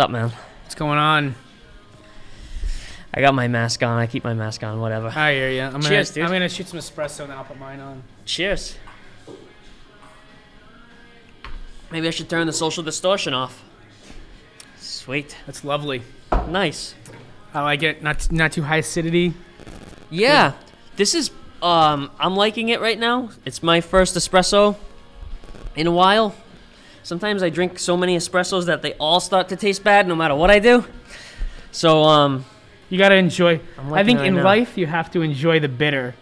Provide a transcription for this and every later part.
What's up, man? What's going on? I got my mask on. I keep my mask on. Whatever. I hear you. I'm gonna, Cheers, dude. I'm gonna shoot some espresso and then I'll put mine on. Cheers. Maybe I should turn the social distortion off. Sweet. That's lovely. Nice. How do I like it. Not not too high acidity. Yeah. This is um I'm liking it right now. It's my first espresso in a while. Sometimes I drink so many espressos that they all start to taste bad no matter what I do. So um You gotta enjoy. I think in now. life you have to enjoy the bitter,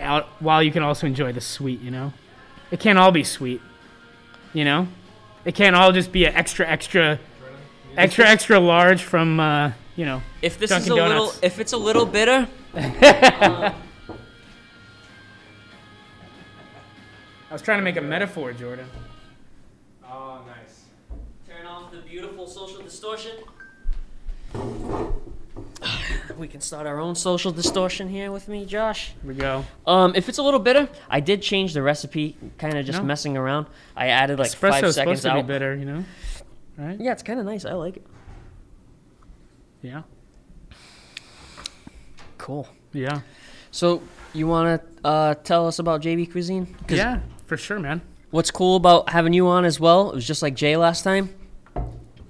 out while you can also enjoy the sweet. You know, it can't all be sweet. You know, it can't all just be an extra extra, extra extra large from uh, you know. if this is Dunkin' a little if it's a little bitter, I was trying to make a metaphor, Jordan. Oh, nice. turn off the beautiful social distortion. We can start our own social distortion here with me, Josh. Here we go. Um, if it's a little bitter, I did change the recipe, kind of just No. messing around. I added like Espresso five is supposed seconds to be bitter, you know. Right? Yeah, it's kind of nice. I like it. Yeah. Cool. Yeah. So you want to uh, tell us about JB Cuisine? 'Cause Yeah, for sure, man. What's cool about having you on as well? It was just like Jay last time.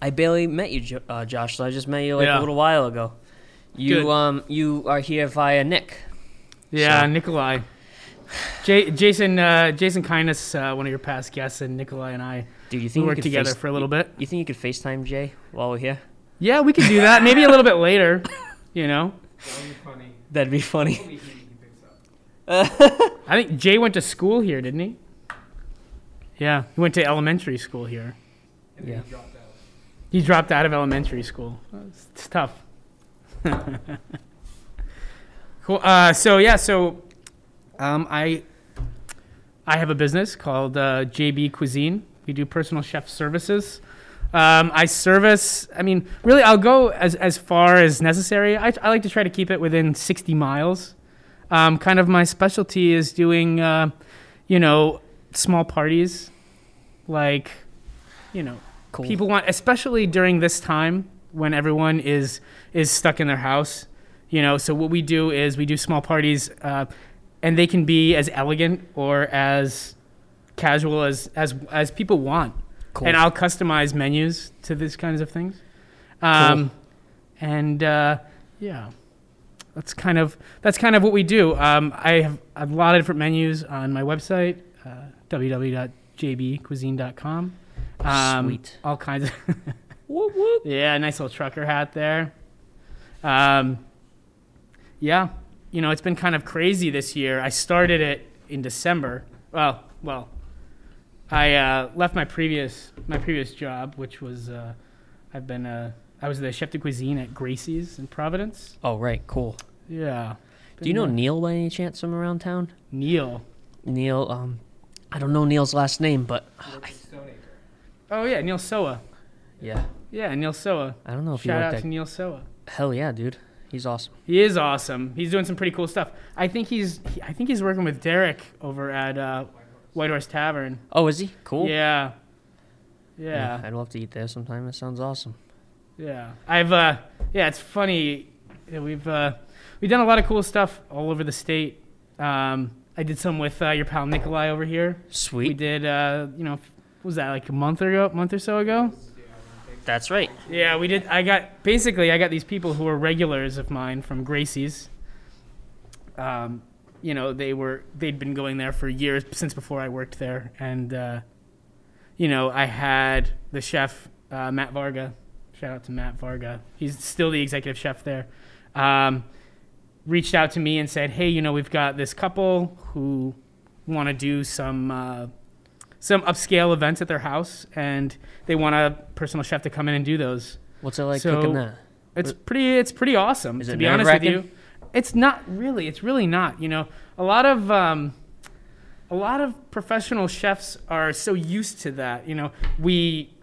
I barely met you, Jo- uh, Josh. So I just met you like Yeah. a little while ago. You Good. um you are here via Nick. Yeah, So- Nikolai. J- Jason, uh, Jason Kindness, uh, one of your past guests, and Nikolai and I Dude, you we think you worked could together face- for a little bit. You think you could FaceTime Jay while we're here? Yeah, we could do that. Maybe a little bit later. You know, That would be funny. That'd be funny. Hopefully he, he picks up. I think Jay went to school here, didn't he? Yeah, he went to elementary school here. And Yeah. He dropped out. Of elementary school. It's, it's tough. cool. Uh, so yeah, so um, I I have a business called uh, JB Cuisine. We do personal chef services. Um, I service. I mean, really, I'll go as as far as necessary. I, I like to try to keep it within 60 miles. Um, kind of my specialty is doing, uh, you know, small parties, like, you know, Cool. people want especially during this time when everyone is is stuck in their house you know? So what we do is we do small parties uh, and they can be as elegant or as casual as as as people want. Cool. and i'll customize menus to these kinds of things. Um, and uh, yeah. That's kind of that's kind of what we do. Um, i have a lot of different menus on my website uh, www.jbcuisine.com um, Sweet. all kinds of Whoop, whoop. yeah, nice little trucker hat there. Um, yeah, you know, it's been kind of crazy this year. I started it in December. Well, well, I uh, left my previous my previous job, which was uh, I've been uh, I was the chef de cuisine at Gracie's in Providence. Oh right, cool. Yeah. Do you know Been, Neil by any chance from around town? Neil? Neil, um, I don't know Neil's last name, but Worked at Stoneacre. Oh yeah, Neil Soa. yeah, Yeah, Neil Soa. I don't know if you Shout you out worked to. Neil Soa. Hell yeah, dude, he's awesome. He is awesome. He's doing some pretty cool stuff. I think he's he, I think he's working with Derek over at uh, White Horse Tavern. Oh, is he? Cool. Yeah. Yeah. I'd love to eat there sometime. That sounds awesome. Yeah. I've uh yeah, it's funny. We've uh we've done a lot of cool stuff all over the state. Um I did some with uh, your pal Nikolai over here. Sweet. We did uh you know, was that like a month ago, month or so ago? That's right. Yeah, we did. I got basically I got these people who are regulars of mine from Gracie's. Um, you know, they were they'd been going there for years since before I worked there, and uh, you know, I had the chef uh, Matt Varga. Shout out to Matt Varga. He's still the executive chef there. Um, reached out to me and said, "Hey, you know, we've got this couple who want to do some." Uh, some upscale events at their house, and they want a personal chef to come in and do those. What's it like So- cooking that? It's pretty. It's pretty awesome. Is to it be honest with you, it's not really. It's really not. You know, a lot of um, a lot of professional chefs are so used to that. You know, we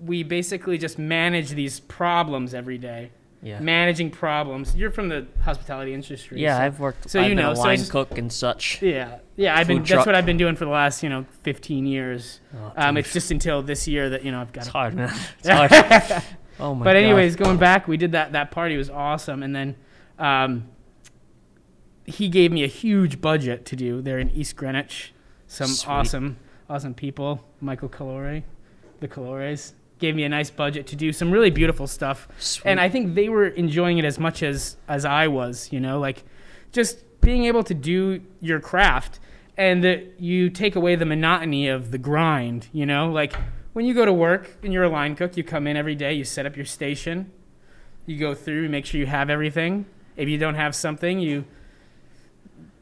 we basically just manage these problems every day. Yeah. Managing problems. You're from the hospitality industry. Yeah, so- I've worked. so I've you been know, a so just- cook and such. Yeah, yeah. I've been. Food That's what I've been doing for the last you know 15 years. Oh, Um, it's just until this year that you know I've got. It's a- hard, man. It's hard. Oh my but god. anyways, going back, we did that. That party was awesome, and then um, he gave me a huge budget to do there in East Greenwich. Some Sweet. awesome, awesome people. Michael Calore, the Calores, gave me a nice budget to do some really beautiful stuff, Sweet. and I think they were enjoying it as much as as I was. You know, like just being able to do your craft, and that you take away the monotony of the grind. You know, like when you go to work and you're a line cook, you come in every day, you set up your station, you go through, you make sure you have everything. If you don't have something, you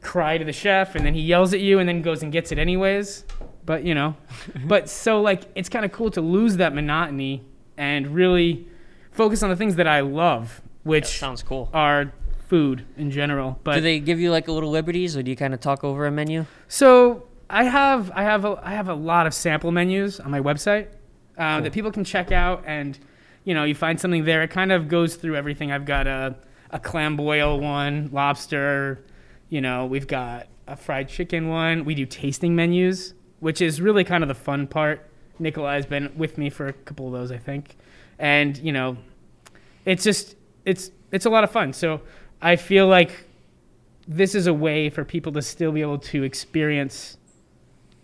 cry to the chef, and then he yells at you, and then goes and gets it anyways. But you know, but so like it's kind of cool to lose that monotony and really focus on the things that I love, which sounds cool. are food in general. But Do they give you like a little liberties, or do you kind of talk over a menu? So I have I have a, I have a lot of sample menus on my website uh, Cool. that people can check out, and you know you find something there. It kind of goes through everything. I've got a a clam boil one, lobster. You know we've got a fried chicken one. We do tasting menus, which is really kind of the fun part. Nikolai's been with me for a couple of those, I think, and you know, it's just it's it's a lot of fun. So I feel like this is a way for people to still be able to experience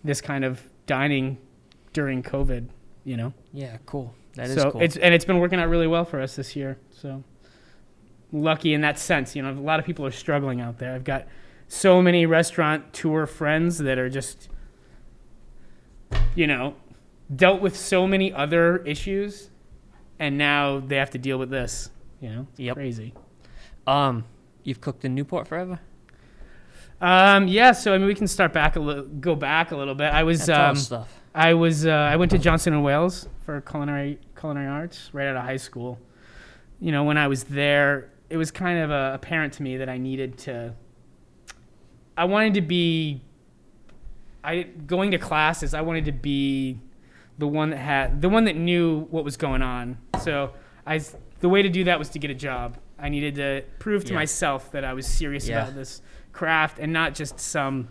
this kind of dining during COVID. You know, Yeah, cool. That is so cool. it's and it's been working out really well for us this year. So lucky in that sense. You know, a lot of people are struggling out there. I've got so many restaurant tour friends that are just, you know, dealt with so many other issues, and now they have to deal with this. You know, Yep. crazy. um, you've cooked in Newport forever. Um, yeah, so I mean, we can start back a little, go back a little bit. I was, um, stuff. I was, uh, I went to Johnson and Wales for culinary culinary arts right out of high school. You know, when I was there, it was kind of uh, apparent to me that I needed to. I wanted to be. I going to classes. I wanted to be the one that had the one that knew what was going on. So I the way to do that was to get a job. I needed to prove to Yeah. myself that I was serious Yeah. about this craft and not just some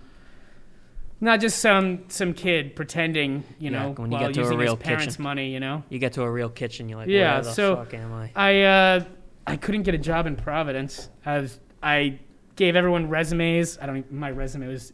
not just some some kid pretending, you Yeah, know, when you while get to a using real his parents' kitchen. money, you know. You get to a real kitchen, you're like, Yeah, where the so- fuck am I? I uh, I couldn't get a job in Providence. I was I gave everyone resumes. I don't. My resume was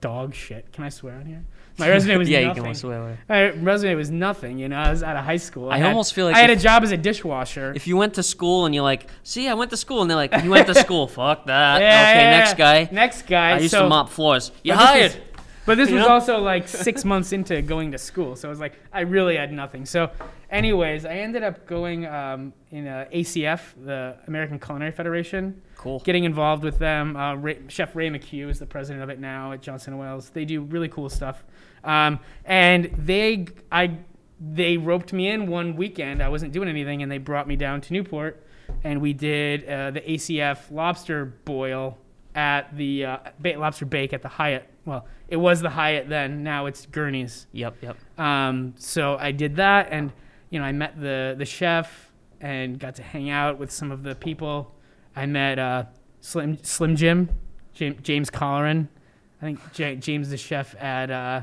dog shit. Can I swear on here? My resume was nothing. yeah, you can swear. My resume was nothing. You know, I was out of high school. I had- almost feel like I had a job as a dishwasher. If you went to school and you're like, see, I went to school, and they're like, you went to school, fuck that. Yeah, okay, yeah, next guy. Next guy. I used so, to mop floors. You're this hired. was- But this You was know? also like six months into going to school, so it was like I really had nothing. So, anyways, I ended up going um, in uh, ACF, the American Culinary Federation, Cool. getting involved with them. Uh, Ray, Chef Ray McHugh is the president of it now at Johnson Wales. They do really cool stuff, um, and they I they roped me in one weekend. I wasn't doing anything, and they brought me down to Newport, and we did uh, the ACF lobster boil at the uh, ba- lobster bake at the Hyatt. Well, it was the Hyatt then. Now it's Gurney's. Yep, yep. Um, so I did that, and you know, I met the the chef and got to hang out with some of the people. I met uh, Slim Slim Jim, James, James Colleran. I think J- James the chef at. Uh,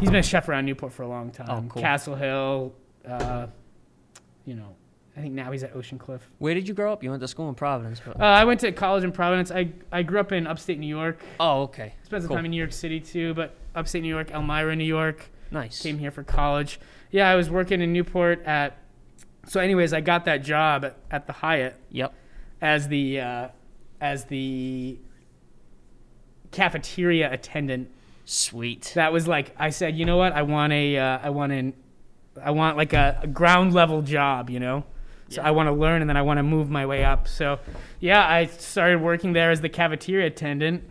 he's been a chef around Newport for a long time. Oh, cool. Castle Hill. Uh, you know, I think now he's at Ocean Cliff. Where did you grow up? You went to school in Providence. But... Uh, I went to college in Providence. I I grew up in upstate New York. oh, okay. Spent some Cool. time in New York City too, but upstate New York, Elmira, New York. Nice. came here for college. Yeah, I was working in Newport at. So, anyways, I got that job at, at the Hyatt Yep. as the uh, as the cafeteria attendant. Sweet. That was like I said, you know what? I want a uh, I want an I want like a, a ground level job, you know. So Yeah. I want to learn and then I want to move my way up. So, yeah, I started working there as the cafeteria attendant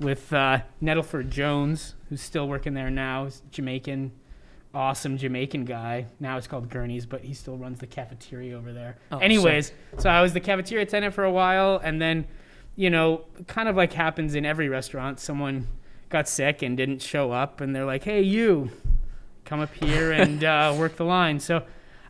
with uh, Nettleford Jones, who's still working there now. Jamaican, awesome Jamaican guy. Now it's called Gurney's, but he still runs the cafeteria over there. Oh, Anyways, so I was the cafeteria attendant for a while, and then, you know, kind of like happens in every restaurant, someone got sick and didn't show up, and they're like, "Hey, you, come up here and uh, work the line." So.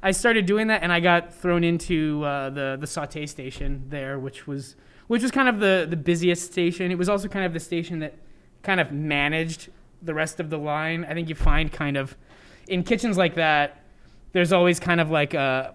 I started doing that, and I got thrown into uh, the the saute station there, which was which was kind of the the busiest station. It was also kind of the station that kind of managed the rest of the line. I think you find kind of in kitchens like that, there's always kind of like a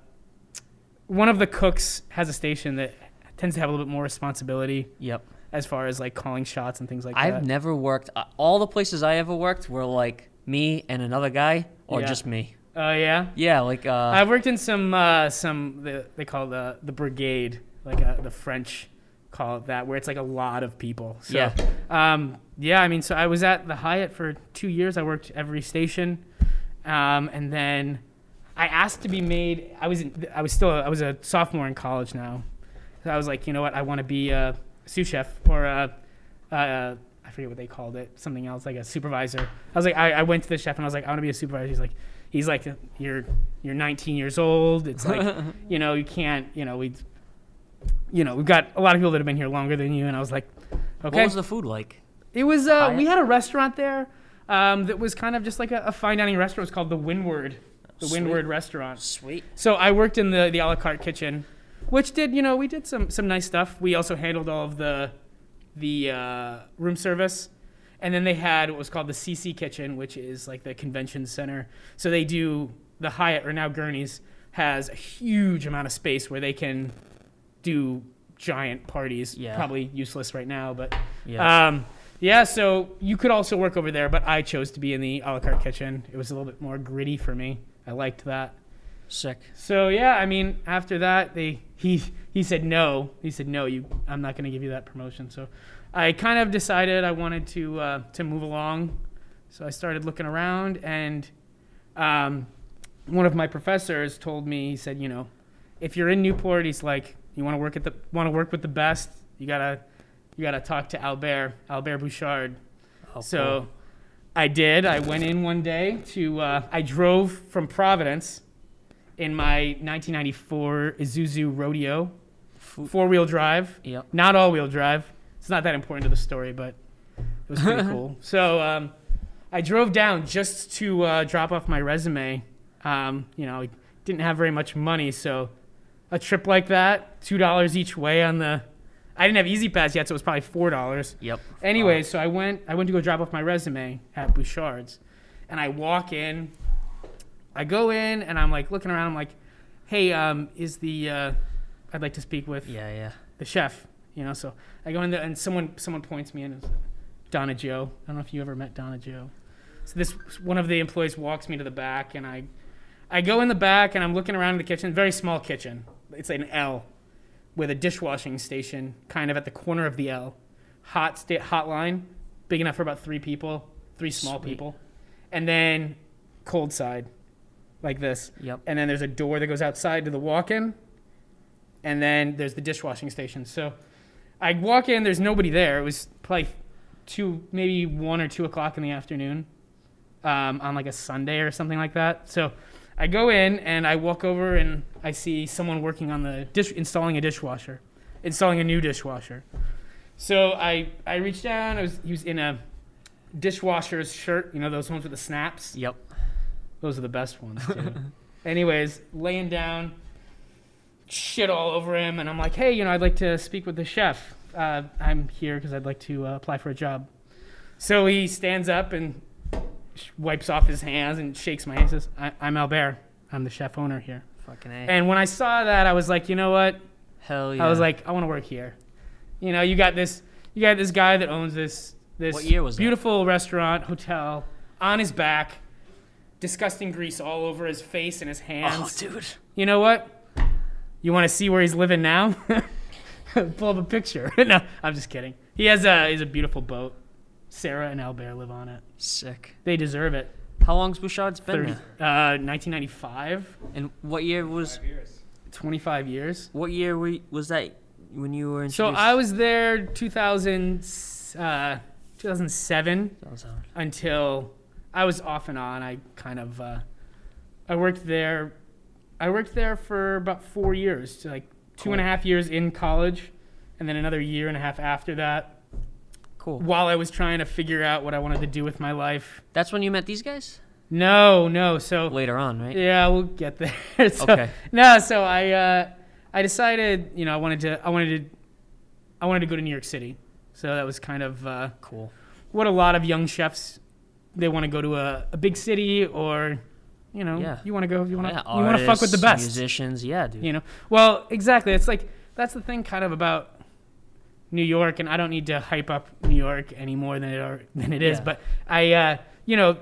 one of the cooks has a station that tends to have a little bit more responsibility Yep. as far as like calling shots and things like that. I've never worked. Uh, all the places I ever worked were like me and another guy, or Yeah. just me. Oh yeah. Yeah, like uh, I've worked in some uh, some the, they call the the brigade, like uh, the French call it that, where it's like a lot of people. So, Yeah. Um, yeah. I mean, so I was at the Hyatt for two years. I worked every station, um, and then I asked to be made. I was in, I was still I was a sophomore in college now. So I was like, you know what? I want to be a sous chef or a, a I forget what they called it, something else like a supervisor. I was like, I, I went to the chef and I was like, I want to be a supervisor. He's like, he's like, you're you're 19 years old. It's like, you know, you can't, you know, we, you know, we've got a lot of people that have been here longer than you. And I was like, okay. what was the food like? It was. Uh, we had a restaurant there um, that was kind of just like a, a fine dining restaurant. It was called the Windward, the Sweet. Windward Restaurant. Sweet. So I worked in the the a la carte kitchen, which did you know we did some some nice stuff. We also handled all of the the uh, room service, and then they had what was called the CC kitchen, which is like the convention center. So they do the Hyatt or now Gurney's has a huge amount of space where they can do giant parties. Yeah. Probably useless right now, but Yeah. um, yeah, so you could also work over there, but I chose to be in the a la carte kitchen. It was a little bit more gritty for me. I liked that. Sick. So yeah, I mean, after that, they he he said no. He said no, you. I'm not going to give you that promotion. So I kind of decided I wanted to uh, to move along. So I started looking around, and um, one of my professors told me he said, you know, if you're in Newport, he's like, you want to work at the want to work with the best, you gotta you gotta talk to Albert Albert Bouchard. Oh, So cool. I did. I went in one day to. Uh, I drove from Providence in my 1994 Isuzu Rodeo, four wheel drive, Yep. not all wheel drive. It's not that important to the story, but it was pretty cool. So um, I drove down just to uh, drop off my resume. Um, you know, I didn't have very much money, so a trip like that, two dollars each way on the. I didn't have E-ZPass yet, so it was probably four dollars. Yep. Anyway, so I went I went to go drop off my resume at Bouchard's and I walk in. I go in and I'm like looking around, I'm like, hey, um, is the uh, I'd like to speak with Yeah, yeah. the chef, you know, so I go in there and someone someone points me in it's Donna Joe. I don't know if you ever met Donna Joe. So this one of the employees walks me to the back and I I go in the back and I'm looking around in the kitchen, very small kitchen. It's an L with a dishwashing station kind of at the corner of the L. Hot sta- hot line, big enough for about 3 people, 3 small Sweet. people. And then cold side like this. Yep. And then there's a door that goes outside to the walk-in. And then there's the dishwashing station. So I walk in, there's nobody there. It was probably two, maybe one or two o'clock in the afternoon um, on like a Sunday or something like that. So I go in and I walk over and I see someone working on the dish, installing a dishwasher, installing a new dishwasher. So I, I reached down. I was, he was in a dishwasher's shirt, you know, those ones with the snaps. Yep. Those are the best ones. Anyways, laying down, shit all over him, and I'm like, hey, you know, I'd like to speak with the chef. Uh, I'm here because I'd like to uh, apply for a job. So he stands up and wipes off his hands and shakes my hand. Says, I- "I'm Albert. I'm the chef owner here." Fucking A. And when I saw that, I was like, you know what? Hell yeah. I was like, I want to work here. You know, you got this, you got this guy that owns this this What year was that? beautiful restaurant hotel on his back, disgusting grease all over his face and his oh, hands. dude. You know what? You want to see where he's living now? Pull up a picture. no, I'm just kidding. He has a he has a beautiful boat. Sarah and Albert live on it. Sick. They deserve it. How long's Bouchard's been 30, there? uh, 1995, And what year was Five years. 25 years. what year were you, was that when you were in So? I was there 2000, uh, 2007 That was how- until I was off and on. I kind of uh, I worked there. I worked there for about four years, like two and a half years in college, and then another year and a half after that. Cool. While I was trying to figure out what I wanted to do with my life. That's when you met these guys? No, no. So Later on, right? yeah, we'll get there. so, Okay. No, so I uh, I decided, you know, I wanted to I wanted to I wanted to go to New York City. So that was kind of uh, Cool. what a lot of young chefs they want to go to a, a big city or You know, Yeah. you want to go. You want to. Yeah, you want to fuck with the best. musicians. Yeah, dude. You know. Well, exactly. It's like that's the thing, kind of about New York, and I don't need to hype up New York any more than it are, than it is. Yeah. But I, uh, you know,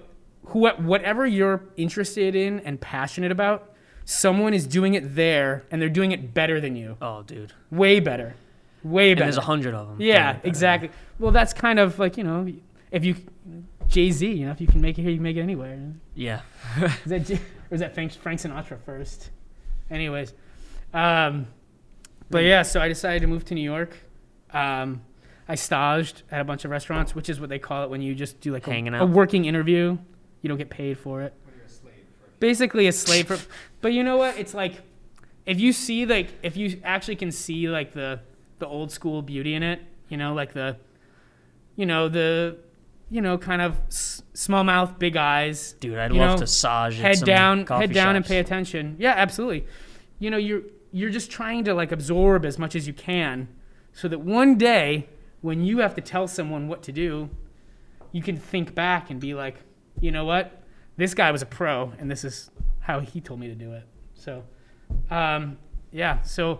who, whatever you're interested in and passionate about, someone is doing it there, and they're doing it better than you. Oh, dude. Way better. Way And better. there's a hundred of them. Yeah, exactly. Well, that's kind of like you know, if you Jay Z, you know, if you can make it here, you can make it anywhere. Yeah. Is that J- or is that Frank, Frank Sinatra first? Anyways, um, but yeah, so I decided to move to New York. Um, I staged at a bunch of restaurants, which is what they call it when you just do like a, Hanging a out. working interview. You don't get paid for it. When you're a slave. For Basically, a slave for. But you know what? It's like if you see like if you actually can see like the the old school beauty in it. You know, like the, you know the, you know, kind of s- small mouth, big eyes Dude, I'd You love know, to sage at head some down coffee head down and shops. pay attention yeah absolutely you know you're you're just trying to like absorb as much as you can so that one day when you have to tell someone what to do you can think back and be like you know what this guy was a pro and this is how he told me to do it so um, yeah so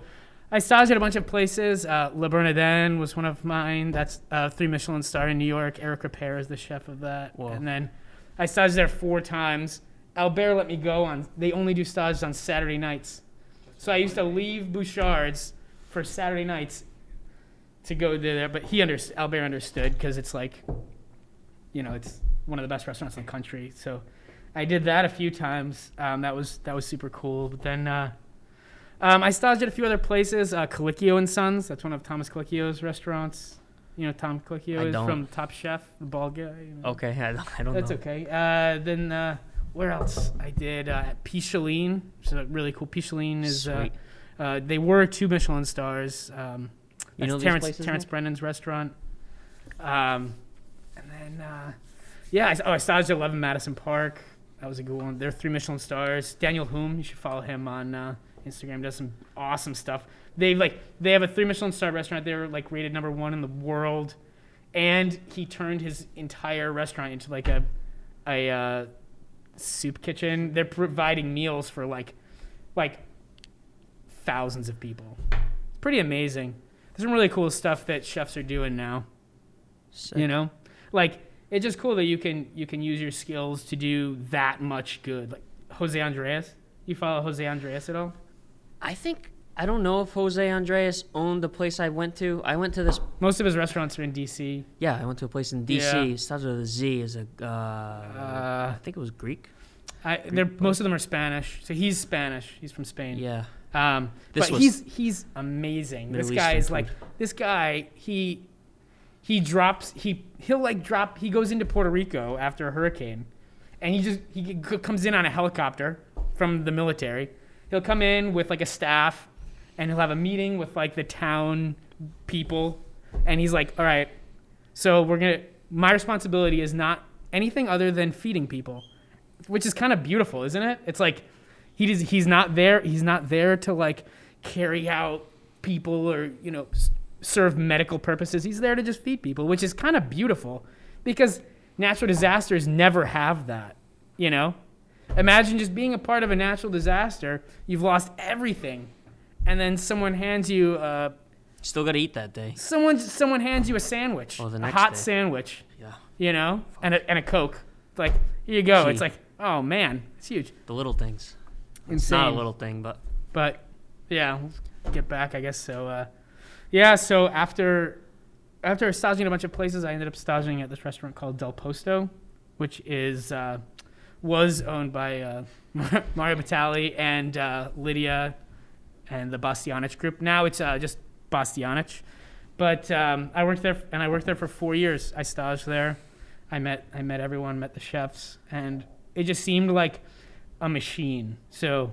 I staged at a bunch of places. Uh, Le Bernardin was one of mine. That's uh, three Michelin star in New York. Eric Ripert is the chef of that. Whoa. And then I staged there four times. Albert let me go on. They only do stages on Saturday nights, so I used to leave Bouchard's for Saturday nights to go there. But he under Albert understood because it's like, you know, it's one of the best restaurants in the country. So I did that a few times. Um, that was that was super cool. But then. Uh, um, I staged at a few other places. Uh, Colicchio and Sons. That's one of Thomas Colicchio's restaurants. You know, Tom Colicchio I is don't. from Top Chef, the bald guy. you know. Okay, I don't, I don't That's know. okay. Uh, then uh, where else? I did uh, at Picholine, which is a really cool. Picholine is uh, uh, they were two Michelin stars. Um, You that's know Terrance, places, Terrance? Brennan's restaurant. Um, and then uh, yeah, I, oh, I staged at Eleven Madison Park. That was a good one. They're three Michelin stars. Daniel Humm, you should follow him on uh, Instagram. Does some awesome stuff. They like they have a three Michelin star restaurant. They're like rated number one in the world, and he turned his entire restaurant into like a a uh, soup kitchen. They're providing meals for like like thousands of people. It's pretty amazing. There's some really cool stuff that chefs are doing now. Sick. You know, like it's just cool that you can you can use your skills to do that much good. Like José Andrés, you follow José Andrés at all? I think I don't know if José Andrés owned the place I went to. I went to this. Most of his restaurants are in D.C. Yeah, I went to a place in D.C. Yeah. It starts with a Z. Is a. Uh, Uh, I think it was Greek. I, they're most of them are Spanish. So he's Spanish. He's from Spain. Yeah. Um, This but he's he's amazing. Middle this guy Eastern is like this guy. He he drops he he'll like drop. He goes into Puerto Rico after a hurricane, and he just he comes in on a helicopter from the military. He'll come in with like a staff, and he'll have a meeting with like the town people, and he's like, "All right, so we're gonna. My responsibility is not anything other than feeding people." which is kind of beautiful, isn't it? It's like he does, he's not there. He's not there to like carry out people or you know s- serve medical purposes. He's there to just feed people, which is kind of beautiful because natural disasters never have that. You know, imagine just being a part of a natural disaster. You've lost everything, and then someone hands you uh, Still got to eat that day. someone someone hands you a sandwich, the a next hot day. sandwich Yeah. you know, and a, and a Coke. Like, here you go. Gee. It's like, oh man, it's huge. The little things. It's Insane. not a little thing, but But yeah, get back, I guess. So uh, yeah, so after after staging a bunch of places, I ended up staging at this restaurant called Del Posto, which is uh, was owned by uh, Mario Batali and uh, Lidia and the Bastianich group. Now it's uh, just Bastianich. But um, I worked there, and I worked there for four years. I staged there. I met I met everyone, met the chefs, and it just seemed like a machine. So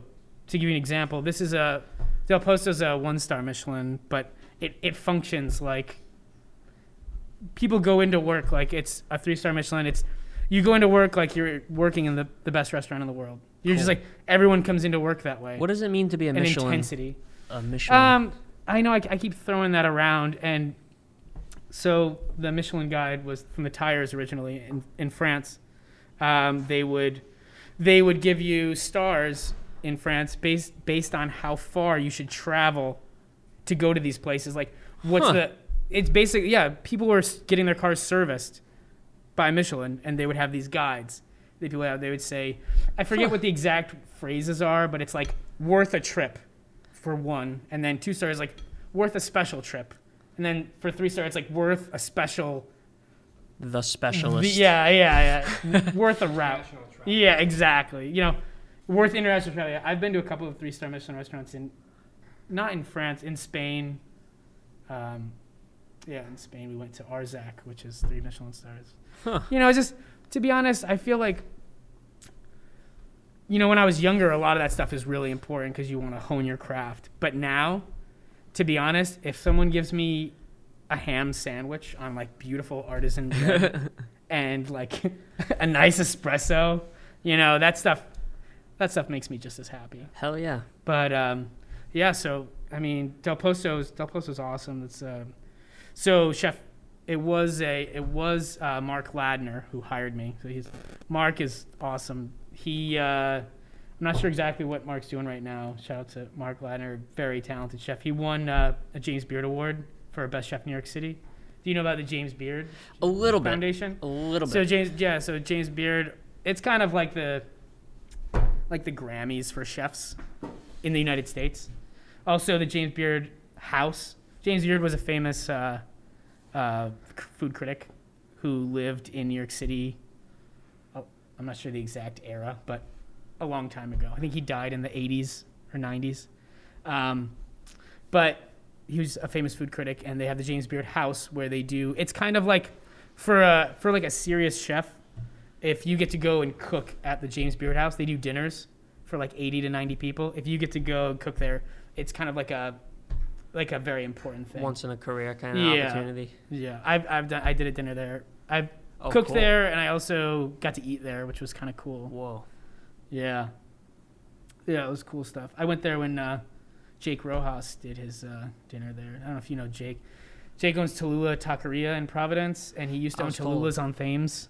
to give you an example, this is a Del Posto's a one star Michelin, but it, it functions like people go into work like it's a three star Michelin. It's you go into work like you're working in the, the best restaurant in the world. You're just like everyone comes into work that way. what does it mean to be a An Michelin? intensity. A Michelin. Um, I know I, I keep throwing that around, and so the Michelin Guide was from the tires originally in in France. Um, they would they would give you stars in France based based on how far you should travel to go to these places. Like, what's Huh. the? It's basically yeah. People were getting their cars serviced by Michelin, and they would have these guides. That people have, they would say, I forget Huh. what the exact phrases are, but it's like worth a trip for one, and then two stars like worth a special trip, and then for three stars it's like worth a special. The specialist. Yeah, yeah, yeah. worth a route. Yeah, exactly. You know, worth international travel. I've been to a couple of three-star Michelin restaurants in, not in France, in Spain. Um, yeah, in Spain we went to Arzak, which is three Michelin stars. Huh. You know, just to be honest, I feel like. You know, when I was younger, a lot of that stuff is really important because you want to hone your craft. But now, to be honest, if someone gives me a ham sandwich on like beautiful artisan bread and like a nice espresso, you know, that stuff that stuff makes me just as happy. Hell yeah. But um, yeah, so I mean, Del Posto's Del Posto's awesome. It's uh, so chef. It was a it was uh, Mark Ladner who hired me. So he's Mark is awesome. He uh, I'm not sure exactly what Mark's doing right now. Shout out to Mark Ladner, very talented chef. He won uh, a James Beard Award for best chef in New York City. Do you know about the James Beard A little bit. Foundation? A little bit. So. James, yeah, so James Beard, it's kind of like the like the Grammys for chefs in the United States. Also, the James Beard House. James Beard was a famous uh, uh, food critic who lived in New York City. Oh, I'm not sure the exact era, but a long time ago. I think he died in the 80s or 90s. Um, but he was a famous food critic, and they have the James Beard House where they do. It's kind of like for a for like a serious chef. If you get to go and cook at the James Beard House, they do dinners for like 80 to 90 people. If you get to go and cook there, it's kind of like a like a very important thing. Once in a career kind of Yeah. opportunity. Yeah, I've I've done. I did a dinner there. I've Oh, cooked cool. there, and I also got to eat there, which was kind of cool. Whoa. Yeah. Yeah, it was cool stuff. I went there when uh, Jake Rojas did his uh, dinner there. I don't know if you know Jake. Jake owns Tallulah Taqueria in Providence, and he used to own was told. On Thames.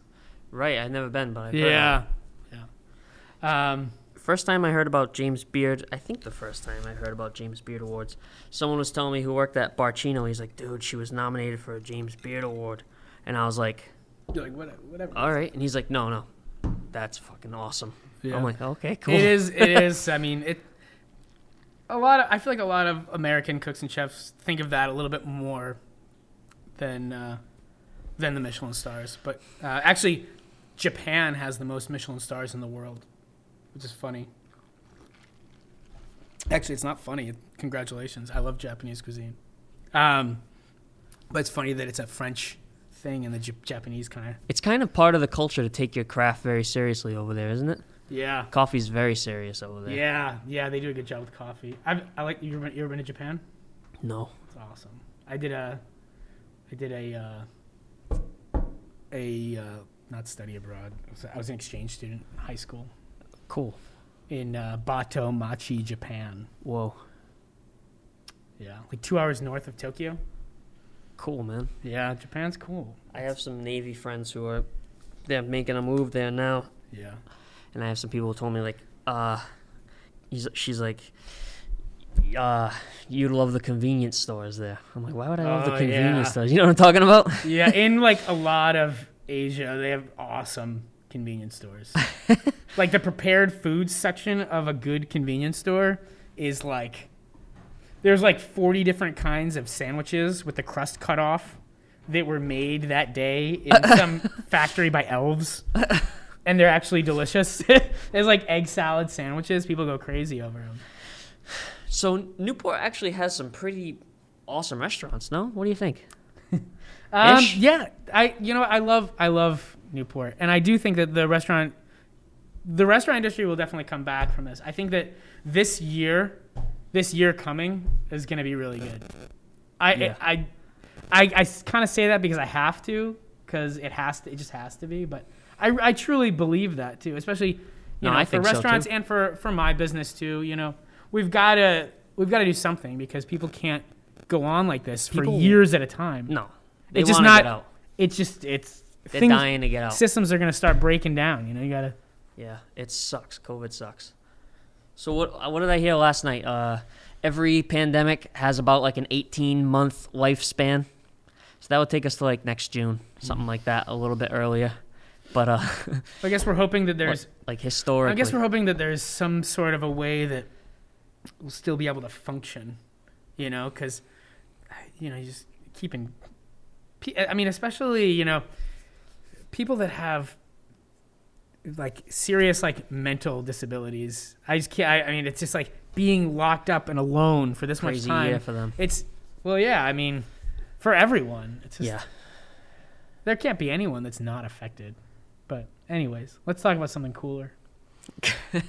Right. I've never been, but I've heard Yeah. Yeah. Um, First time I heard about James Beard, I think the first time I heard about James Beard Awards, someone was telling me who worked at Barcino. He's like, dude, she was nominated for a James Beard Award. And I was like, you're like, whatever. whatever. all right. And he's like, no, no. That's fucking awesome. Yeah. I'm like, okay, cool. It is. It is. I mean, it. A lot of. I feel like a lot of American cooks and chefs think of that a little bit more than uh, than the Michelin stars. But uh, actually, Japan has the most Michelin stars in the world, which is funny. Actually, it's not funny. Congratulations. I love Japanese cuisine. Um, but it's funny that it's a French thing and the J- Japanese kind of. It's kind of part of the culture to take your craft very seriously over there, isn't it? Yeah. Coffee's very serious over there. Yeah, yeah, they do a good job with coffee. I've, I like you. Ever been, you ever been to Japan? No. It's awesome. I did a, I did a, uh, a uh, not study abroad. I was, I was an exchange student in high school Cool. in uh, Bato Machi, Japan. Whoa. Yeah, like two hours north of Tokyo. Cool, man. Yeah, Japan's cool. I have some Navy friends who are they're making a move there now. Yeah. and I have some people who told me like, uh, he's, she's like, uh, you'd love the convenience stores there. I'm like, why would I love the Oh, convenience yeah. stores? You know what I'm talking about? Yeah, in like a lot of Asia, they have awesome convenience stores. like the prepared foods section of a good convenience store is like there's like 40 different kinds of sandwiches with the crust cut off that were made that day in some factory by elves. And they're actually delicious. There's like egg salad sandwiches. People go crazy over them. So Newport actually has some pretty awesome restaurants. No, what do you think? Um, yeah, I you know I love I love Newport, and I do think that the restaurant, the restaurant industry will definitely come back from this. I think that this year, this year coming is going to be really good. I Yeah. I I, I kind of say that because I have to, because it has to, it just has to be. But I, I truly believe that too, especially you No, know I for think so, restaurants and for for my business too. You know, we've got to we've got to do something because people can't go on like this for years at a time. No, they It's just not-. It's just it's They're things- dying to get out. systems are gonna start breaking down. You know, you gotta Yeah, it sucks. COVID sucks. So what? uh, What did I hear last night? Uh, every pandemic has about like an 18 month lifespan. So that would take us to like next June, something like that, a little bit earlier. But uh, I guess we're hoping that there's. like historically, I guess we're hoping that there's some sort of a way that we'll still be able to function, you know, because, you know, you just keeping. Pe- I mean, especially you know, people that have like serious like mental disabilities. I just can't. I, I mean, it's just like being locked up and alone for this crazy much time. year for them. It's well, yeah. I mean, for everyone, it's just Yeah. there can't be anyone that's not affected. But anyways, let's talk about something cooler. talk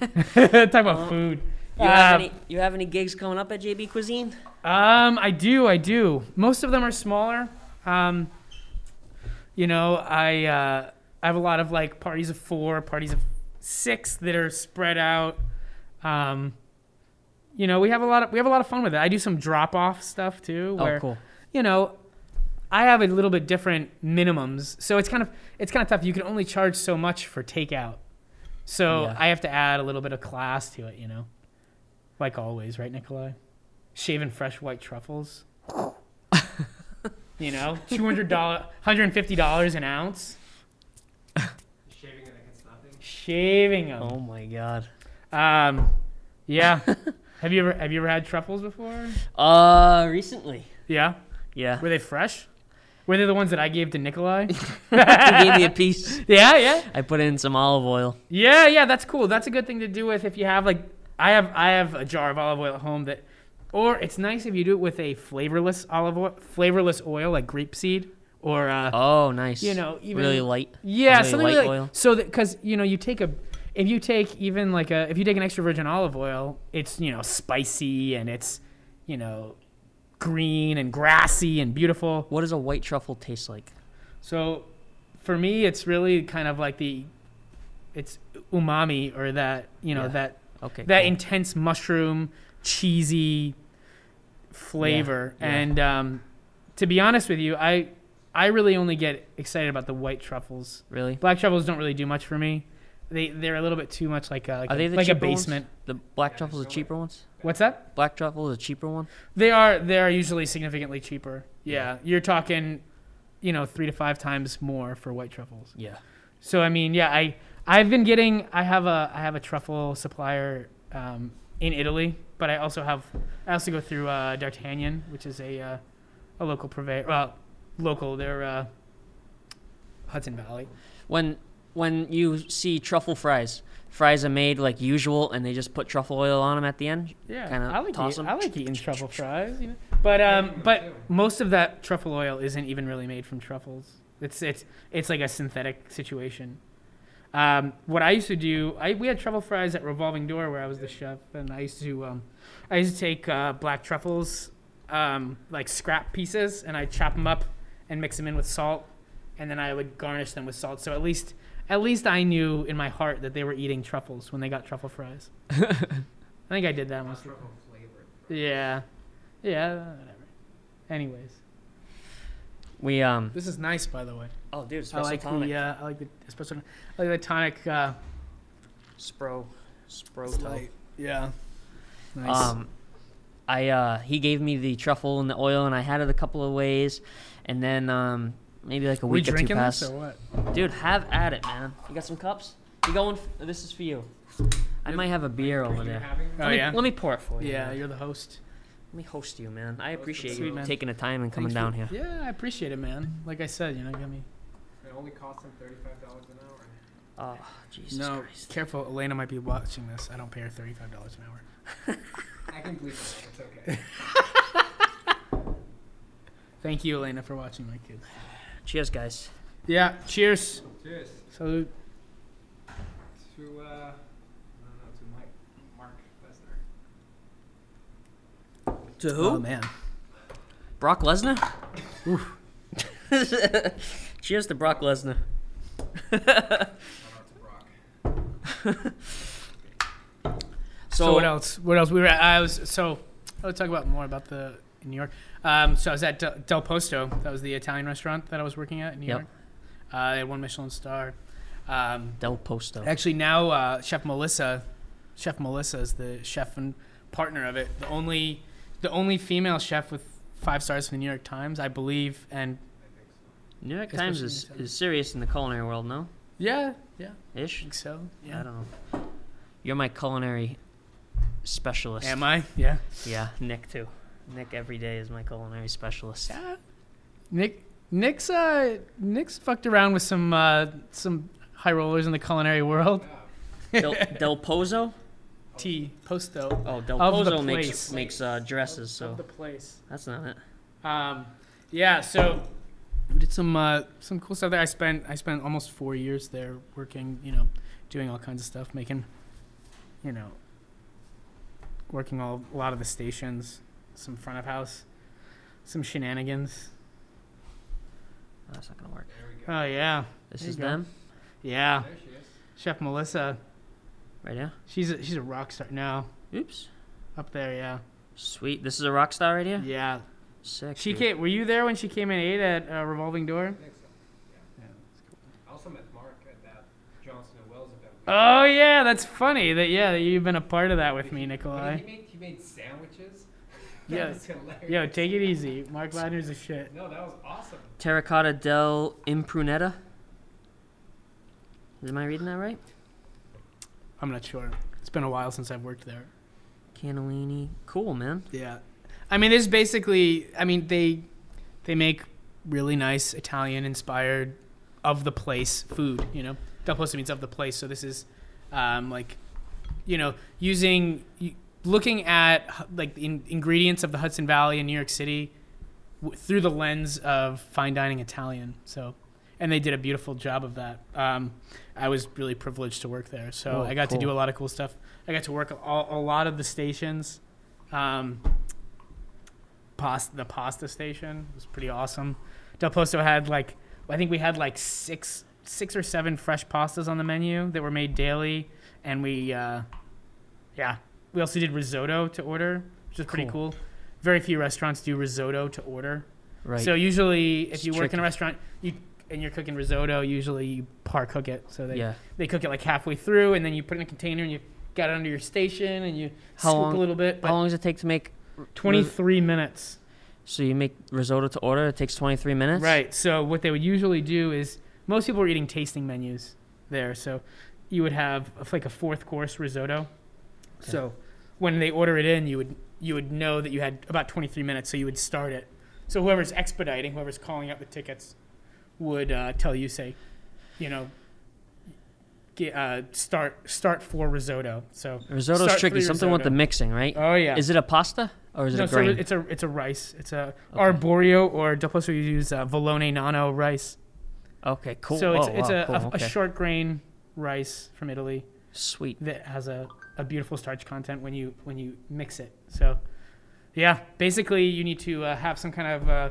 about Well, food. You have Um, any? You have any gigs coming up at JB Cuisine? Um, I do, I do. Most of them are smaller. Um, you know, I uh, I have a lot of like parties of four, parties of six that are spread out. Um, you know, we have a lot of we have a lot of fun with it. I do some drop off stuff too, where oh, cool. you know, I have a little bit different minimums, so it's kind of it's kind of tough. You can only charge so much for takeout, so Yeah. I have to add a little bit of class to it. You know, like always, right, Nikolai? Shaving fresh white truffles. You know, two hundred dollar, hundred and fifty dollars an ounce. Shaving it like it's nothing. Shaving them. Oh my god. Um, yeah. have you ever have you ever had truffles before? Uh, recently. Yeah. Yeah. Were they fresh? Were they the ones that I gave to Nikolai? he gave me a piece. yeah, yeah. I put in some olive oil. Yeah, yeah, that's cool. That's a good thing to do with if you have like I have I have a jar of olive oil at home that or it's nice if you do it with a flavorless olive oil, flavorless oil like grapeseed or uh Oh, nice. you know, even really light. Yeah, really something light like oil. so that cuz you know, you take a if you take even like a if you take an extra virgin olive oil, it's, you know, spicy and it's, you know, green and grassy and beautiful. What does a white truffle taste like? So for me, it's really kind of like the, it's umami or that you know Yeah. that Okay. that cool. intense mushroom cheesy flavor. yeah. And um, to be honest with you, I I really only get excited about the white truffles. really? Black truffles don't really do much for me. They they're a little bit too much like a like, Are a, they the like a cheaper ones? basement. The black Yeah, truffle, the so cheaper ones. What's that? Black truffle, the cheaper one. They are they are usually significantly cheaper. Yeah, you're talking, you know, three to five times more for white truffles. Yeah. So I mean, yeah, I I've been getting I have a I have a truffle supplier um, in Italy, but I also have I also go through uh, D'Artagnan, which is a uh, a local purveyor. Well, local. They're uh, Hudson Valley. When when you see truffle fries, fries are made like usual, and they just put truffle oil on them at the end. Yeah, Kinda I like toss eat, 'em. I like eating truffle fries. You know? But um, but most of that truffle oil isn't even really made from truffles. It's it's it's like a synthetic situation. Um, what I used to do, I we had truffle fries at Revolving Door where I was the chef, and I used to um, I used to take uh, black truffles, um, like scrap pieces, and I chop them up and mix them in with salt, and then I would garnish them with salt. So at least at least I knew in my heart that they were eating truffles when they got truffle fries. I think I did that most. Truffle flavored. Yeah. Yeah, whatever. Anyways. We um. This is nice, by the way. Oh, dude, I like tonic. the uh, I like the espresso. I like the tonic. Uh, Spro, Spro toe. Yeah. Nice. Um, I uh, he gave me the truffle and the oil, and I had it a couple of ways, and then um, maybe like a we week or two drinking passed. this or what? Dude, have at it, man. You got some cups? You going? F- this is for you. I might have a beer over there. having Oh let me, yeah. Let me pour it for you. Yeah, man. you're the host. Let me host you, man. I appreciate you man. taking the time and coming Thanks down for- here. Yeah, I appreciate it, man. Like I said, you know, give me. It only costs them thirty-five dollars an hour. Oh, Jesus no, Christ. careful. Elena might be watching this. I don't pay her thirty-five dollars an hour. I can bleep it. It's okay. Thank you, Elena, for watching my kids. Cheers, guys. Yeah. Cheers. Cheers Salute. to uh, I don't know to Mike, Mark Lesnar. To who? Oh man. Brock Lesnar? Cheers to Brock Lesnar. Shout out to Brock. So, what else? What else? We were. At, I was so. Would talk about more about the in New York. Um, so I was at Del, Del Posto. That was the Italian restaurant that I was working at in New Yep. York. Uh, they had one Michelin star. Um, Del Posto. Actually, now uh, Chef Melissa, Chef Melissa is the chef and partner of it. The only, the only female chef with five stars from the New York Times, I believe. And New York Times is, is serious in the culinary world, no? yeah, yeah, I Ish? think so. I don't know. You're my culinary specialist. Am I? Yeah. Yeah, Nick too. Nick every day is my culinary specialist. Yeah. Nick, Nick's, uh, Nick's fucked around with some, uh, some high rollers in the culinary world. Del, Del Pozo? T Posto. Oh, Del Of Pozo makes makes uh, dresses, so Of the place. that's not it. Um, yeah, so we did some uh, some cool stuff there. I spent I spent almost four years there working, you know, doing all kinds of stuff, making, you know, working all a lot of the stations, some front of house, some shenanigans. That's not gonna work. There we go. Oh yeah, This There is them yeah. There she is. Chef Melissa, right now, she's a, she's a rock star now. Oops. Up there, yeah, Sweet. This is a rock star right here. yeah. Sick. She dude. came. Were you there when she came and ate at uh, Revolving Door? I think so. Yeah. I also met Mark at that Johnson and Wales event. Oh yeah, that's funny. That yeah, that you've been a part of that with me, But Nikolai. He made, he made sandwiches. Yeah. That was hilarious. Yo, take it easy. Mark Ladner's a shit. No, that was awesome. Terracotta del Impruneta. Am I reading that right? I'm not sure. It's been a while since I've worked there. Cannellini. Cool, man. Yeah. I mean, there's basically. I mean, they they make really nice Italian inspired of the place food. You know, Del Posto means of the place. So this is um, like, you know, using looking at like the in, ingredients of the Hudson Valley in New York City w- through the lens of fine dining Italian. So. And they did a beautiful job of that. Um, I was really privileged to work there, so Oh, I got to do a lot of cool stuff. I got to work a, a lot of the stations. Um, pasta, the pasta station was pretty awesome. Del Posto had like, I think we had like six, six or seven fresh pastas on the menu that were made daily, and we, uh, yeah, we also did risotto to order, which is pretty Cool. cool. Very few restaurants do risotto to order. Right. So usually, if It's you work in a restaurant, you and you're cooking risotto, usually you par cook it. So they yeah. they cook it like halfway through, and then you put it in a container and you got it under your station and you How scoop long- a little bit. How long does it take to make? 23 minutes. So you make risotto to order. It takes 23 minutes. Right. So what they would usually do is most people are eating tasting menus there. So you would have like a fourth course risotto. Okay. So when they order it in, you would you would know that you had about 23 minutes. So you would start it. So whoever's expediting, whoever's calling up the tickets, would uh, tell you, say, you know, get, uh, start start for risotto. So Risotto's Start tricky. Something with the mixing, right? oh yeah, Is it a pasta or is it no, a so it's a it's a rice. It's a Okay. arborio or Posto you use uh, Vialone Nano rice. okay, cool. So it's oh, it's wow, a, cool. a, okay. a short grain rice from Italy Sweet. that has a, a beautiful starch content when you when you mix it. So yeah, basically you need to uh, have some kind of uh,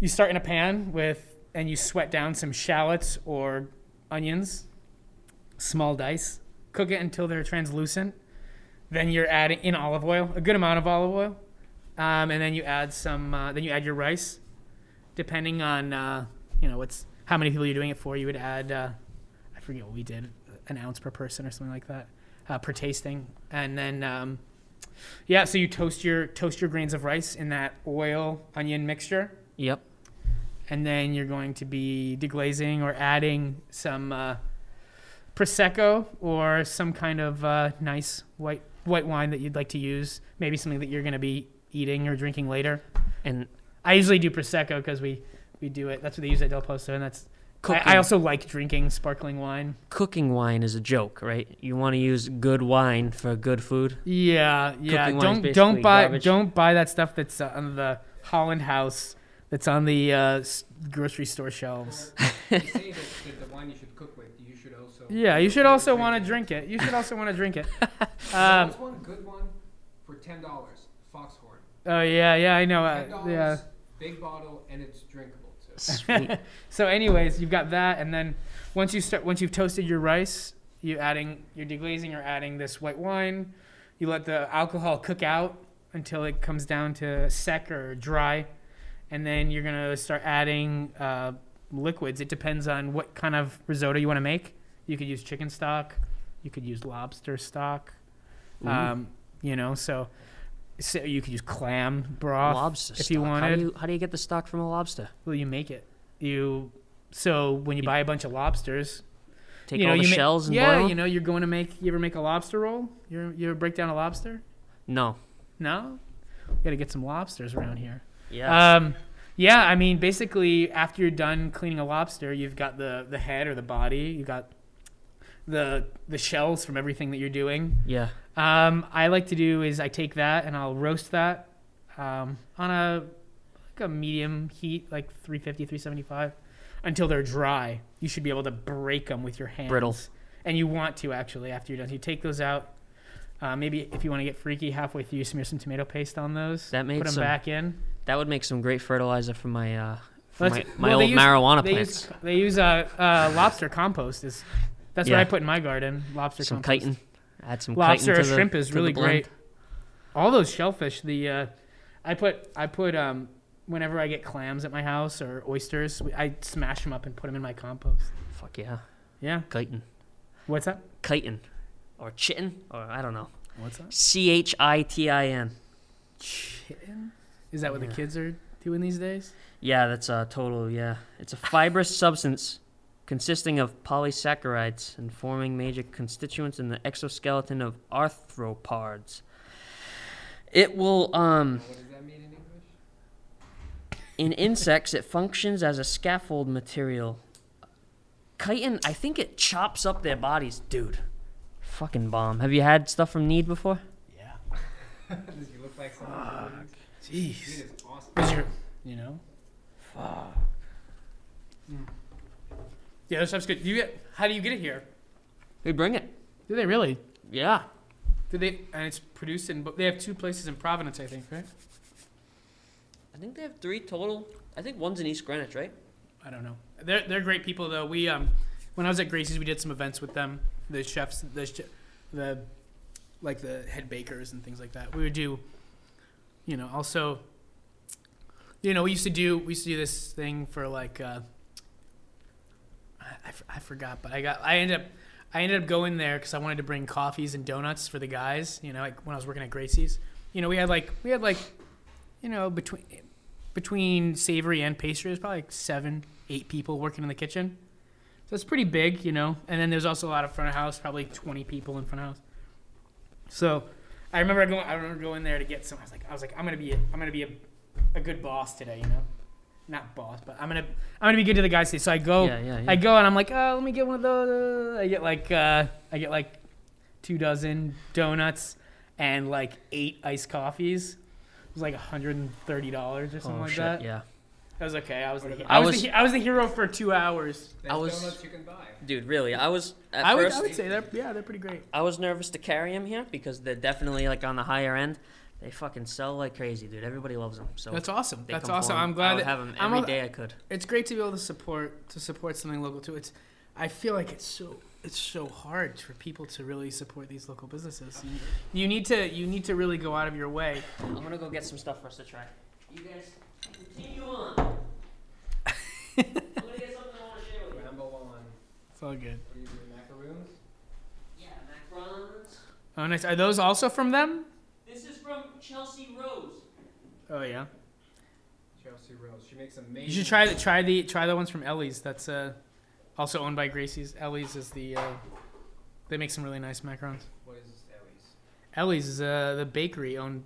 you start in a pan with and you sweat down some shallots or onions, small dice. Cook it until they're translucent. Then you're adding in olive oil, a good amount of olive oil, um, and then you add some. Uh, then you add your rice, depending on uh, you know what's how many people you're doing it for. You would add. Uh, I forget what we did, an ounce per person or something like that, uh, per tasting, and then um, yeah. So you toast your toast your grains of rice in that oil onion mixture Yep. and then you're going to be deglazing or adding some uh, prosecco or some kind of uh, nice white white wine that you'd like to use. Maybe something that you're going to be eating or drinking later. And I usually do prosecco because we we do it. That's what they use at Del Posto, and that's. cooking, I, I also like drinking sparkling wine. cooking wine is a joke, right? You want to use good wine for good food. Yeah, yeah. Cooking don't basically don't buy garbage. don't buy that stuff that's uh, on the Holland House. That's on the uh, grocery store shelves. Yeah, you should also want to drink it. You should also want to drink it. Um, There's one good one for ten dollars. Foxhorn. oh yeah, yeah, I know. Ten Uh, dollars. yeah. Big bottle and it's drinkable too. Sweet. So, anyways, you've got that, and then once you start, once you've toasted your rice, you adding, you're deglazing, you're adding this white wine. You let the alcohol cook out until it comes down to sec or dry, and then you're gonna start adding uh, liquids. It depends on what kind of risotto you want to make. You could use chicken stock. You could use lobster stock. Um, you know, so, so you could use clam broth lobster if you stock. How wanted. do you, how do you get the stock from a lobster? Well, you make it. You so when you buy a bunch of lobsters, Take you know all the you ma- shells and yeah, boil you know you're going to make. You ever make a lobster roll? You you ever break down a lobster? No. No, got to get some lobsters around here. Yeah. Um, yeah, I mean, basically, after you're done cleaning a lobster, you've got the the head or the body. You got the the shells from everything that you're doing. yeah. Um, I like to do is I take that and I'll roast that um, on a like a medium heat, like 350, 375, until they're dry. You should be able to break them with your hands. Brittle. And you want to actually after you're done. You take those out. Uh, maybe if you want to get freaky, halfway through, you smear some tomato paste on those. That Put makes them some- back in. That would make some great fertilizer for my uh, for my, my well, old use- marijuana They plants. use they use uh, uh, lobster compost. Is that's what I put in my garden. Lobster some compost. chitin. Add some lobster chitin or to the, shrimp is really great. All those shellfish, the uh, I put I put um whenever I get clams at my house or oysters, I smash them up and put them in my compost. Fuck yeah. Yeah. Chitin. What's that? Chitin. Or chitin. Or I don't know. What's that? C H I T I N. Chitin? Is that what Yeah. the kids are doing these days? Yeah, that's a total, yeah. It's a fibrous substance consisting of polysaccharides and forming major constituents in the exoskeleton of arthropods. It will, um, What does that mean in English? in insects, it functions as a scaffold material. Chitin, I think it chops up their bodies. Dude, fucking bomb. Have you had stuff from Knead before? Yeah. Does he look like someone? Jeez. He is awesome. Is your, you know? Fuck. Yeah, this stuff's good. Do you get? How do you get it here? They bring it. Do they really? Yeah. Do they? And it's produced in. They have two places in Providence, I think, right? I think they have three total. I think one's in East Greenwich, right? I don't know. They're they're great people though. We um, when I was at Gracie's, we did some events with them. The chefs, the the like the head bakers and things like that. We would do, you know, also. You know, we used to do we used to do this thing for like. Uh, I, forgot, but I got I ended up I ended up going there because I wanted to bring coffees and donuts for the guys. You know, like when I was working at Gracie's. You know, we had like we had like, you know, between between savory and pastry, there's probably like seven, eight people working in the kitchen. So it's pretty big, you know. And then there's also a lot of front of house, probably 20 people in front of house. So I remember going. I remember going there to get some. I was like, I was like, I'm gonna be, a, I'm gonna be a, a good boss today, you know. Not boss, but I'm gonna, I'm gonna be good to the guys today. So I go, yeah, yeah, yeah. I go and I'm like, oh, let me get one of those. I get like, uh, I get like two dozen donuts and like eight iced coffees. It was like $130 or something oh, like shit, that. yeah. That was okay. I was the, I I was, was- the, I was the hero for two hours. There's I was- you can buy. Dude, really, I was at I would, first. I would say they're yeah they're pretty great. I was nervous to carry him here because they're definitely like on the higher end. They fucking sell like crazy, dude. Everybody loves them. So That's awesome. That's awesome. for 'em. I'm I glad would have them I'm every al- day I could. it's great to be able to support to support something local too. It's I feel like it's so it's so hard for people to really support these local businesses. You, you need to you need to really go out of your way. I'm gonna go get some stuff for us to try. You guys continue on. I'm gonna get something I want to share with you. Ramble on. It's all good. What do you do, macaroons? Yeah, macarons. Oh, nice. Are those also from them? This is from Chelsea Rose. Oh yeah. Chelsea Rose. She makes amazing. You should try the try the try the ones from Ellie's. That's uh, also owned by Gracie's. Ellie's is the uh, they make some really nice macarons. What is this, Ellie's? Ellie's is uh, the bakery owned,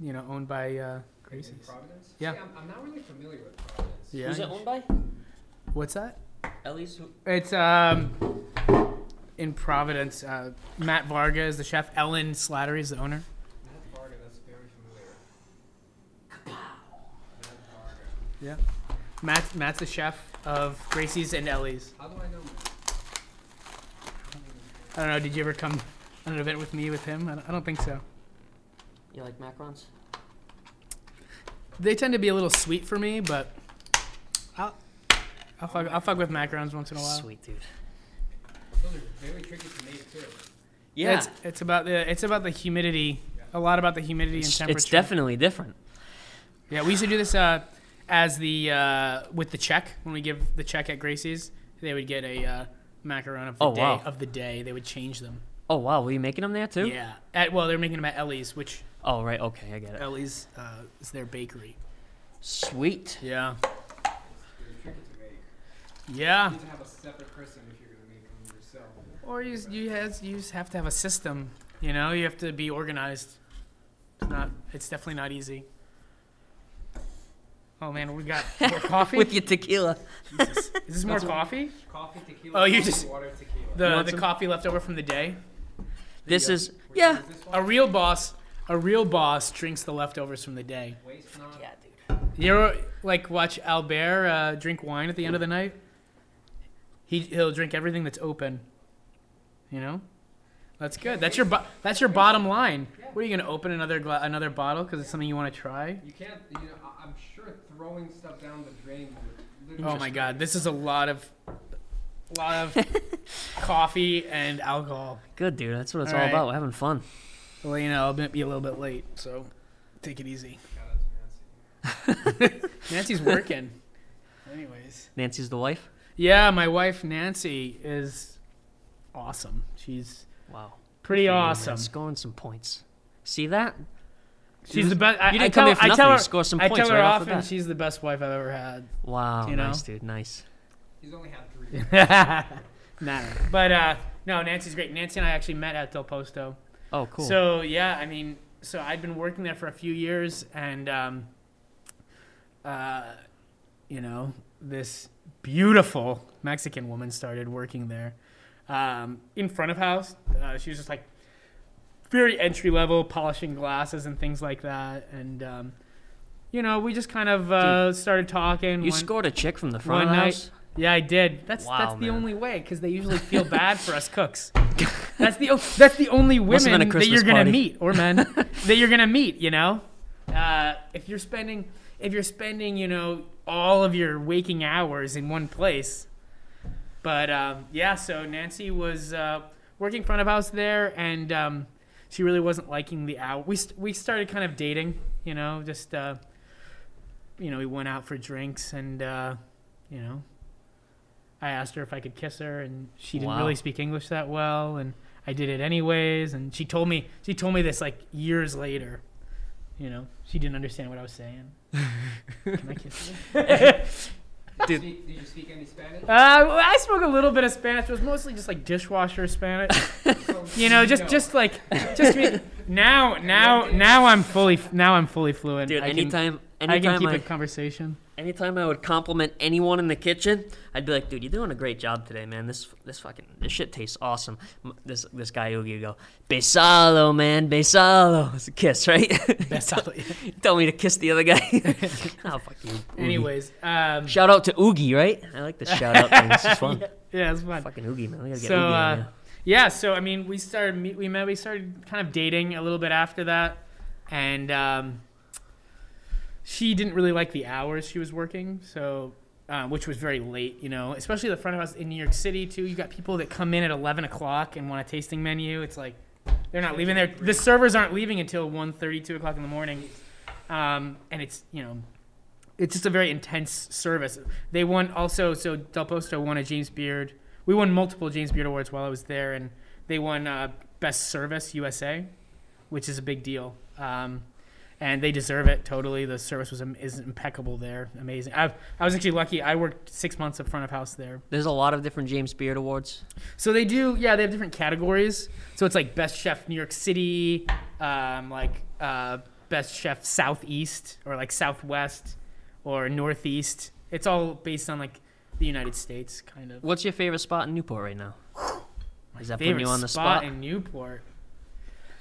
you know, owned by uh, In Gracie's. Providence? Yeah. See, I'm, I'm not really familiar with Providence. Yeah. Who's it owned by? What's that? Ellie's. Who? It's um in Providence. Uh, Matt Varga is the chef. Ellen Slattery is the owner. Matt Varga, that's very familiar. Matt Varga. Yeah. Matt Matt's the chef of Gracie's and Ellie's. How do I know I don't know. Did you ever come on an event with me with him? I don't, I don't think so. You like macarons? They tend to be a little sweet for me, but I'll I'll fuck, I'll fuck with macarons once in a while. Sweet dude. Those are very tricky to make too. Yeah, It's, it's about the it's about the humidity. A lot about the humidity and it's, temperature. it's definitely different. Yeah, we used to do this. Uh, as the uh, with the check when we give the check at Gracie's, they would get a uh, macaron of the Oh, day wow. of the day. They would change them. Oh wow, were you making them there too? Yeah. At, well, they're making them at Ellie's, which Oh right, okay, I get it. Ellie's uh, is their bakery. Sweet. Yeah. They're tricky to make. Yeah. You need to have a separate person if you're gonna make them yourself. Or you s- you has you just have to have a system. You know, you have to be organized. It's not. It's definitely not easy. Oh man, we got more coffee. With your tequila. Jesus. Is this more coffee? Coffee, tequila. Oh, you coffee, just- water, tequila. The want the some? coffee left over from the day. This uh, is yeah. is this A real boss, a real boss drinks the leftovers from the day. Waste not. Yeah, dude. You ever like watch Albert uh, drink wine at the end of the night? He he'll drink everything that's open. You know, that's good. That's your bo- that's your bottom line. What are you gonna open another gla- another bottle because it's something you want to try? You can't. You know, I'm sure throwing stuff down the drain. Oh my God, this is a lot of lot of coffee and alcohol. Good dude. That's what it's All all, right. about. We're having fun. Well, you know, I'll be a little bit late, so take it easy. Shout out to Nancy. Nancy's working. Anyways. Nancy's the wife. Yeah, my wife Nancy is awesome. She's Wow. pretty Good for you, man. awesome. Scoring some points. See that? She's the best. I, You didn't tell, come here for I nothing. tell You her, score some I points tell her right off the often bat. she's the best wife I've ever had. Wow. you know? Nice dude. Nice. He's only had three. nah, but uh, no, Nancy's great. Nancy and I actually met at Del Posto. Oh cool. So yeah, I mean, so I'd been working there for a few years, and um, uh, you know, this beautiful Mexican woman started working there um, in front of house. Uh, she was just like very entry level, polishing glasses and things like that, and um, you know, we just kind of uh, started talking. you one- scored a chick from the front of one the night- house. yeah, I did. That's Wow, that's the only way because they usually feel bad for us cooks. That's the that's the only women that you're gonna party. meet or men that you're gonna meet. You know, uh, if you're spending if you're spending you know all of your waking hours in one place. But um, yeah, so Nancy was uh, working front of house there, and um, she really wasn't liking the out. We st- we started kind of dating. You know, just uh, you know, we went out for drinks, and uh, you know, I asked her if I could kiss her, and she didn't Wow. really speak English that well, and I did it anyways. And she told me she told me this like years later. You know, she didn't understand what I was saying. Can I kiss you? Dude. Speak, did you speak any Spanish? Uh, I spoke a little bit of Spanish. It was mostly just like dishwasher Spanish. You know, just just like just me. Now now now I'm fully now I'm fully fluent. Dude, I can, anytime, I can keep I, a conversation. Anytime I would compliment anyone in the kitchen, I'd be like, "Dude, you're doing a great job today, man. This, this fucking, this shit tastes awesome." This, this guy Oogie would go, "Besalo, man, besalo." It's a kiss, right? Best out- Tell me to kiss the other guy. oh, fuck you. Oogie. Anyways, um, shout out to Oogie, right? I like the shout out thing. Is fun. yeah, it's fun. Fucking Oogie, man. We gotta get So, Oogie uh. Yeah, so I mean, we started we met we started kind of dating a little bit after that, and um, she didn't really like the hours she was working, so uh, which was very late, you know, especially the front of house in New York City too. You got people that come in at eleven o'clock and want a tasting menu. It's like they're not leaving there. The servers aren't leaving until 1.30, 2 o'clock in the morning, um, and it's you know. It's just a very intense service. They won also, so Del Posto won a James Beard. We won multiple James Beard awards while I was there, and they won uh, Best Service USA, which is a big deal. Um, and they deserve it totally. The service was is impeccable there, amazing. I, I was actually lucky. I worked six months of front of house there. There's a lot of different James Beard awards. So they do, yeah, they have different categories. So it's like Best Chef New York City, um, like uh, Best Chef Southeast, or like Southwest, or Northeast. It's all based on like the United States, kind of. What's your favorite spot in Newport right now? Is that putting favorite you on the spot spot? in Newport.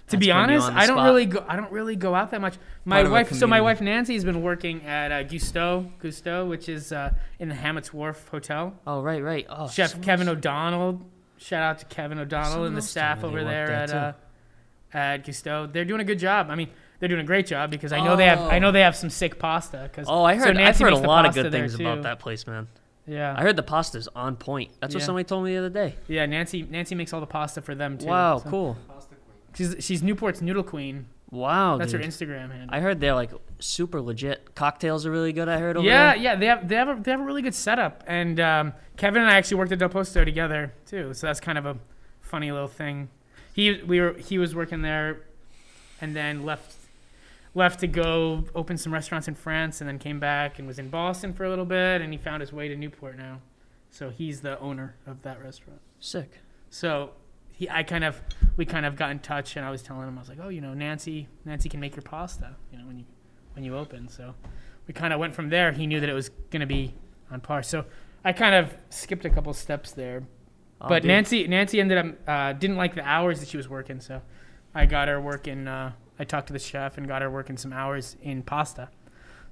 To be honest, I don't spot. really go. I don't really go out that much. My Part wife, so my wife Nancy's been working at uh, Gusto, Gusto, which is uh, in the Hammett's Wharf Hotel. Oh right, right. Oh, Chef someone Kevin else- O'Donnell. Shout out to Kevin O'Donnell and the staff over there, at uh, at Gusto. They're doing a good job. I mean, they're doing a great job because I know they have. I Oh. know they have some sick pasta. Cause, Oh, I so heard. I've heard a lot of good things about that place, man. Yeah, I heard the pasta's on point. That's what somebody told me the other day. yeah. Nancy Nancy makes all the pasta for them too. Wow, so- cool. She's she's Newport's noodle queen. Wow, That's dude. her Instagram handle. I heard they're like super legit. Cocktails are really good. I heard over yeah, there. yeah, they have they have a, they have a really good setup, and um, Kevin and I actually worked at Del Posto together too, so that's kind of a funny little thing. He we were he was working there, and then left left to go open some restaurants in France, and then came back and was in Boston for a little bit, and he found his way to Newport now, so he's the owner of that restaurant. Sick. So he, I kind of, we kind of got in touch, and I was telling him, I was like, oh, you know, Nancy, Nancy can make your pasta, you know, when you, when you open. So we kind of went from there. He knew that it was gonna be on par. So I kind of skipped a couple steps there. Oh, but dude. Nancy, Nancy ended up uh, didn't like the hours that she was working, so I got her working. Uh, I talked to the chef and got her working some hours in pasta.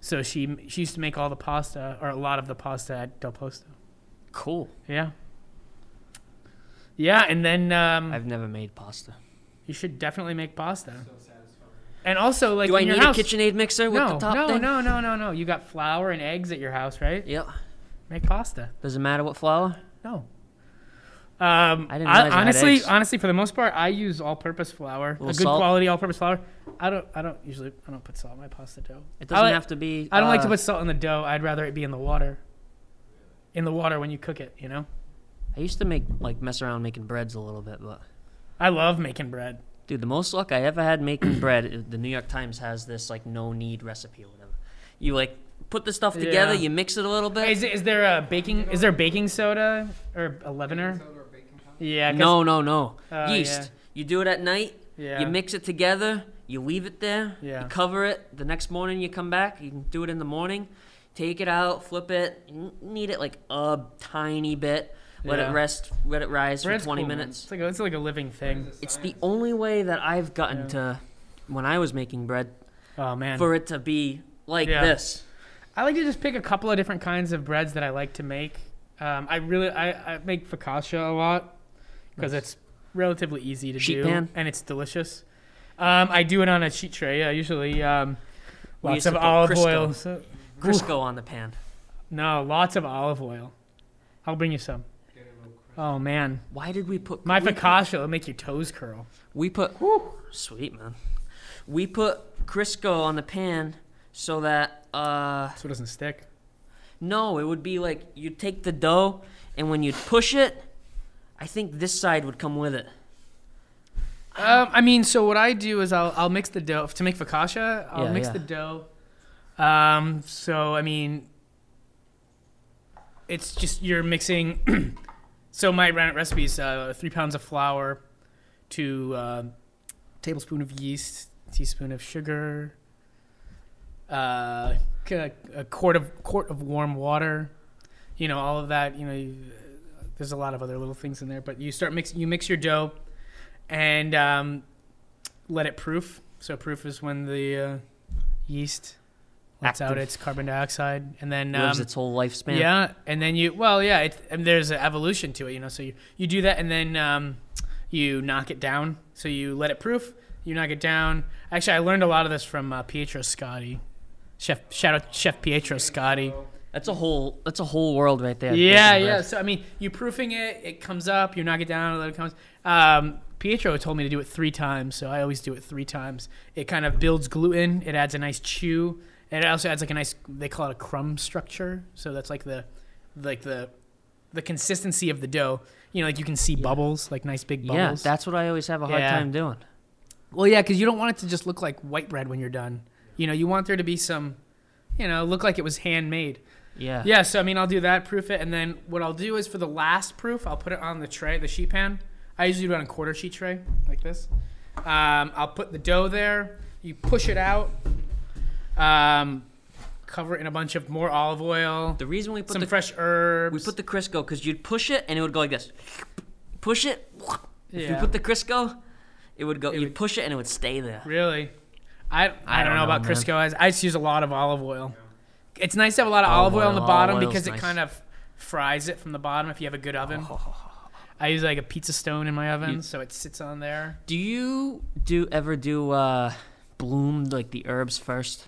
So she she used to make all the pasta or a lot of the pasta at Del Posto. cool. Yeah. Yeah, and then um, I've never made pasta. you should definitely make pasta. So satisfying. And also, like Do I in need house, a KitchenAid mixer with no, the top no, thing? no, no, no, no. You got flour and eggs at your house, right? Yeah. Make pasta. Does it matter what flour? No. Um, I didn't realize it had honestly, eggs. honestly, for the most part, I use all-purpose flour, a Little good salt? quality all-purpose flour. I don't, I don't usually, I don't put salt in my pasta dough. It doesn't like- have to be. I don't like to uh, put salt in the dough. I'd rather it be in the water. In the water when you cook it, you know. I used to make like mess around making breads a little bit, but I love making bread. dude, the most luck I ever had making bread. The New York Times has this like no knead recipe or whatever. You like put the stuff together, Yeah. you mix it a little bit. Is, is there a baking? Is there baking soda or a leavener? Soda or baking powder? Yeah. 'cause- no, no, no. Oh, Yeast. yeah. You do it at night. Yeah. You mix it together. You leave it there. Yeah. You cover it. The next morning you come back. You can do it in the morning. Take it out, flip it. You knead it like a tiny bit. Let Yeah. it rest. Let it rise for 20 cool, minutes. It's like a, it's like a living thing. It's the only way that I've gotten Yeah. to when I was making bread Oh man. for it to be like Yeah. this. I like to just pick a couple of different kinds of breads that I like to make. Um, I really I, I make focaccia a lot because Nice. it's relatively easy to Sheet do pan? and it's delicious. Um, I do it on a sheet tray. Yeah, usually um, lots of olive Crisco. oil. So, Crisco on the pan. no, lots of olive oil. I'll bring you some. Get a little crust. Oh man, Why did we put my focaccia will make your toes curl. we put sweet man. We put Crisco on the pan so that uh So it doesn't stick. no, it would be like you take the dough and when you'd push it, I think this side would come with it. Um, I mean, so what I do is I'll I'll mix the dough to make focaccia. I'll Yeah, mix yeah. the dough. Um, so I mean, it's just you're mixing. so my recipe is uh, three pounds of flour, two uh, tablespoon of yeast, teaspoon of sugar, uh, a, a quart of quart of warm water. You know all of that. You know, you, there's a lot of other little things in there, but you start mix you mix your dough and um, let it proof. So proof is when the uh, yeast lets out its carbon dioxide, and then Lives um, its whole lifespan. yeah, and then you well yeah, it, and there's an evolution to it, you know. So you you do that, and then um, you knock it down. So you let it proof, you knock it down. Actually, I learned a lot of this from uh, Pietro Scotti, chef. Shout out Chef Pietro Scotti. That's a whole that's a whole world right there. Yeah, yeah. So I mean, you proofing it, it comes up, you knock it down, let it comes. Um, Pietro told me to do it three times, so I always do it three times. It kind of builds gluten. It adds a nice chew. And it also adds like a nice. They call it a crumb structure. So that's like the, like the, the consistency of the dough. You know, like you can see bubbles, like nice big bubbles. Yeah, that's what I always have a hard Yeah. time doing. well, yeah, because you don't want it to just look like white bread when you're done. You know, you want there to be some, you know, look like it was handmade. Yeah. Yeah, so I mean, I'll do that, proof it, and then what I'll do is for the last proof, I'll put it on the tray, the sheet pan. I usually do it on a quarter sheet tray, like this. Um, I'll put the dough there. You push it out. Um, cover it in a bunch of more olive oil, The reason we put some the fresh herbs. we put the Crisco because you'd push it and it would go like this. Push it. If you put the Crisco, it would go. It you'd would- push it and it would stay there. really. I I, don't, know, about man. Crisco. I, I just use a lot of olive oil. It's nice to have a lot of Olive olive oil on the bottom because it nice. kind of fries it from the bottom if you have a good oven. I use like a pizza stone in my oven, You- so it sits on there. Do you do ever do uh, bloom like the herbs first?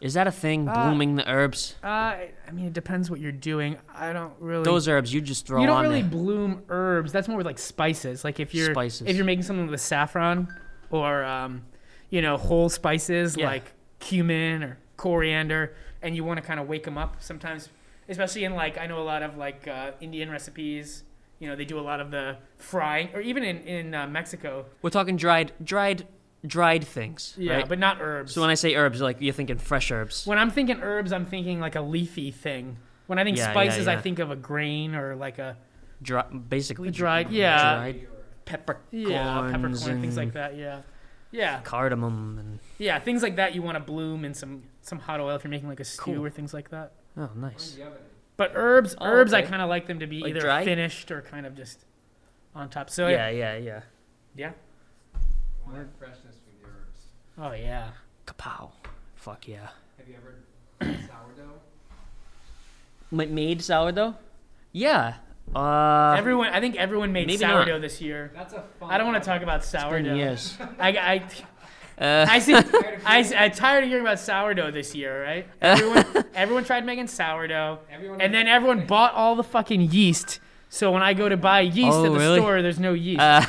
Is that a thing? Uh, blooming the herbs. Uh, I mean, it depends what you're doing. I don't really. Those herbs you just throw you don't on really there. bloom herbs. That's more with like spices. Like if you're Spices. if you're making something with saffron, or um, you know, whole spices Yeah. like cumin or coriander, and you want to kind of wake them up sometimes, especially in like I know a lot of like uh, Indian recipes. You know, they do a lot of the frying, or even in in uh, Mexico. We're talking dried, dried, dried things. Yeah, right? but not herbs. so when I say herbs, like you're thinking fresh herbs. When I'm thinking herbs, I'm thinking like a leafy thing. When I think Yeah, yeah, spices, I think of a grain or like a Dry, basically A dried- yeah. dried peppercorns, yeah peppercorn, things like that. Yeah, yeah, cardamom and yeah, things like that. You want to bloom in some some hot oil if you're making like a stew Cool. or things like that. oh nice. But herbs, Oh, herbs, I kind of like them to be Like either dry? finished or kind of just on top. So yeah, yeah, yeah. yeah. Want that freshness with the herbs. Oh yeah. Kapow. Fuck yeah. Have you ever done sourdough? Ma- Made sourdough? Yeah. Uh, everyone, I think everyone made maybe not. sourdough this year. That's a fun. I don't want to talk about sourdough. Yes. I, I, Uh, I see. I, hearing- I'm tired of hearing about sourdough this year, right? Everyone, everyone tried making sourdough, Everyone and then everyone bought all the fucking yeast. So when I go to buy yeast Oh, at the really? store, there's no yeast. uh,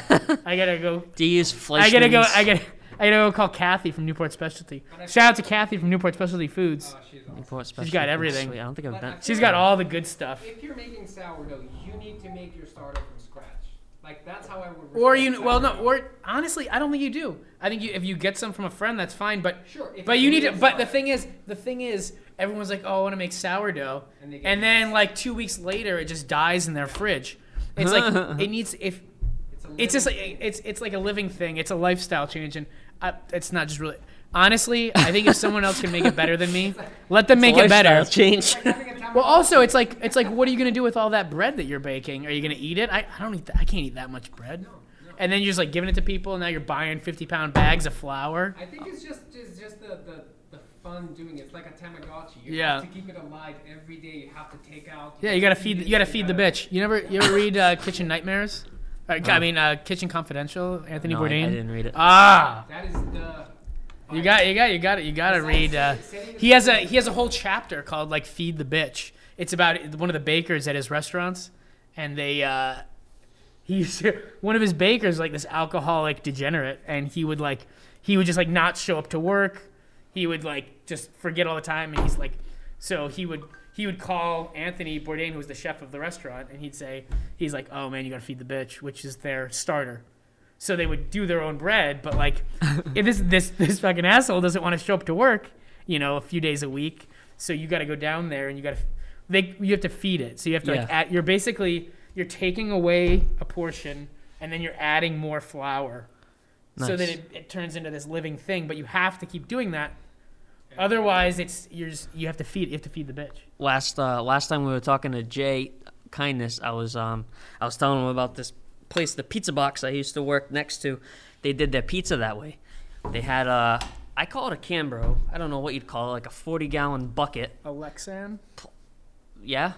I gotta go. do you use Fleischmann's? I gotta go. I gotta. I gotta go call Kathy from Newport Specialty. Shout out to Kathy from Newport Specialty Foods. Oh, she's awesome. Newport She's got everything. Sweet, I don't think I've But done. I She's feel got all the good stuff. If you're making sourdough, you need to make your starter from scratch. Like that's how I would. Or respect you, well, no, or honestly, I don't think you do. I think you, if you get some from a friend, that's fine. But Sure. but it's you need to. But the thing is, the thing is, everyone's like, oh, I want to make sourdough, And, and then like two weeks later, it just dies in their fridge. It's like it needs if it's, just like it's it's like a living thing. It's a lifestyle change, and I, it's not just really. Honestly, I think if someone else can make it better than me, let them make it better. Change. It's like having a Tamagotchi. Well, also, it's like it's like, what are you gonna do with all that bread that you're baking? Are you gonna eat it? I, I don't eat that. I can't eat that much bread. And then you're just like giving it to people. And now you're buying 50 pound bags of flour. I think it's just just just the, the the fun doing it. It's like a Tamagotchi. You Yeah. have to keep it alive every day. You have to take out. Yeah, you gotta feed it, you gotta feed the bitch. You never you ever read uh, Kitchen Nightmares? Uh, I mean, uh, Kitchen Confidential. Anthony no, I, I Bourdain. didn't read it. Ah, That is the. you got you got you got it. You gotta read. Uh, setting- setting the he has a he has a whole chapter called like feed the bitch it's about one of the bakers at his restaurants and they uh he's one of his bakers like this alcoholic degenerate and he would like he would just like not show up to work he would like just forget all the time and he's like so he would he would call Anthony Bourdain who was the chef of the restaurant and he'd say he's like oh man you gotta feed the bitch which is their starter. So they would do their own bread but like if this this this fucking asshole doesn't want to show up to work you know a few days a week so you got to go down there and you got to they you have to feed it. So you have to like add, you're basically you're taking away a portion and then you're adding more flour. So that it, it turns into this living thing but you have to keep doing that. Otherwise it's you're just, you have to feed you have to feed the bitch last uh, last time we were talking to Jay Kindness, I was um I was telling him about this place, the Pizza Box I used to work next to. They did their pizza that way. They had a I call it a Cambro. I don't know what you'd call it, like a forty gallon bucket. Alexan Yeah,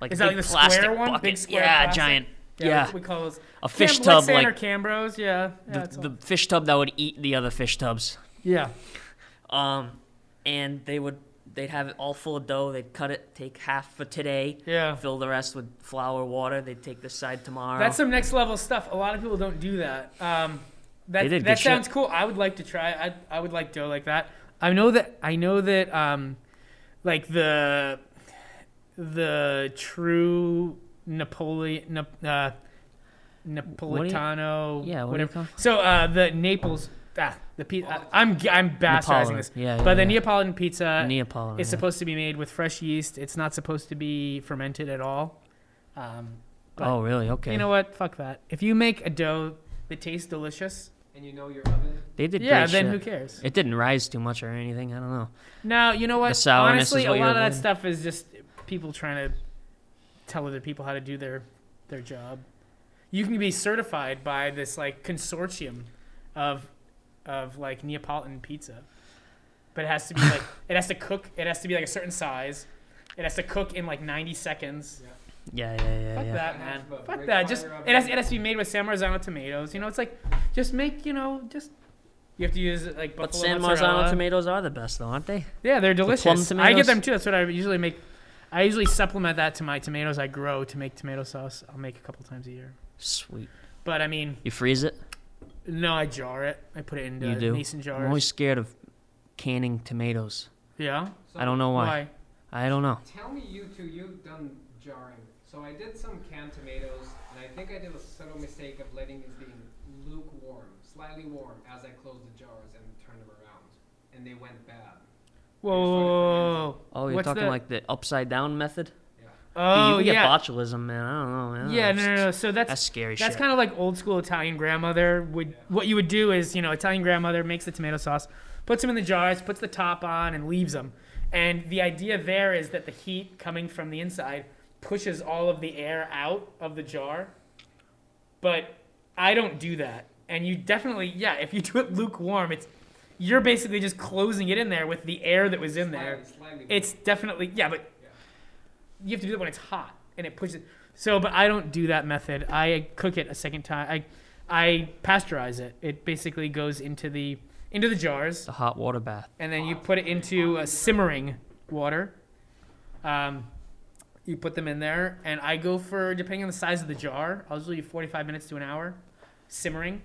like Is a that big like the plastic square one? bucket. Big square yeah, plastic? giant. Yeah, we call those a fish Cam- tub Lexan like or Cambros yeah, yeah, all- the fish tub that would eat the other fish tubs. yeah. Um, and they would they'd have it all full of dough. They'd cut it, take half for today, Yeah. fill the rest with flour, water. They'd take this side tomorrow. That's some next level stuff. A lot of people don't do that. Um, that They did that good shit. sounds cool. I would like to try. I I would like dough like that. I know that I know that um, like the the true Napoleon uh, Napolitano. yeah, what you whatever. So uh, the Naples. Ah, the pizza. I'm I'm bastardizing this. Yeah, but the yeah. Neapolitan pizza Neapolitan. is yeah. supposed to be made with fresh yeast. It's not supposed to be fermented at all. Um, but oh, really? Okay. you know what? Fuck that. If you make a dough that tastes delicious, And you know your oven. they did yeah, then shit. who cares? It didn't rise too much or anything. I don't know. No, you know what? The sourness Honestly, is a lot of that stuff is just people trying to tell other people how to do their their job. You can be certified by this like consortium of of like Neapolitan pizza, but it has to be like it has to cook. It has to be like a certain size. It has to cook in like 90 seconds. Yeah, yeah, yeah, yeah. Fuck yeah. that, man. Fuck that. Just it has it has to be made with San Marzano tomatoes. You know, it's like just make you know just you have to use like But buffalo San mozzarella. Marzano tomatoes are the best, though, aren't they? Yeah, they're plum delicious. I get them too. That's what I usually make. I usually supplement that to my tomatoes I grow to make tomato sauce. I'll make a couple times a year. Sweet. But I mean, You freeze it? No, I jar it. I put it in You do? mason jars. I'm always scared of canning tomatoes. yeah. So I don't know why. Why? I don't know. Tell me, you two, you've done jarring. So I did some canned tomatoes, and I think I did a subtle mistake of letting it be lukewarm, slightly warm, as I closed the jars and turned them around, and they went bad. Whoa. Oh, you're What's talking the- like the upside down method? Yeah. Oh, Dude, you oh, can yeah. get botulism, man. I don't know, man. Yeah, no, no, no. So that's That's scary That's shit. kind of like old school Italian grandmother would. Yeah. What you would do is, you know, Italian grandmother makes the tomato sauce, puts them in the jars, puts the top on, and leaves them. And the idea there is that the heat coming from the inside pushes all of the air out of the jar. But I don't do that. And you definitely, yeah, if you do it lukewarm, it's you're basically just closing it in there with the air that was in there. Slightly, slightly It's definitely yeah, but Yeah. You have to do it when it's hot and it pushes. So, but I don't do that method. I cook it a second time. I I pasteurize it. It basically goes into the into the jars, the hot water bath. and then you put it into a simmering water. Um, you put them in there, and I go for depending on the size of the jar. I'll usually do 45 minutes to an hour, simmering.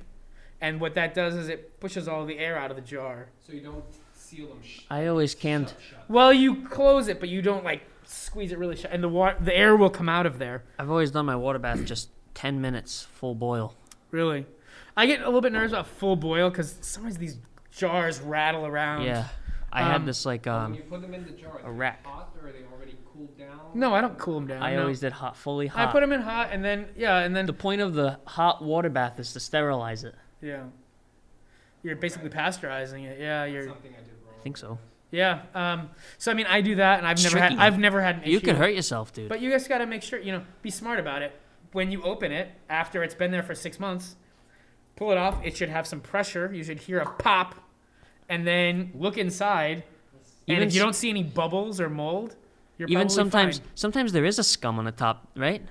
And what that does is it pushes all the air out of the jar. So you don't seal them sh- I always canned. shut, shut. Well, you close it, but you don't like squeeze it really shut, and the water, the air will come out of there. I've always done my water bath just 10 minutes, full boil. Really, I get a little bit nervous about full boil because sometimes these jars rattle around. Yeah. I Um, had this like um. when you put them in the jar, a are they rack. hot or are they already cooled down? No, I don't cool them down. I no. always did hot fully hot. I put them in hot, and then yeah, and then the point of the hot water bath is to sterilize it. yeah, you're basically pasteurizing it. Yeah, you're something I did wrong. I think so. Yeah. Um, so I mean, I do that, and I've never had I've never had an issue. You could hurt yourself, dude. But you just got to make sure, you know, be smart about it. When you open it, after it's been there for six months, pull it off. It should have some pressure. You should hear a pop, and then look inside. And Even if you don't see any bubbles or mold, you're Even sometimes fine. sometimes there is a scum on the top, right?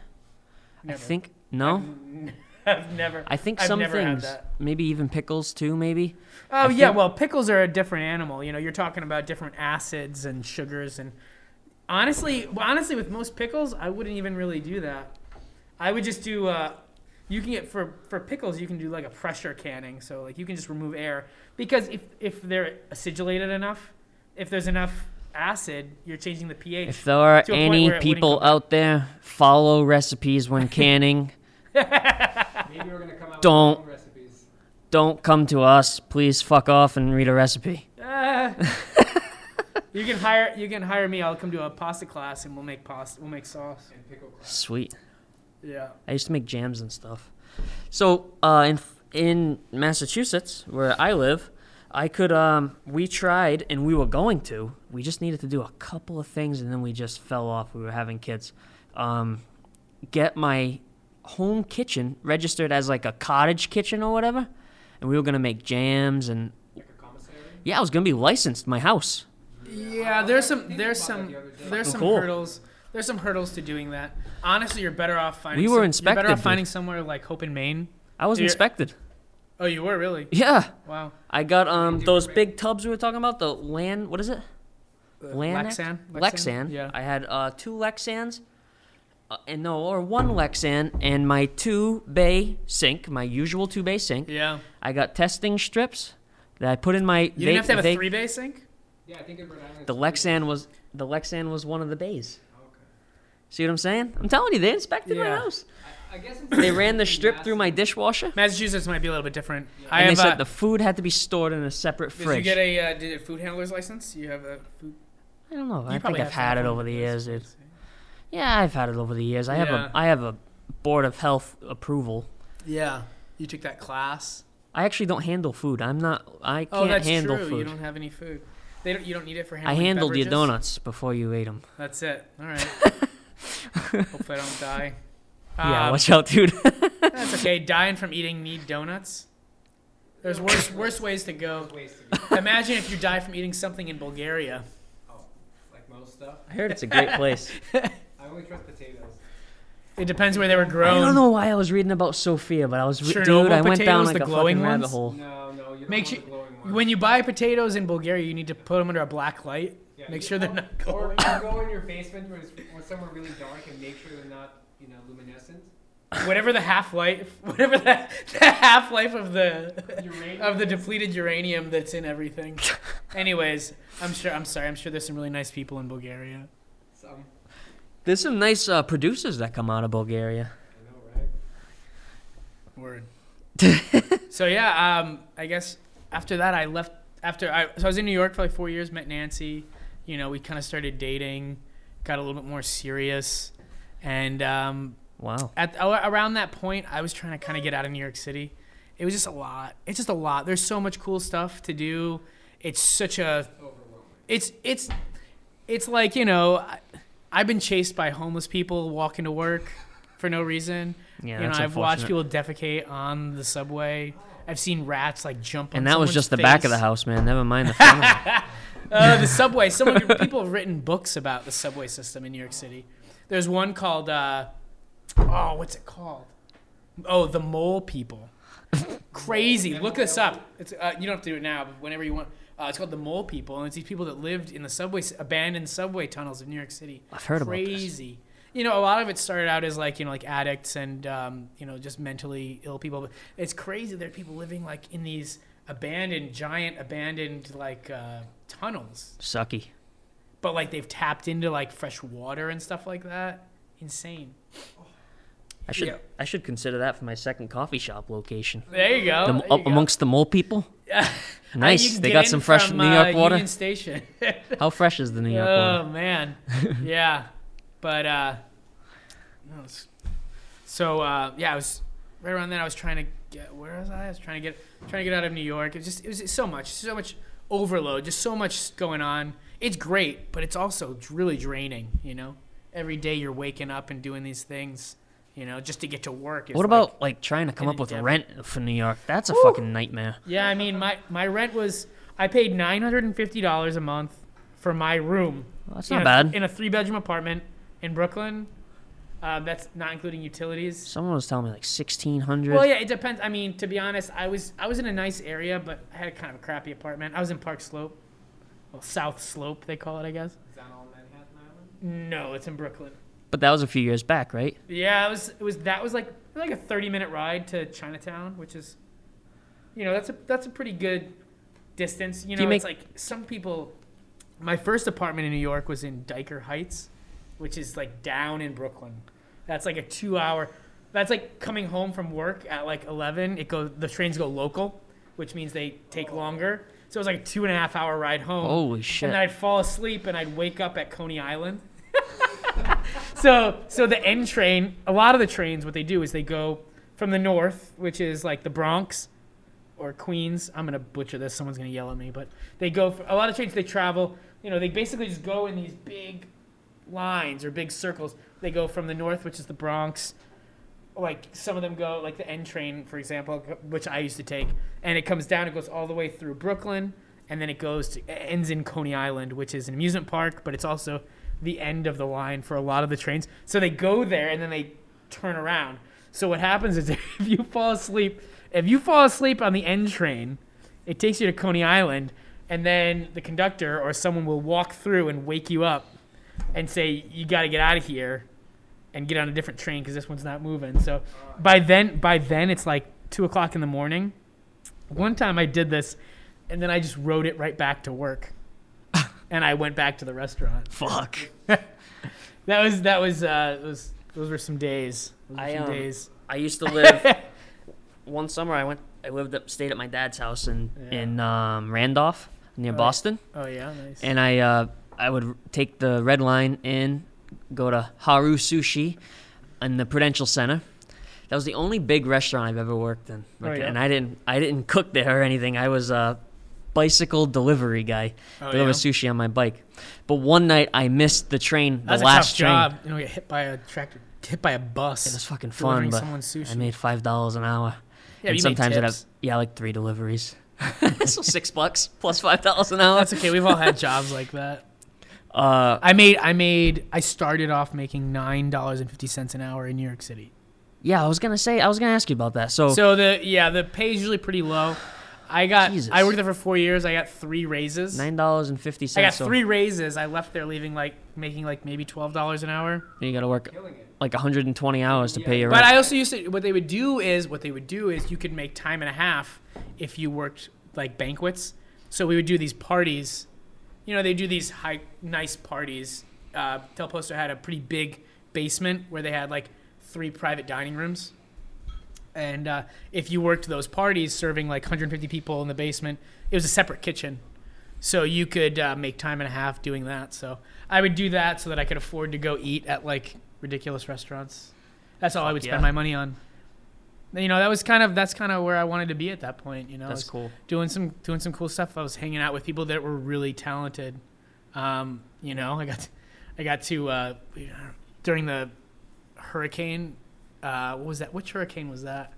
Never. I think no. I've never. I think I've some things, maybe even pickles too, maybe. Oh I yeah, think- well, pickles are a different animal. You know, you're talking about different acids and sugars, and honestly, honestly, with most pickles, I wouldn't even really do that. I would just do. Uh, you can get for for pickles, you can do like a pressure canning, so like you can just remove air because if if they're acidulated enough, if there's enough acid, you're changing the pH. If there are To a point any where it wouldn't people out there follow recipes when canning, Maybe we're gonna come out Don't. with recipes. don't come to us. Please fuck off and read a recipe. Ah. you can hire you can hire me. I'll come to a pasta class and we'll make pasta. We'll make sauce. And pickle crab. Sweet. Yeah. I used to make jams and stuff. So uh, in in Massachusetts, where I live, I could um we tried and we were going to. We just needed to do a couple of things and then we just fell off. We were having kids. Um, get my home kitchen registered as like a cottage kitchen or whatever, and we were gonna make jams and Like yeah, I was gonna be licensed my house. Yeah, there's some there's some that the there's some Cool. hurdles. There's some hurdles to doing that. Honestly, you're better off finding. We were some, You're inspected, better off dude. finding somewhere like Hope & Main. I was You're- inspected. Oh, you were really? Yeah, Wow. I got um those big tubs we were talking about. The land, what is it? Lanac? Lexan. Lexan. Yeah. I had uh, two Lexans, uh, and no, or one Lexan, and my two bay sink, my usual two bay sink. Yeah. I got testing strips that I put in my. You they- didn't have to have a three bay sink. Yeah, I think in Rhode Island. The Lexan was the Lexan was one of the bays. Okay. See what I'm saying? I'm telling you, they inspected my house. I, I guess They ran the strip through my dishwasher, Massachusetts might be a little bit different. Yeah. I and have they said a, the food had to be stored in a separate fridge. Did you get a uh, did a food handler's license? You have a food. I don't know. You I think probably I've had it over the handler's years, dude. License. Yeah, I've had it over the years. I have Yeah. a I have a board of health approval. Yeah. You took that class. I actually don't handle food. I'm not. I can't Oh, that's handle true. food. You don't have any food. They don't. You don't need it for handling food. I handling handled your donuts before you ate them. That's it. All right. Hopefully I don't die. yeah, Um, watch out, dude. That's okay. Dying from eating meat donuts. There's worse worse ways to go. Ways to go. Imagine if you die from eating something in Bulgaria. Oh, like most stuff. I heard it's a great place. I only trust potatoes. It depends where they were grown. I don't know why I was reading about Sofia, but I was re- Chernobyl dude. I went down like the a glowing fucking rabbit hole. No, no, you don't Make want sure- the glowing ones. When you buy potatoes in Bulgaria, you need to put them under a black light. Yeah, make you- sure they're or- not Or glowing. you go in your basement where it's or somewhere really dark and make sure they're not, you know, luminescent. whatever the half life, whatever the, the half life of the Uranium of the is- depleted uranium that's in everything. Anyways, I'm sure. I'm sorry. I'm sure there's some really nice people in Bulgaria. Some. There's some nice uh, producers that come out of Bulgaria. I know, right? Word. so yeah, um, I guess after that I left. After I, so I was in New York for like four years. Met Nancy. You know, we kind of started dating, got a little bit more serious, and um, Wow. at around that point, I was trying to kind of get out of New York City. It was just a lot. It's just a lot. There's so much cool stuff to do. It's such a it's it's it's like you know I, I've been chased by homeless people walking to work for no reason. Yeah, you know, I've watched people defecate on the subway. I've seen rats like jump on And that was just the back of the house, man. Never mind the front. Uh, the subway. Someone people have written books about the subway system in New York City. There's one called uh, oh, what's it called? Oh, the Mole People. Crazy. Look this up. It's uh, you don't have to do it now, but whenever you want. Uh, it's called the Mole People, and it's these people that lived in the subway, abandoned subway tunnels of New York City. I've heard about this. Crazy. You know, a lot of it started out as like you know, like addicts and um, you know, just mentally ill people. But it's crazy. There are people living like in these abandoned, giant, abandoned like uh, tunnels Sucky. but like they've tapped into like fresh water and stuff like that. Insane. I should Yeah. I should consider that for my second coffee shop location. There you go. The- there you up go. amongst the mole people. Yeah. Nice. They got some fresh from, New York uh, water. Union Station. How fresh is the New York oh water? Oh man, yeah. But uh, so uh, yeah, I was right around then. I was trying to get where was I? I was trying to get trying to get out of New York. It was just it was so much, so much overload, just so much going on. It's great, but it's also really draining. You know, every day you're waking up and doing these things. You know, just to get to work. is What about like trying to come up with endeavor. rent for New York? That's a Woo. fucking nightmare. Yeah, I mean, my my rent was I paid nine hundred and fifty dollars a month for my room. Well, that's in not a, bad. In a three bedroom apartment in Brooklyn. Um, that's not including utilities. Someone was telling me like sixteen hundred. Well, yeah, it depends. I mean, to be honest, I was I was in a nice area, but I had kind of a crappy apartment. I was in Park Slope, well, South Slope they call it, I guess. Is that all Manhattan Island? No, it's in Brooklyn. But that was a few years back, right? Yeah, it was. It was that was like like a thirty minute ride to Chinatown, which is, you know, that's a that's a pretty good distance. You know, you it's like some people. My first apartment in New York was in Dyker Heights, which is like down in Brooklyn. That's like a two hour. That's like coming home from work at like eleven. It goes. The trains go local, which means they take longer. So it was like a two and a half hour ride home. Holy shit. And I'd fall asleep and I'd wake up at Coney Island. so so the N train, a lot of the trains, what they do is they go from the north, which is like the Bronx or Queens. I'm gonna butcher this. Someone's gonna yell at me, but they go. For, a lot of trains they travel. You know, they basically just go in these big lines or big circles. They go from the north, which is the Bronx. Like some of them go, like the N train, for example, which I used to take, and it comes down. It goes all the way through Brooklyn, and then it goes to ends in Coney Island, which is an amusement park, but it's also the end of the line for a lot of the trains. So they go there and then they turn around. So what happens is if you fall asleep, if you fall asleep on the N train, it takes you to Coney Island, and then the conductor or someone will walk through and wake you up and say you got to get out of here and get on a different train because this one's not moving. So by then, by then it's like two o'clock in the morning. One time I did this, and then I just rode it right back to work, and I went back to the restaurant. Fuck. That was that was uh, those those were some days. Those I, some um, days. I used to live. one summer, I went. I lived up, stayed at my dad's house in Yeah. in um, Randolph near Right. Boston, Oh yeah, nice. and I uh, I would take the red line in, go to Haru Sushi, in the Prudential Center. That was the only big restaurant I've ever worked in, Oh, yeah? and I didn't I didn't cook there or anything. I was a bicycle delivery guy, oh, deliver yeah? sushi on my bike. But one night I missed the train, the That's last a train. job. You know, get hit by a tractor, hit by a bus. It was fucking fun, but. I made five dollars an hour. yeah, and sometimes I'd have yeah, like three deliveries. so six bucks plus five dollars an hour. That's okay. We've all had jobs like that. Uh, I made I made I started off making nine dollars and fifty cents an hour in New York City. yeah, I was gonna say, I was gonna ask you about that. So, So the yeah the pay is usually pretty low. I got. Jesus. I worked there for four years. I got three raises. Nine dollars and fifty I got. So three raises. I left there leaving like making like maybe twelve dollars an hour. you got to work Killing it. like 120 hours to pay your rent. But rent. I also used to. What they would do is what they would do is you could make time and a half if you worked like banquets. So we would do these parties. You know, they do these high, nice parties. Uh, Del Posto had a pretty big basement where they had like three private dining rooms. And uh, if you worked those parties serving like 150 people in the basement, it was a separate kitchen. So you could uh, make time and a half doing that. So I would do that so that I could afford to go eat at like ridiculous restaurants. That's all I Fuck would yeah. spend my money on. You know, that was kind of that's kind of where I wanted to be at that point. You know, That's cool. doing some doing some cool stuff. I was hanging out with people that were really talented. Um, you know, I got I got to uh, during the hurricane. Uh, what was that? Which hurricane was that?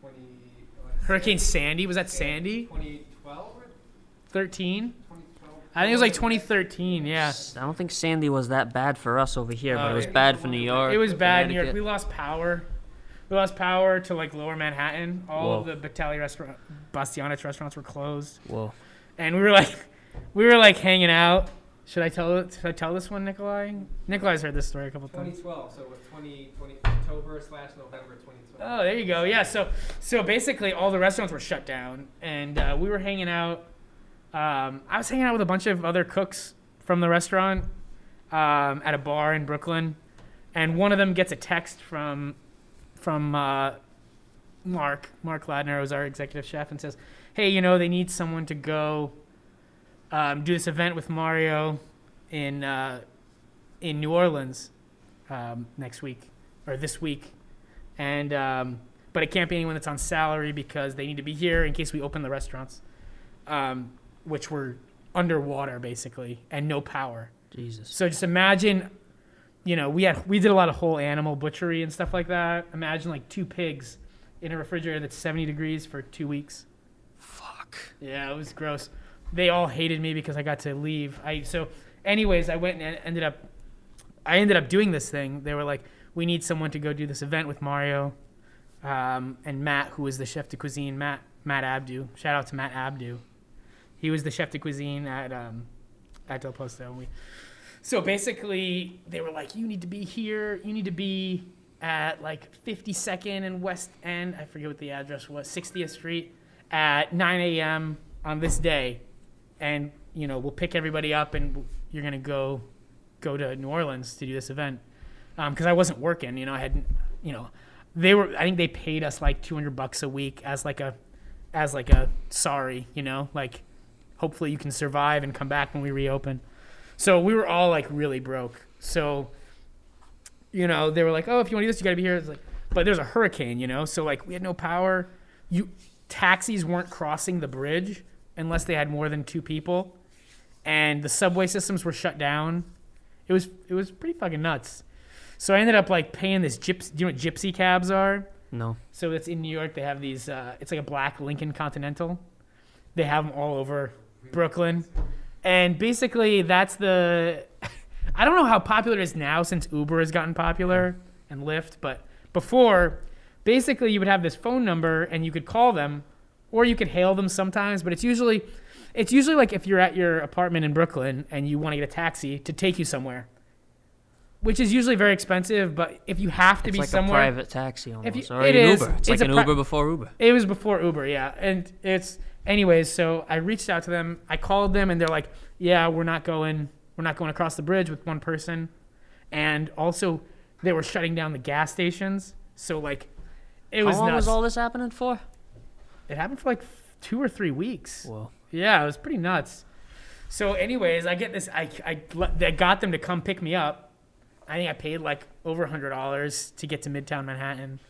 20, Hurricane Sandy. Was that Sandy? 2012 or Thirteen. I think it was like 2013. Yeah. I don't think Sandy was that bad for us over here, but Oh, it was yeah. bad for New York. It was bad in New York. We lost power. We lost power to like Lower Manhattan. All of the Batali restaurant, Bastianich restaurants were closed, Whoa. and we were like, we were like hanging out. Should I tell it? Should I tell this one, Nikolai? Nikolai's heard this story a couple times. 2012, so it was 20, 20 October slash November 2012. Oh, there you go. Yeah. So, so basically, all the restaurants were shut down, and uh, we were hanging out. Um, I was hanging out with a bunch of other cooks from the restaurant um, at a bar in Brooklyn, and one of them gets a text from from uh, Mark Mark Ladner, who's our executive chef, and says, "Hey, you know, they need someone to go um, do this event with Mario in uh, in New Orleans um, next week or this week." and um, but it can't be anyone that's on salary because they need to be here in case we open the restaurants, um, which were underwater basically and no power. Jesus. So just imagine, you know, we had we did a lot of whole animal butchery and stuff like that. Imagine like two pigs in a refrigerator that's 70 degrees for two weeks. Fuck. Yeah, it was gross. They all hated me because I got to leave. I so, anyways, I went and ended up, I ended up doing this thing. They were like, we need someone to go do this event with Mario, um, and Matt, who was the chef de cuisine, Matt Matt Abdoo. Shout out to Matt Abdoo. He was the chef de cuisine at um, at Del Posto. And we, so basically, they were like, you need to be here. You need to be at like 52nd and West End. I forget what the address was. 60th Street at 9 a.m. on this day, and you know we'll pick everybody up, and you're gonna go go to New Orleans to do this event um, because I wasn't working. You know, I hadn't. You know, they were. I think they paid us like 200 bucks a week as like a as like a sorry. You know, like hopefully you can survive and come back when we reopen. So we were all like really broke. So you know, they were like, "Oh, if you want to do this, you got to be here." It's like, but there's a hurricane, you know, so like we had no power. You taxis weren't crossing the bridge unless they had more than two people, and the subway systems were shut down. It was it was pretty fucking nuts. So I ended up like paying this gypsy. Do you know what gypsy cabs are? No. So it's in New York. They have these. Uh, it's like a black Lincoln Continental. They have them all over Brooklyn, and basically that's the. I don't know how popular it is now since Uber has gotten popular and Lyft, but before, basically you would have this phone number and you could call them, or you could hail them sometimes. But it's usually, it's usually like if you're at your apartment in Brooklyn and you want to get a taxi to take you somewhere, which is usually very expensive. But if you have to It's be like somewhere, a private taxi almost. you- or it an is. Uber. It's, It's like an pri- Uber before Uber. it was before Uber, yeah. And it's anyways, so I reached out to them. I called them and they're like, "Yeah, we're not going we're not going across the bridge with one person." And also they were shutting down the gas stations. So like it was How long nuts. was all this happening for? It happened for like 2 or 3 weeks. Whoa. Yeah, it was pretty nuts. So, anyways, I get this. I I, I got them to come pick me up. I think I paid like over a hundred dollars to get to Midtown Manhattan,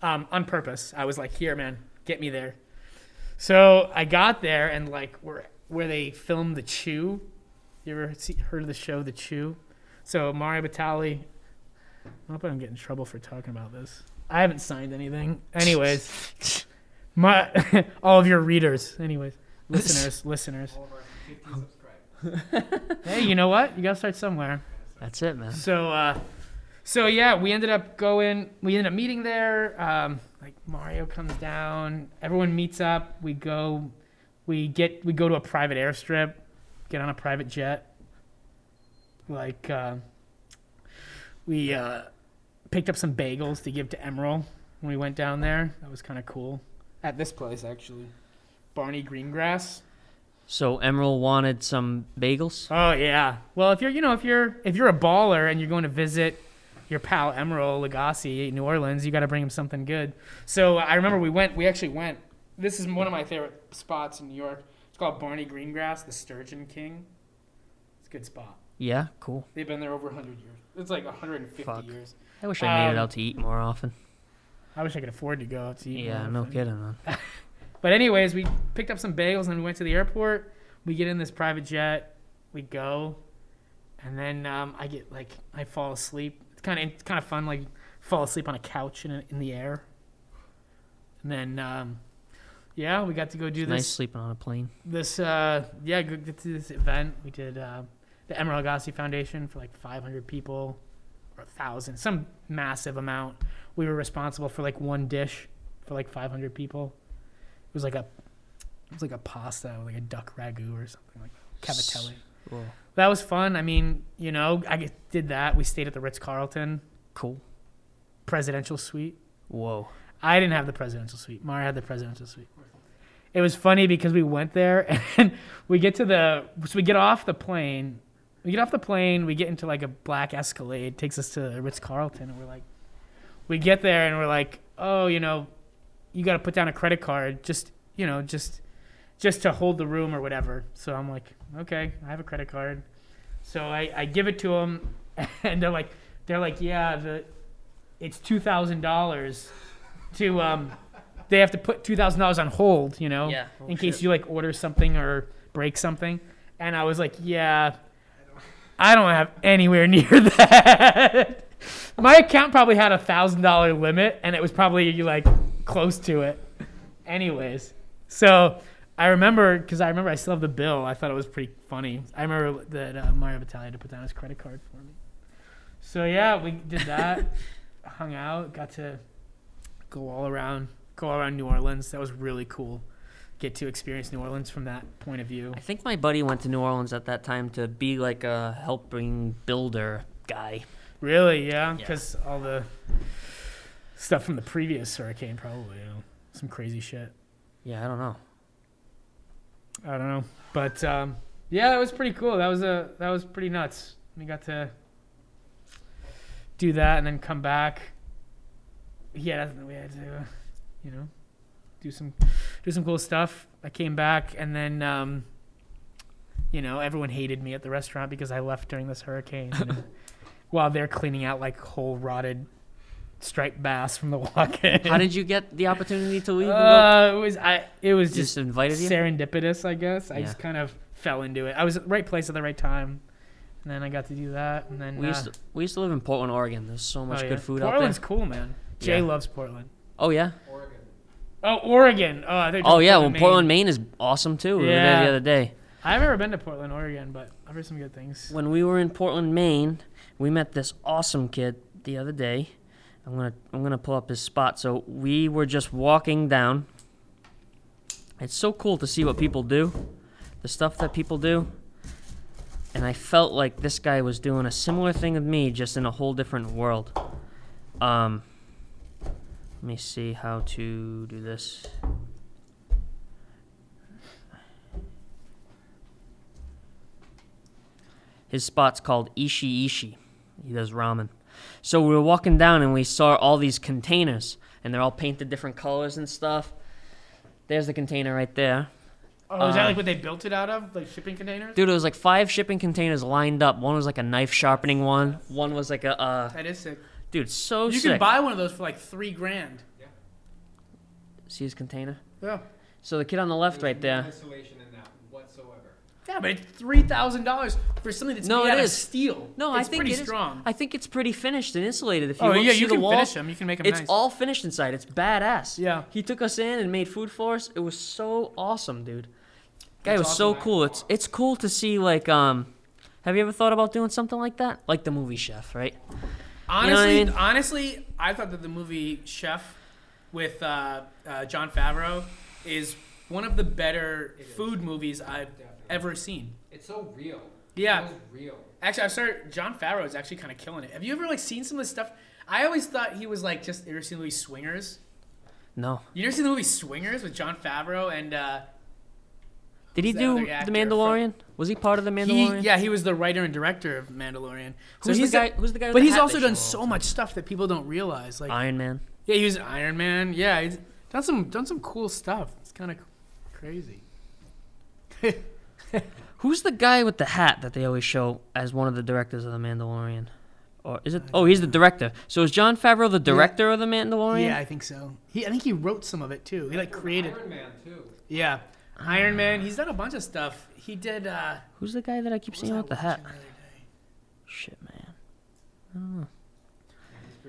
um, on purpose. I was like, "Here, man, get me there." So I got there and like where where they filmed the Chew. You ever see, heard of the show The Chew? So Mario Batali. I hope I don't get in trouble for talking about this. I haven't signed anything. Anyways, my all of your readers. Anyways, listeners, listeners. All of our 50 subscribers. Hey, you know what? You gotta start somewhere. That's it, man. So, uh, so yeah, we ended up going. We ended up meeting there. Um, like Mario comes down. Everyone meets up. We go. We get we go to a private airstrip, get on a private jet. Like uh, we uh, picked up some bagels to give to Emeril when we went down there. That was kind of cool. At this place, actually, Barney Greengrass. So Emeril wanted some bagels. Oh yeah. Well, if you're you know if you're if you're a baller and you're going to visit your pal Emeril Lagasse in New Orleans, you got to bring him something good. So I remember we went. We actually went. This is one of my favorite spots in New York. It's called Barney Greengrass, the Sturgeon King. It's a good spot. Yeah, cool. They've been there over 100 years. It's like 150 Fuck. years. I wish I made Um, it out to eat more often. I wish I could afford to go out to eat. Yeah, no kidding, man. But anyways, we picked up some bagels and we went to the airport. We get in this private jet. We go, and then um, I get like I fall asleep. It's kind of it's kind of fun, like fall asleep on a couch in in the air. And then um, yeah, we got to go do It's this nice sleeping on a plane. this uh yeah go get to this event. We did uh, the Emeril Lagasse Foundation for like 500 people or a thousand, some massive amount. We were responsible for like one dish for like 500 people. It was like a it was like a pasta, like a duck ragu or something like that. Cavatelli. Whoa. That was fun. I mean, you know, I did that. We stayed at the Ritz Carlton Cool. presidential suite. Whoa. I didn't have the presidential suite. Mara had the presidential suite. It was funny because we went there and we get to the so we get off the plane. We get off the plane, we get into like a black Escalade, takes us to the Ritz Carlton, and we're like we get there and we're like, Oh, you know, you gotta put down a credit card, just you know, just just to hold the room or whatever. So I'm like, Okay, I have a credit card. So I, I give it to them and they're like they're like, Yeah, the it's two thousand dollars to um they have to put two thousand dollars on hold, you know, Yeah. in case you like order something or break something. And I was like, yeah, I don't have anywhere near that. My account probably had a thousand dollar limit, and it was probably like close to it. Anyways, so I remember because I remember I still have the bill. I thought it was pretty funny. I remember that uh, Mario Batali had to put down his credit card for me. So yeah, we did that. hung out, got to go all around, go all around New Orleans. That was really cool. Get to experience New Orleans from that point of view. I think my buddy went to New Orleans at that time to be like a helping builder guy. Really, yeah, Yeah. because all the stuff from the previous hurricane, probably, you know, some crazy shit. Yeah, I don't know. I don't know, but um, yeah, that was pretty cool. That was a that was pretty nuts. We got to do that and then come back. Yeah, that's, we had to, uh, you know, do some do some cool stuff. I came back and then, um, you know, everyone hated me at the restaurant because I left during this hurricane. And while they're cleaning out like whole rotted striped bass from the walk-in. How did you get the opportunity to leave? Uh, it was I. It was just just invited you. serendipitous, I guess. I Yeah. just kind of fell into it. I was at the right place at the right time, and then I got to do that. And then We uh, used to, we used to live in Portland, Oregon. There's so much oh, yeah. good food Portland's out cool, man. Jay Yeah. loves Portland. Oh yeah. Oh, Oregon. Oh, I thought you Oh yeah. Well, Maine. Portland, Maine is awesome too. We were there the other day. I've never been to Portland, Oregon, but I've heard some good things. When we were in Portland, Maine, we met this awesome kid the other day. I'm gonna I'm gonna pull up his spot. So we were just walking down. It's so cool to see what people do, the stuff that people do. And I felt like this guy was doing a similar thing with me, just in a whole different world. Um, let me see how to do this. His spot's called Ishi Ishi. He does ramen. So we were walking down and we saw all these containers, and they're all painted different colors and stuff. There's the container right there. Oh, is that Uh, like what they built it out of, like shipping containers? Dude, it was like five shipping containers lined up. One was like a knife sharpening one. One was like a, uh, That is sick. Dude, so sick. you sick. can buy one of those for like three grand. See his container? Yeah. So the kid on the left There's right no there. Insulation in that whatsoever. Yeah, but it's three thousand dollars for something that's No, made it out of steel. No, it's I think pretty it is- strong. I think it's pretty finished and insulated. If you Oh look, yeah, see you the can wall, finish them. You can make them It's nice. all finished inside. It's badass. Yeah. He took us in and made food for us. It was so awesome, dude. Guy That's was so cool. It's it's cool to see like um. Have you ever thought about doing something like that? Like the movie Chef, right? Honestly, I mean? honestly, I thought that the movie Chef with uh, uh, Jon Favreau is one of the better food movies I've Definitely. ever seen. It's so real. Yeah. It feels real. Actually, I started. Jon Favreau is actually kind of killing it. Have you ever like seen some of this stuff? I always thought he was like just. You ever seen the movie Swingers? No. You ever seen the movie Swingers with Jon Favreau and uh, Did he do the actor Mandalorian? Was he part of the he? Mandalorian? Yeah, he was the writer and director of Mandalorian. So Who's he's the guy? a- who's the guy? with but the he's hat also done so all much stuff that people don't realize. Like. Iron Man. yeah, he was Iron Man. Yeah, he's done some done some cool stuff. It's kind of crazy. Who's the guy with the hat that they always show as one of the directors of the Mandalorian? Or is it? Oh, he's the director. So is Jon Favreau the director of the Mandalorian? Yeah, I think so. He, I think he wrote some of it too. He like created. Iron Man too. Yeah, Iron Man. He's done a bunch of stuff. He did. uh Who's the guy that I keep seeing with the hat? Shit, man. I don't know.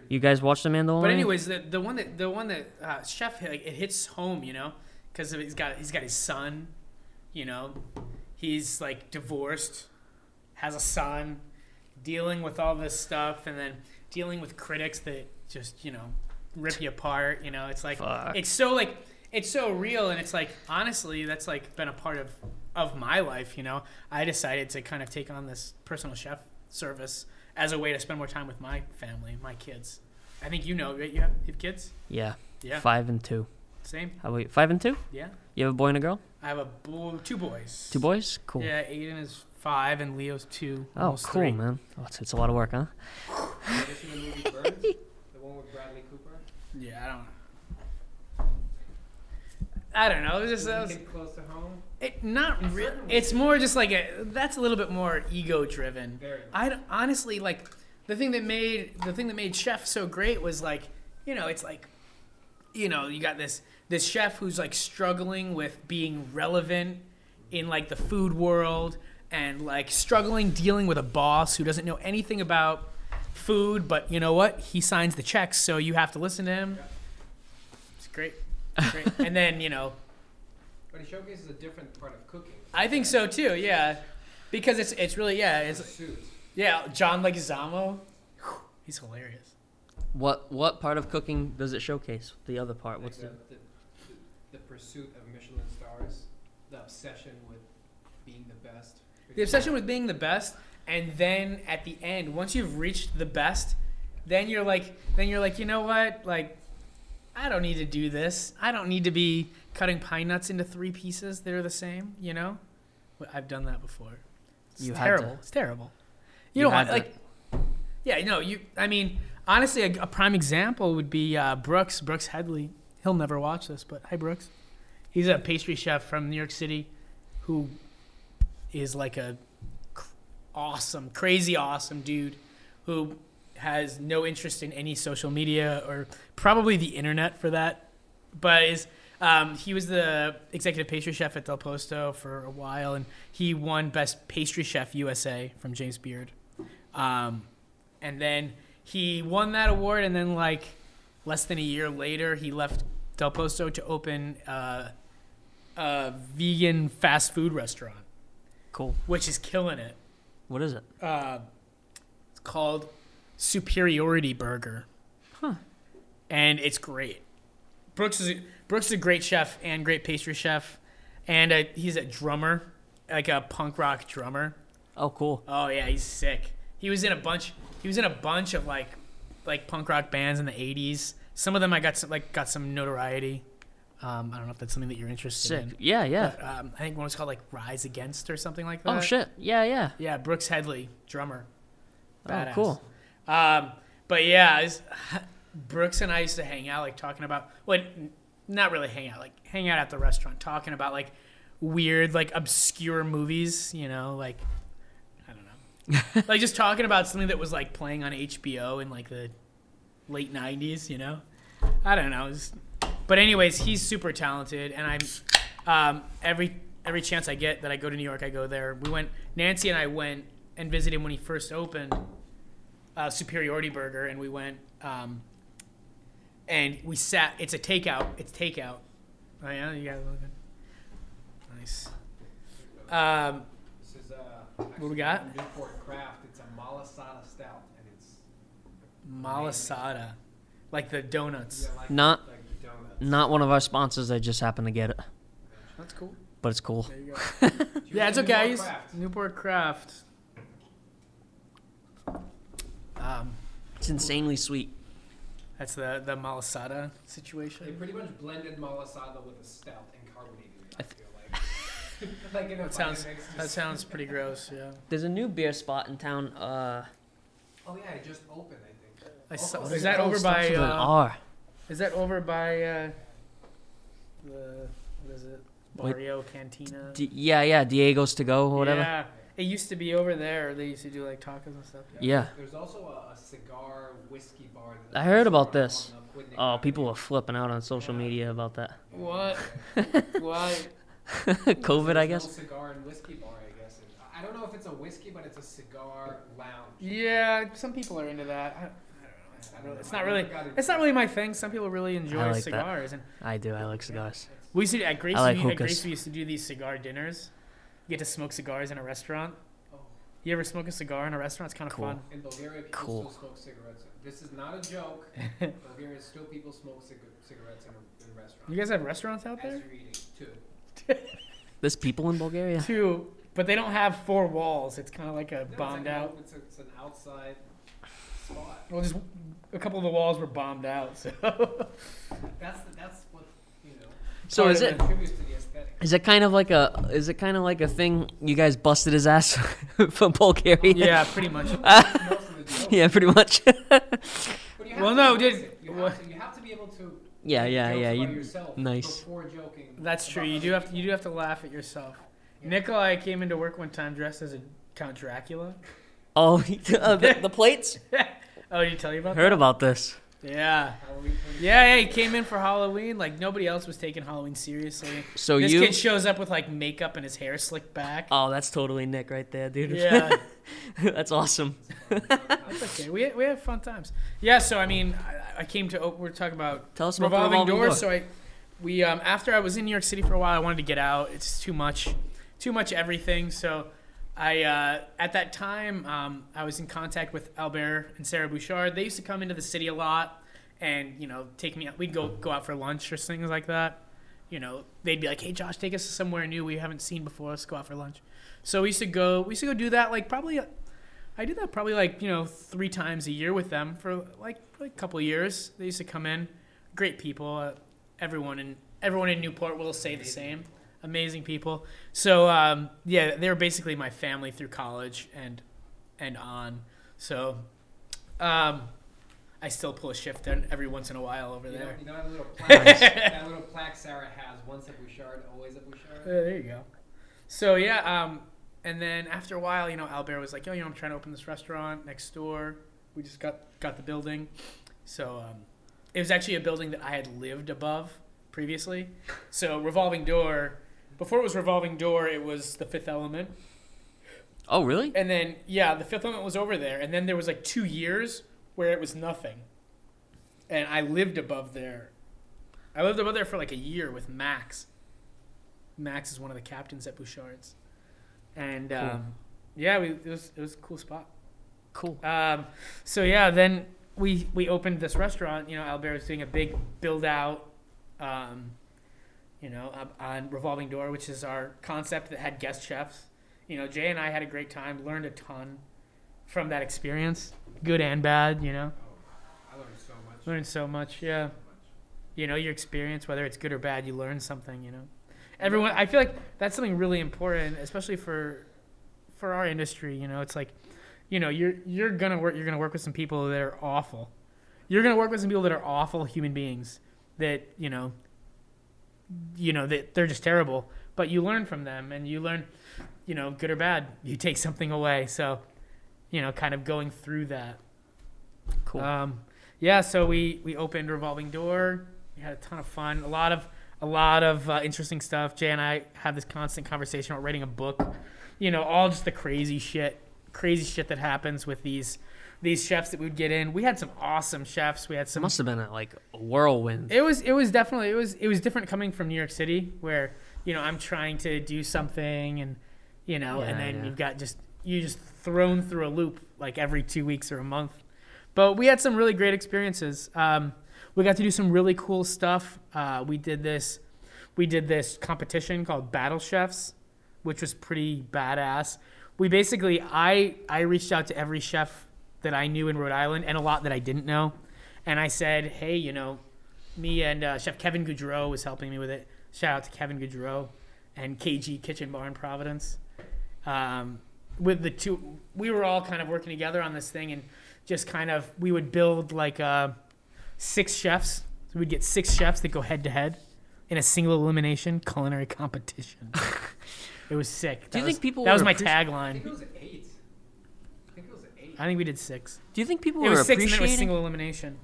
You guys watch the Mandalorian? But anyways, the the one that the one that uh, Chef like it hits home, you know, because he's got he's got his son, you know, he's like divorced, has a son, dealing with all this stuff, and then dealing with critics that just you know rip you apart. You know, it's like Fuck. it's so like it's so real, and it's like honestly, that's like been a part of of my life. You know, I decided to kind of take on this personal chef service as a way to spend more time with my family, my kids. I think you know, right? You have, you have kids? Yeah. Yeah. Five and two. Same. How about you? Five and two? Yeah. You have a boy and a girl? I have a boy, two boys. Two boys? Cool. Yeah, Aiden is five and Leo's two. Oh, cool, three. man. Oh, it's, it's a lot of work, huh? You seen the movie Burnt? the one with Bradley Cooper. Yeah, I don't. I don't know. It was just it close to home? it, not really. It's more just like a. That's a little bit more ego driven. I honestly like the thing that made the thing that made Chef so great was like, you know, it's like, you know, you got this this chef who's like struggling with being relevant in like the food world and like struggling dealing with a boss who doesn't know anything about food, but you know what? He signs the checks, so you have to listen to him. It's great. It's great. and then, you know, But he showcases a different part of cooking. I think so too, yeah. Because it's it's really yeah, it's Pursuit. yeah, John Leguizamo. He's hilarious. What what part of cooking does it showcase? The other part. Like What's the, the the, the, the pursuit of Michelin stars, the obsession with being the best. The obsession with being the best, and then at the end, once you've reached the best, then you're like, then you're like, you know what? Like, I don't need to do this. I don't need to be cutting pine nuts into three pieces that are the same. You know, I've done that before. It's You terrible. It's terrible. You, You don't want to- like, yeah, no, you. I mean, honestly, a, a prime example would be uh, Brooks. Brooks Headley. He'll never watch this, but hi, Brooks. He's a pastry chef from New York City, who is like a cr- awesome, crazy awesome dude who has no interest in any social media or probably the internet for that, but is um, he was the executive pastry chef at Del Posto for a while, and he won Best Pastry Chef USA from James Beard. Um, and then he won that award, and then like less than a year later, he left Del Posto to open uh, a vegan fast food restaurant, cool? which is killing it. What is it? Uh, it's called Superiority Burger. Huh. And it's great. Brooks is a, Brooks is a great chef and great pastry chef, and a, he's a drummer, like a punk rock drummer. Oh, cool. Oh yeah, he's sick. He was in a bunch. He was in a bunch of like, like punk rock bands in the '80s. Some of them I got some like got some notoriety. Um, I don't know if that's something that you're interested Sick. in. Yeah, yeah. But, um, I think one was called like Rise Against or something like that. Oh shit. Yeah, yeah. Yeah, Brooks Headley, drummer. Oh, cool. Um, but yeah, it's- Brooks and I used to hang out, like talking about, well, not really hang out, like hang out at the restaurant, talking about like weird, like obscure movies, you know, like I don't know, like just talking about something that was like playing on HBO in like the late '90s, you know. I don't know. It's- but anyways, he's super talented, and I'm um, every every chance I get that I go to New York, I go there. We went. Nancy and I went and visited him when he first opened uh, Superiority Burger, and we went um, and we sat. It's a takeout. It's takeout. Oh yeah, you got it. Nice. Um, This is uh, What we got? Newport Craft. It's a malasada stout, and it's malasada, like the donuts. yeah, like, Not like the donuts. not one of our sponsors. I just happened to get it. That's cool. but it's cool. There you go. Yeah, it's okay. I Newport Craft. Newport Craft. Um, It's insanely sweet. that's the the malasada situation. They pretty much blended malasada with a stout and carbonated it. I I feel like. like in a That sounds that just- sounds pretty gross. Yeah. There's a new beer spot in town. Uh, Oh yeah, it just opened. I think. I saw, oh, is it's that over by? Uh, R. is that over by? Uh, the what is it? Wait. Cantina. D- yeah, yeah, Diego's to go or whatever. Yeah. It used to be over there. They used to do like tacos and stuff. Yeah. There's also a, a cigar whiskey bar. that- I heard about this. Oh, people were flipping out on social Yeah. media about that. What? Why? COVID, I guess. Cigar and whiskey bar, I guess. I don't know if it's a whiskey, but it's a cigar lounge. Yeah, some people are into that. I, I don't know. It's I not don't really. know. It's not really. It's not really my thing. Some people really enjoy like that. cigars, and I do. I like cigars. we used to at Gracie. I like at hookahs. Gracie, we used to do these cigar dinners. You get to smoke cigars in a restaurant. Oh. You ever smoke a cigar in a restaurant? It's kind of Cool. fun. In Bulgaria, people Cool. still smoke cigarettes. This is not a joke. Bulgaria, still people smoke cig- cigarettes in, in restaurants. You guys have restaurants out As there? you're eating, too. There's people in Bulgaria. Two, but they don't have four walls. It's kind of like a No, it's bombed like a- out. It's, a, it's an outside spot. Well, just a couple of the walls were bombed out. So That's the, that's what you know So is of it contributes to the aesthetic. is it kind of like a is it kind of like a thing you guys busted his ass from Bulgaria? yeah, pretty much. Most of the joke. yeah, pretty much. But you have Well, no, embrace did- you what- have, to, you have to be able to. yeah, yeah, jokes yeah. about You, nice. Before joking. That's true. You do have to, you do have to laugh at yourself. Yeah. Nikolai came into work one time dressed as a Count Dracula. oh, uh, the, the plates. Oh, did he tell you about Heard about this. Yeah. Yeah, yeah, he came in for Halloween. Like nobody else was taking Halloween seriously. So this you. kid shows up with like makeup and his hair slicked back. oh, that's totally Nick right there, dude. Yeah, that's awesome. that's okay. We we have fun times. Yeah, so I mean, I, I came to op- we're talking about Tell us revolving, revolving doors. door. So I, we um, after I was in New York City for a while, I wanted to get out. It's too much, too much everything. So I uh, at that time um, I was in contact with Albert and Sarah Bouchard. They used to come into the city a lot, and you know take me. out. We'd go go out for lunch or things like that. You know, they'd be like, "Hey, Josh, take us somewhere new we haven't seen before. Let's go out for lunch." So we used to go. We used to go do that like probably. I did that probably like you know three times a year with them for like, like a couple of years. They used to come in, great people. Uh, everyone in everyone in Newport will say the same. Amazing people. So um, yeah, they were basically my family through college and and on. So um, I still pull a shift in every once in a while over You know, there. you know that little plaque, that little plaque Sarah has. Once a Bouchard, always a Bouchard. Uh, there you go. So yeah, um, and then after a while, you know, Albert was like, "Yo, you know, I'm trying to open this restaurant next door. We just got got the building." So um, it was actually a building that I had lived above previously. So revolving door. Before it was revolving door, it was the Fifth Element, Oh, really? and then yeah, the Fifth Element was over there, and then there was like two years where it was nothing, and I lived above there. I lived above there for like a year with Max. Max is one of the captains at Bouchard's, and Cool. um, yeah, we, it was it was a cool spot. Cool. Um, so yeah, then we we opened this restaurant. You know, Albert was doing a big build out. Um, you know, on Revolving Door, which is our concept that had guest chefs. You know, Jay and I had a great time, learned a ton from that experience, good and bad. You know, oh, I learned so much. learned so much. Yeah, you know, your experience, whether it's good or bad, you learn something. You know, everyone. I feel like that's something really important, especially for for our industry. You know, it's like, you know, you're you're gonna work. You're gonna work with some people that are awful. You're gonna work with some people that are awful human beings. That you know. You know that they're just terrible, but you learn from them, and you learn, you know, good or bad. You take something away. So, you know, kind of going through that. Cool. Um, yeah, so we we opened revolving door. We had a ton of fun. A lot of a lot of uh, interesting stuff. Jay and I have this constant conversation about writing a book. You know, all just the crazy shit, crazy shit that happens with these these chefs that we'd get in. We had some awesome chefs. We had some. it must have been a, like a whirlwind. It was it was definitely it was it was different coming from New York City where you know I'm trying to do something and you know and then yeah. you've got just you just thrown through a loop like every two weeks or a month. But we had some really great experiences. Um, we got to do some really cool stuff. Uh, we did this. we did this competition called Battle Chefs, which was pretty badass. We basically, I I reached out to every chef that I knew in Rhode Island and a lot that I didn't know, and I said, hey, you know, me and uh, Chef Kevin Goudreau was helping me with it. Shout out to Kevin Goudreau and KG Kitchen Bar in Providence. Um, with the two, we were all kind of working together on this thing, and just kind of we would build like uh, six chefs. So we'd get six chefs that go head to head in a single elimination culinary competition. it was sick. Do That you was- think people that was my appreci- I tagline? think it was eight. I think it was eight. I think we did six. Do you think people It were was six, and then it was appreciating? single elimination.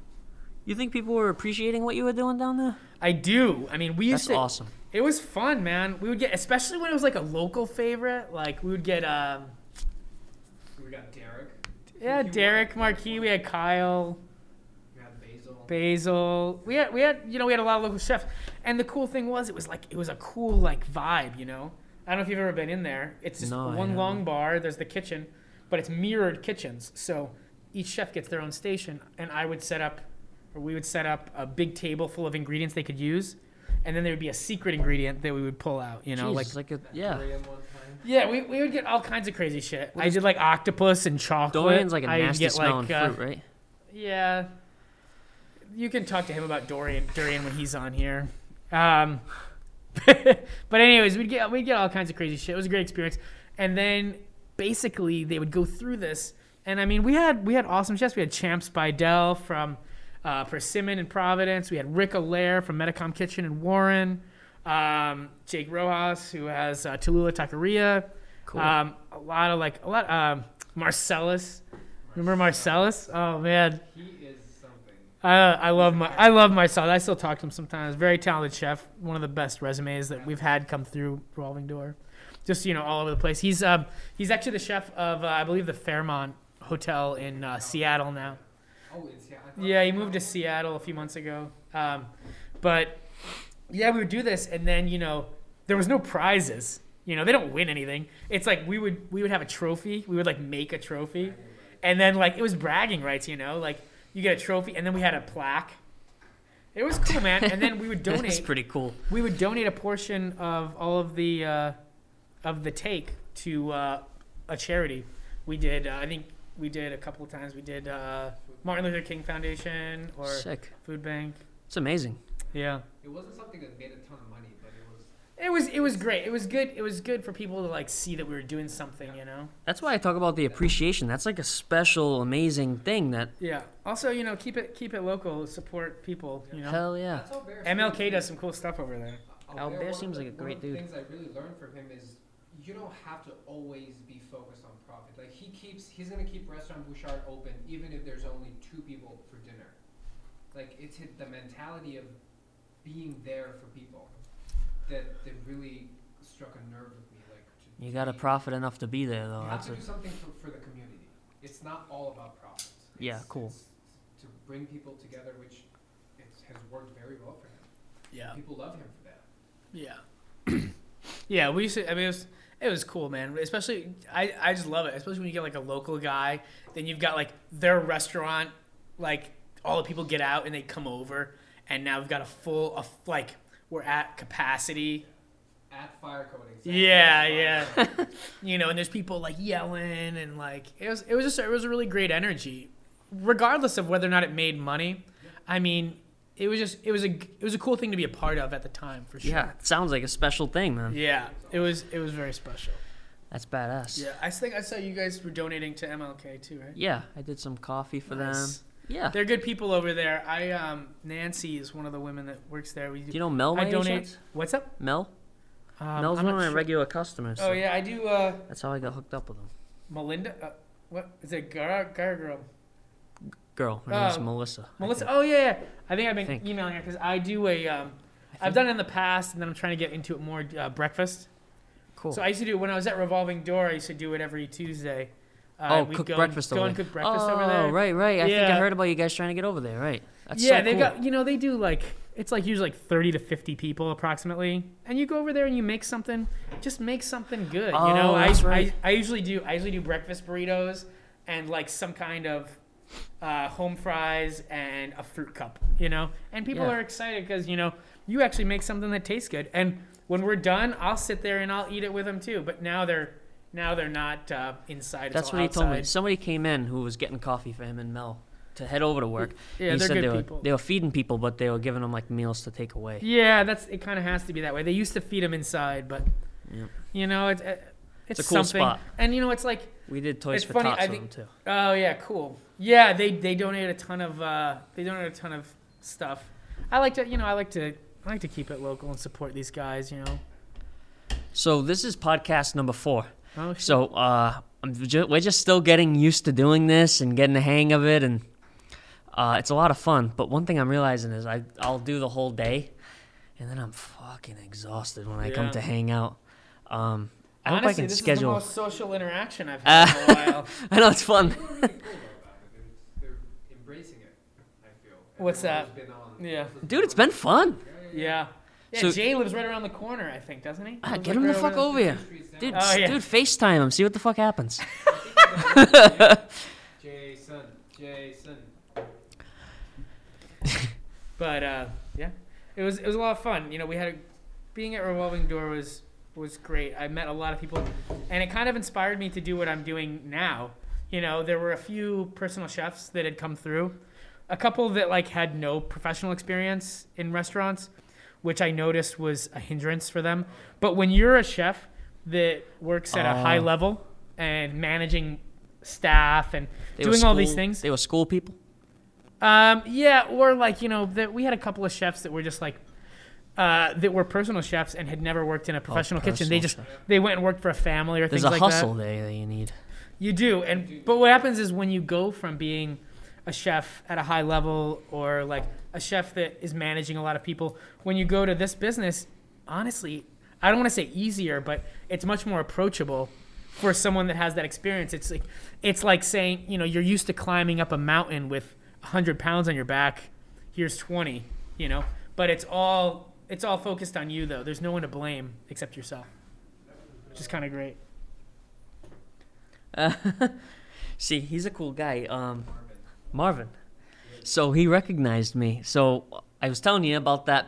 You think people were appreciating what you were doing down there? I do. I mean, we used to. That's to. awesome. It was fun, man. We would get, especially when it was like a local favorite. Like we would get, um, We got Derek. yeah, He Derek won. Marquis. We had Kyle, We had Basil. Basil. We had, we had, you know, we had a lot of local chefs. And the cool thing was, it was like, it was a cool like vibe, you know. I don't know if you've ever been in there. It's just No, I one long haven't. bar. There's the kitchen, but it's mirrored kitchens. So each chef gets their own station, and I would set up, or we would set up a big table full of ingredients they could use, and then there would be a secret ingredient that we would pull out. You know, Jeez, like like a yeah. durian one time. Yeah, we, we would get all kinds of crazy shit. What I did like octopus and chocolate. durian's like a I'd nasty get, smelling like, uh, fruit, right? Yeah. You can talk to him about Dorian Dorian when he's on here. Um, but anyways, we'd get we'd get all kinds of crazy shit. It was a great experience. And then basically they would go through this, and I mean we had we had awesome chefs. We had Champe Speidel from uh, Persimmon in Providence. We had Rick Allaire from Metacom Kitchen in Warren. Um, Jake Rojas, who has uh, Tallulah Taqueria. Cool. Um, a lot of like a lot. Um, Marcellus, remember Marcellus? Oh man, He is something. I I love my I love Marcellus. I still talk to him sometimes. Very talented chef. One of the best resumes that we've had come through Revolving Door. Just you know all over the place. He's um he's actually the chef of uh, I believe the Fairmont Hotel in uh, Seattle now. Oh, it's yeah. Yeah, he moved to Seattle a few months ago. Um, but yeah, we would do this, and then you know there was no prizes. You know they don't win anything. It's like we would we would have a trophy. We would like make a trophy, and then like it was bragging rights. You know, like you get a trophy, and then we had a plaque. It was cool, man. And then we would That's donate. pretty cool. we would donate a portion of all of the uh, of the take to uh, a charity. We did. Uh, I think we did a couple of times. We did uh, Martin Luther King Foundation or Sick. Food Bank. It's amazing. Yeah, It wasn't something that made a ton of money, but it was. it was it was great. It was good. It was good for people to like see that we were doing something. You know. That's why I talk about the appreciation. That's like a special, amazing thing that Yeah. Also, you know, keep it keep it local. Support people. You know. hell yeah. That's how Bear MLK seems. does some cool stuff over there. Albert, Al Bear seems like a one great of the dude. things I really learned from him is you don't have to always be focused on profit. Like he keeps, he's gonna keep Restaurant Bouchard open even if there's only two people for dinner. Like it's hit the mentality of being there for people that that really struck a nerve with me. Like to You got to be- profit enough to be there, though. You though. have That's to do something for, for the community. It's not all about profits. Yeah, cool. it's to bring people together, which it has worked very well for him. Yeah. People love him for that. Yeah. yeah, we used to. I mean, it was it was cool, man. Especially, I I just love it. Especially when you get like a local guy, then you've got like their restaurant, like all the people get out and they come over, and now we've got a full, a, like we're at capacity. At fire coating. Yeah, yeah. you know, and there's people like yelling and like it was it was just it was a really great energy, regardless of whether or not it made money. I mean, it was just it was a it was a cool thing to be a part of at the time for sure. yeah, it sounds like a special thing, man. Yeah, it was it was very special. That's badass. Yeah, I think I saw you guys were donating to MLK too, right? Yeah, I did some coffee for them. Nice. Yeah. They're good people over there. I um Nancy is one of the women that works there. We Do you know Mel? by I donate. chance? What's up? Mel. Um, Mel's I'm one of my sure. regular customers. Oh yeah, I do. Uh, That's how I got hooked up with him. Melinda. Uh, what is it? Gar, Gar girl. Her name's Oh, Melissa. Melissa. Oh yeah, yeah. I think I've been Think. emailing her because I do a. Um, I I've done it in the past, and then I'm trying to get into it more. Uh, breakfast. Cool. So I used to do when I was at Revolving Door. I used to do it every Tuesday. Uh, oh, cook go breakfast and, go over and there. cook breakfast oh, over there. right, right. I think I heard about you guys trying to get over there. Right. That's yeah, so they cool. got you know they do like it's like usually like thirty to fifty people approximately, and you go over there and you make something, just make something good. you know, Oh, I, right. I I usually do I usually do breakfast burritos and like some kind of uh, home fries, and a fruit cup. You know, and people Yeah. are excited because you know you actually make something that tastes good. And when we're done, I'll sit there and I'll eat it with them too. But now they're now they're not uh, inside. That's what he told me. Somebody came in who was getting coffee for him and Mel to head over to work. Yeah, he they're said good they were, people. They were feeding people, but they were giving them like meals to take away. Yeah, that's it. Kind of has to be that way. They used to feed them inside, but Yeah. you know, it's uh, it's, It's a cool something. spot. And you know, it's like, We did Toys It's for funny, Tots I with think- them too. oh yeah, cool. Yeah, they they donate a ton of uh, they donate a ton of stuff. I like to, you know, I like to I like to keep it local and support these guys. You know. So this is podcast number four. Oh shit. So uh, I'm ju- we're just still getting used to doing this and getting the hang of it, and uh, it's a lot of fun. But one thing I'm realizing is I I'll do the whole day, and then I'm fucking exhausted when I come to hang out. Um, I hope I can this schedule. is the most social interaction I've had in a while. I know it's fun. They're really cool about it. It's- They're embracing it. I feel. What's Everyone's that? Been on, Yeah. Dude, it's been fun. Yeah. Yeah, So- Jay lives right around the corner, I think, doesn't he? Ah, get like him the fuck over here, dude. Oh, yeah. Dude, Facetime him. See what the fuck happens. Jason. Jason. But uh, yeah, it was it was a lot of fun. You know, we had a, being at Revolving Door was was great. I met a lot of people, and it kind of inspired me to do what I'm doing now. You know, there were a few personal chefs that had come through, a couple that like had no professional experience in restaurants, which I noticed was a hindrance for them. But when you're a chef that works at a high Oh. level and managing staff and doing all these things, They were school people. um, yeah, or like you know, that we had a couple of chefs that were just like, uh, that were personal chefs and had never worked in a professional kitchen. They Oh, just chef. they went and worked for a family or There's things like that. There's a hustle there that you need. You do, and but what happens is when you go from being a chef at a high level or like a chef that is managing a lot of people, when you go to this business, honestly, I don't want to say easier, but it's much more approachable for someone that has that experience. It's like it's like saying you know you're used to climbing up a mountain with 100 pounds on your back. Here's 20, you know, but it's all it's all focused on you though. There's no one to blame except yourself, which is kind of great. Uh, see, he's a cool guy. Um, Marvin. So he recognized me. So I was telling you about that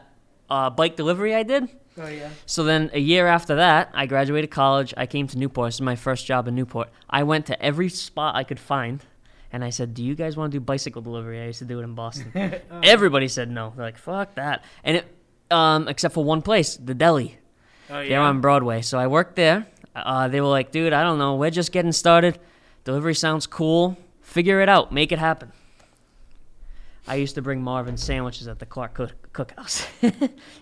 uh, bike delivery I did. Oh yeah. So then a year after that, I graduated college. I came to Newport. This is my first job in Newport. I went to every spot I could find, and I said, "Do you guys want to do bicycle delivery?" I used to do it in Boston. Everybody said no. They're like, "Fuck that!" And it, um, except for one place, the deli. Oh yeah. They're on Broadway. So I worked there. Uh, they were like, dude, I don't know. We're just getting started. Delivery sounds cool. Figure it out. Make it happen. I used to bring Marvin sandwiches at the Clarke cook- Cookhouse. and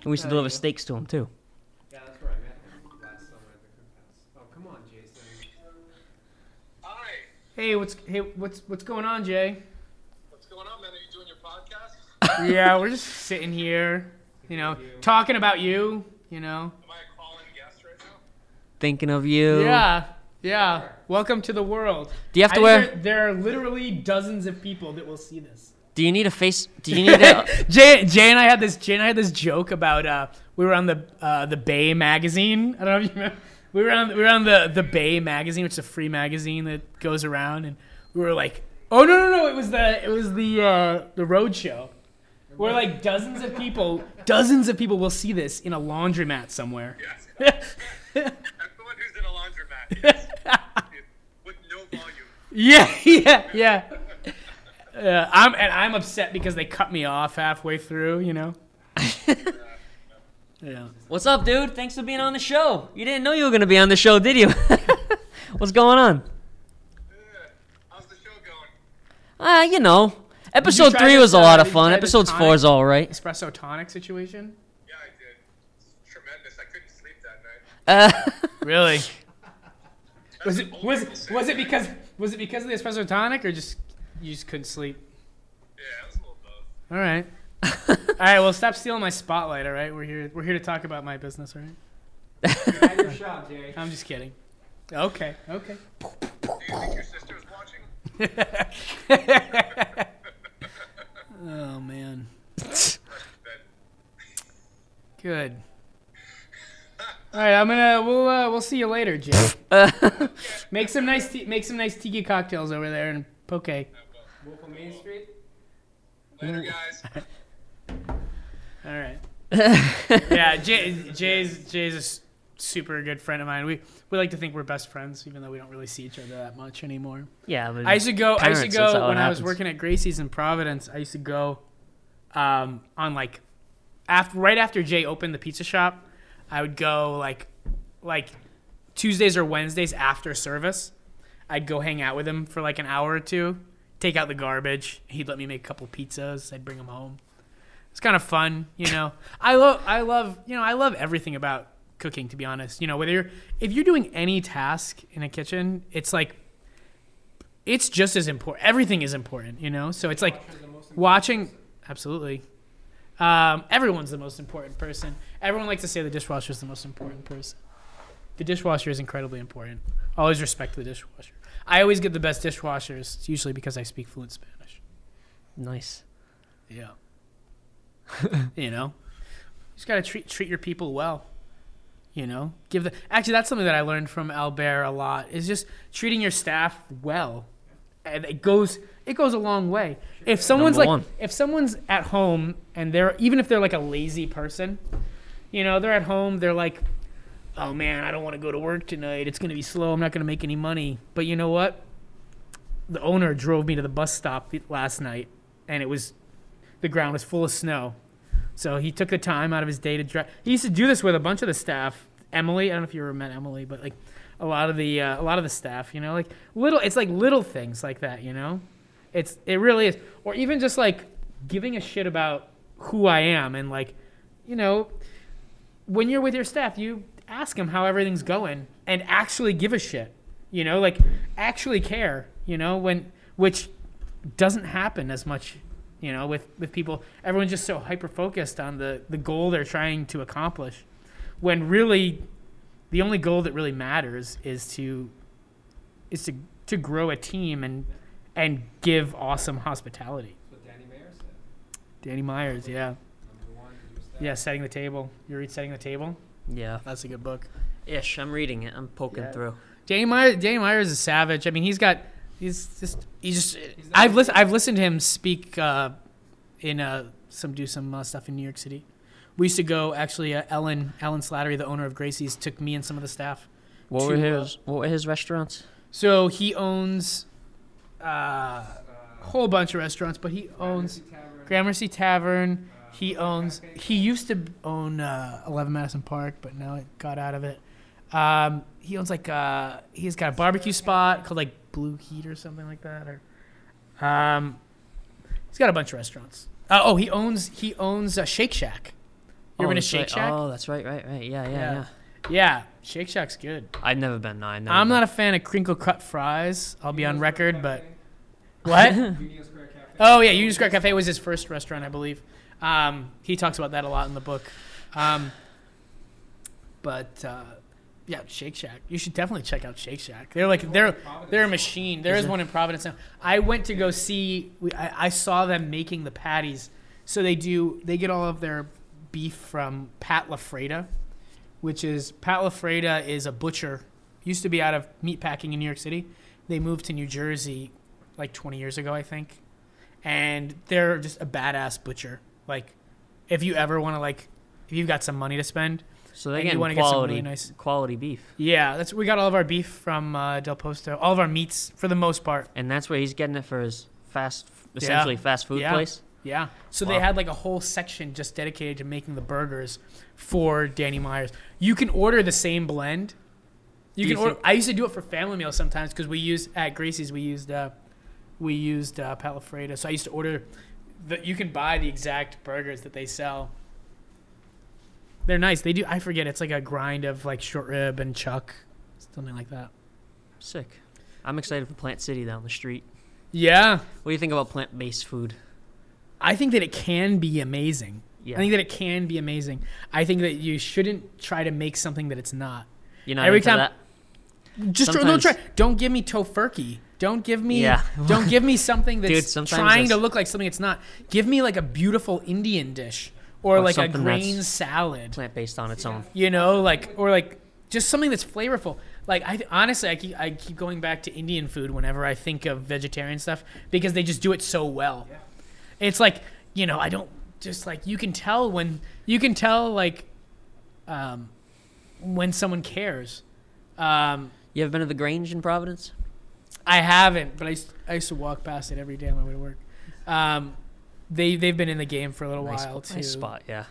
we used to There deliver steaks to him, too. Yeah, that's where I met him last summer at the cookhouse. Oh, come on, Jason. Hi, Hey, what's hey what's what's going on, Jay? what's going on, man? Are you doing your podcast? yeah, we're just sitting here, you know, talking about you, you know. Am I a call-in guest right now? Thinking of you. Yeah, yeah. Welcome to the world. Do you have to I wear. think There, there are literally dozens of people that will see this. Do you need a face. Do you need a. Jay, Jay and I had this. Jay and I had this joke about uh, we were on the uh, the Bay magazine. I don't know if you remember. We were on we were on the the Bay magazine, which is a free magazine that goes around, and we were like, oh no no no, it was the it was the uh, the road show. Where like dozens of people, dozens of people will see this in a laundromat somewhere. Yes. Everyone who's in a laundromat. Yes. With no volume. Yeah, yeah, yeah. Uh, I'm and I'm upset because they cut me off halfway through. You know. yeah. What's up, dude? Thanks for being on the show. You didn't know you were going to be on the show, did you? What's going on? Yeah. How's the show going? Ah, you know. Episode try three was a uh, lot of fun. Episode four is all right. Espresso tonic situation. Yeah, I did. It's tremendous. I couldn't sleep that night. Uh, Really? That's Was it was people it, say. was it because was it because of the espresso tonic or just you just couldn't sleep? Yeah, it was a little both. All right. all right. Well, stop stealing my spotlight. All right. We're here. We're here to talk about my business. All right. Had your shot, Jay. I'm just kidding. Okay. Okay. Do you think your sister is watching? oh man. Good. All right, I'm gonna we'll uh, we'll see you later, Jay. make some nice tea, make some nice tiki cocktails over there and poke. I will. Wolf on Main Street. Later, guys. All right. yeah, Jay, Jay's Jay's a s- super good friend of mine. We we like to think we're best friends, even though we don't really see each other that much anymore. Yeah, but I used to go. I used to Parents, that's go it when I was happens. working at Gracie's in Providence. I used to go um, on like after right after Jay opened the pizza shop. I would go like like Tuesdays or Wednesdays after service. I'd go hang out with him for like an hour or two, take out the garbage. He'd let me make a couple pizzas. I'd bring them home. It's kind of fun, you know. I love I love you know I love everything about cooking. To be honest, you know whether you're if you're doing any task in a kitchen, it's like it's just as important. Everything is important, you know. So it's like Washer's the most important watching. Absolutely. Um, everyone's the most important person. Everyone likes to say the dishwasher is the most important person. The dishwasher is incredibly important. Always respect the dishwasher. I always get the best dishwashers. It's usually because I speak fluent Spanish. nice. Yeah. you know, you just gotta treat treat your people well. You know, give the actually that's something that I learned from Albert a lot is just treating your staff well, and it goes it goes a long way. If someone's Number like one. if someone's at home and they're even if they're like a lazy person, you know, they're at home, they're like, oh man, I don't want to go to work tonight. It's gonna be slow. I'm not gonna make any money. But you know what? The owner drove me to the bus stop last night, and it was the ground was full of snow. So he took the time out of his day to drive. He used to do this with a bunch of the staff. Emily, I don't know if you ever met Emily, but like a lot of the uh, a lot of the staff, you know, like little. It's like little things like that, you know. It's it really is, or even just like giving a shit about who I am and like, you know, when you're with your staff, you ask them how everything's going and actually give a shit. You know, like actually care. You know, when which doesn't happen as much. You know, with with people, everyone's just so hyper focused on the the goal they're trying to accomplish, when really, the only goal that really matters is to is to to grow a team and and give awesome hospitality. That's what Danny Meyer said. Danny Meyer's, yeah, Number one, your yeah, setting the table. You read setting the table. Yeah. That's a good book. Ish. I'm reading it. I'm poking Yeah. through. Danny Meyer's, Danny Meyer's is a savage. I mean, he's got, he's just, he's just. He's I've listened, I've listened to him speak uh, in uh, some do some uh, stuff in New York City. We used to go actually. Uh, Ellen Ellen Slattery, the owner of Gracie's, took me and some of the staff. What were To, uh, his What were his restaurants? So he owns uh, Uh, a whole bunch of restaurants, but he owns Gramercy Tavern, uh, He owns. He used to own uh, Eleven Madison Park, but now it got out of it. Um, he owns like uh, he's got a barbecue spot called like Blue Heat or something like that. Or um, he's got a bunch of restaurants. Uh, oh, he owns he owns a Shake Shack. You ever been to Shake right. Shack? Oh, that's right, right, right. Yeah, yeah, Yeah. Yeah. Yeah, Shake Shack's good. I've never been. No, I never. I'm been. not a fan of crinkle cut fries. I'll be Union on Square record, but Cafe. what? Union Square Cafe. Oh yeah, Union Square Cafe was his first restaurant, I believe. Um, he talks about that a lot in the book. Um, but uh, yeah, Shake Shack. You should definitely check out Shake Shack. They're like they're they're a machine. There is one in Providence now. I went to go see. We, I, I saw them making the patties. So they do. They get all of their beef from Pat LaFrieda, which is Pat LaFrieda is a butcher. Used to be out of meatpacking in New York City. They moved to New Jersey like 20 years ago, I think. And they're just a badass butcher. Like, if you ever want to like, if you've got some money to spend, So they you get wanna get some quality, really nice- quality beef, yeah, that's we got all of our beef from uh, Del Posto. All of our meats for the most part. and that's where he's getting it for his fast, essentially fast food Yeah. place. Yeah. So they had like a whole section just dedicated to making the burgers for Danny Meyer's. You can order the same blend. You Do can you order. think- I used to do it for family meals sometimes because we used at Gracie's. We used uh, we used uh, Pat LaFrieda. So I used to order. The, you can buy the exact burgers that they sell. They're nice. They do. I forget. It's like a grind of like short rib and chuck, something like that. Sick. I'm excited for Plant City down the street. Yeah. What do you think about plant-based food? I think that it can be amazing. Yeah. I think that it can be amazing. I think that you shouldn't try to make something that it's not. You know, every into time- that? Just try, don't try. Don't give me tofurkey. Don't give me. Yeah. don't give me something that's Dude, sometimes trying to look like something it's not. Give me like a beautiful Indian dish or, Or like a grain that's- salad. Plant-based on its own. You know, like or like just something that's flavorful. like I honestly I keep I keep going back to Indian food whenever I think of vegetarian stuff because they just do it so well. Yeah. It's like you know I don't just like you can tell when you can tell like um, when someone cares. Um, You ever been to the Grange in Providence? I haven't, but I used, I used to walk past it every day on my way to work. Um, they they've been in the game for a little Nice, while too. nice spot, yeah.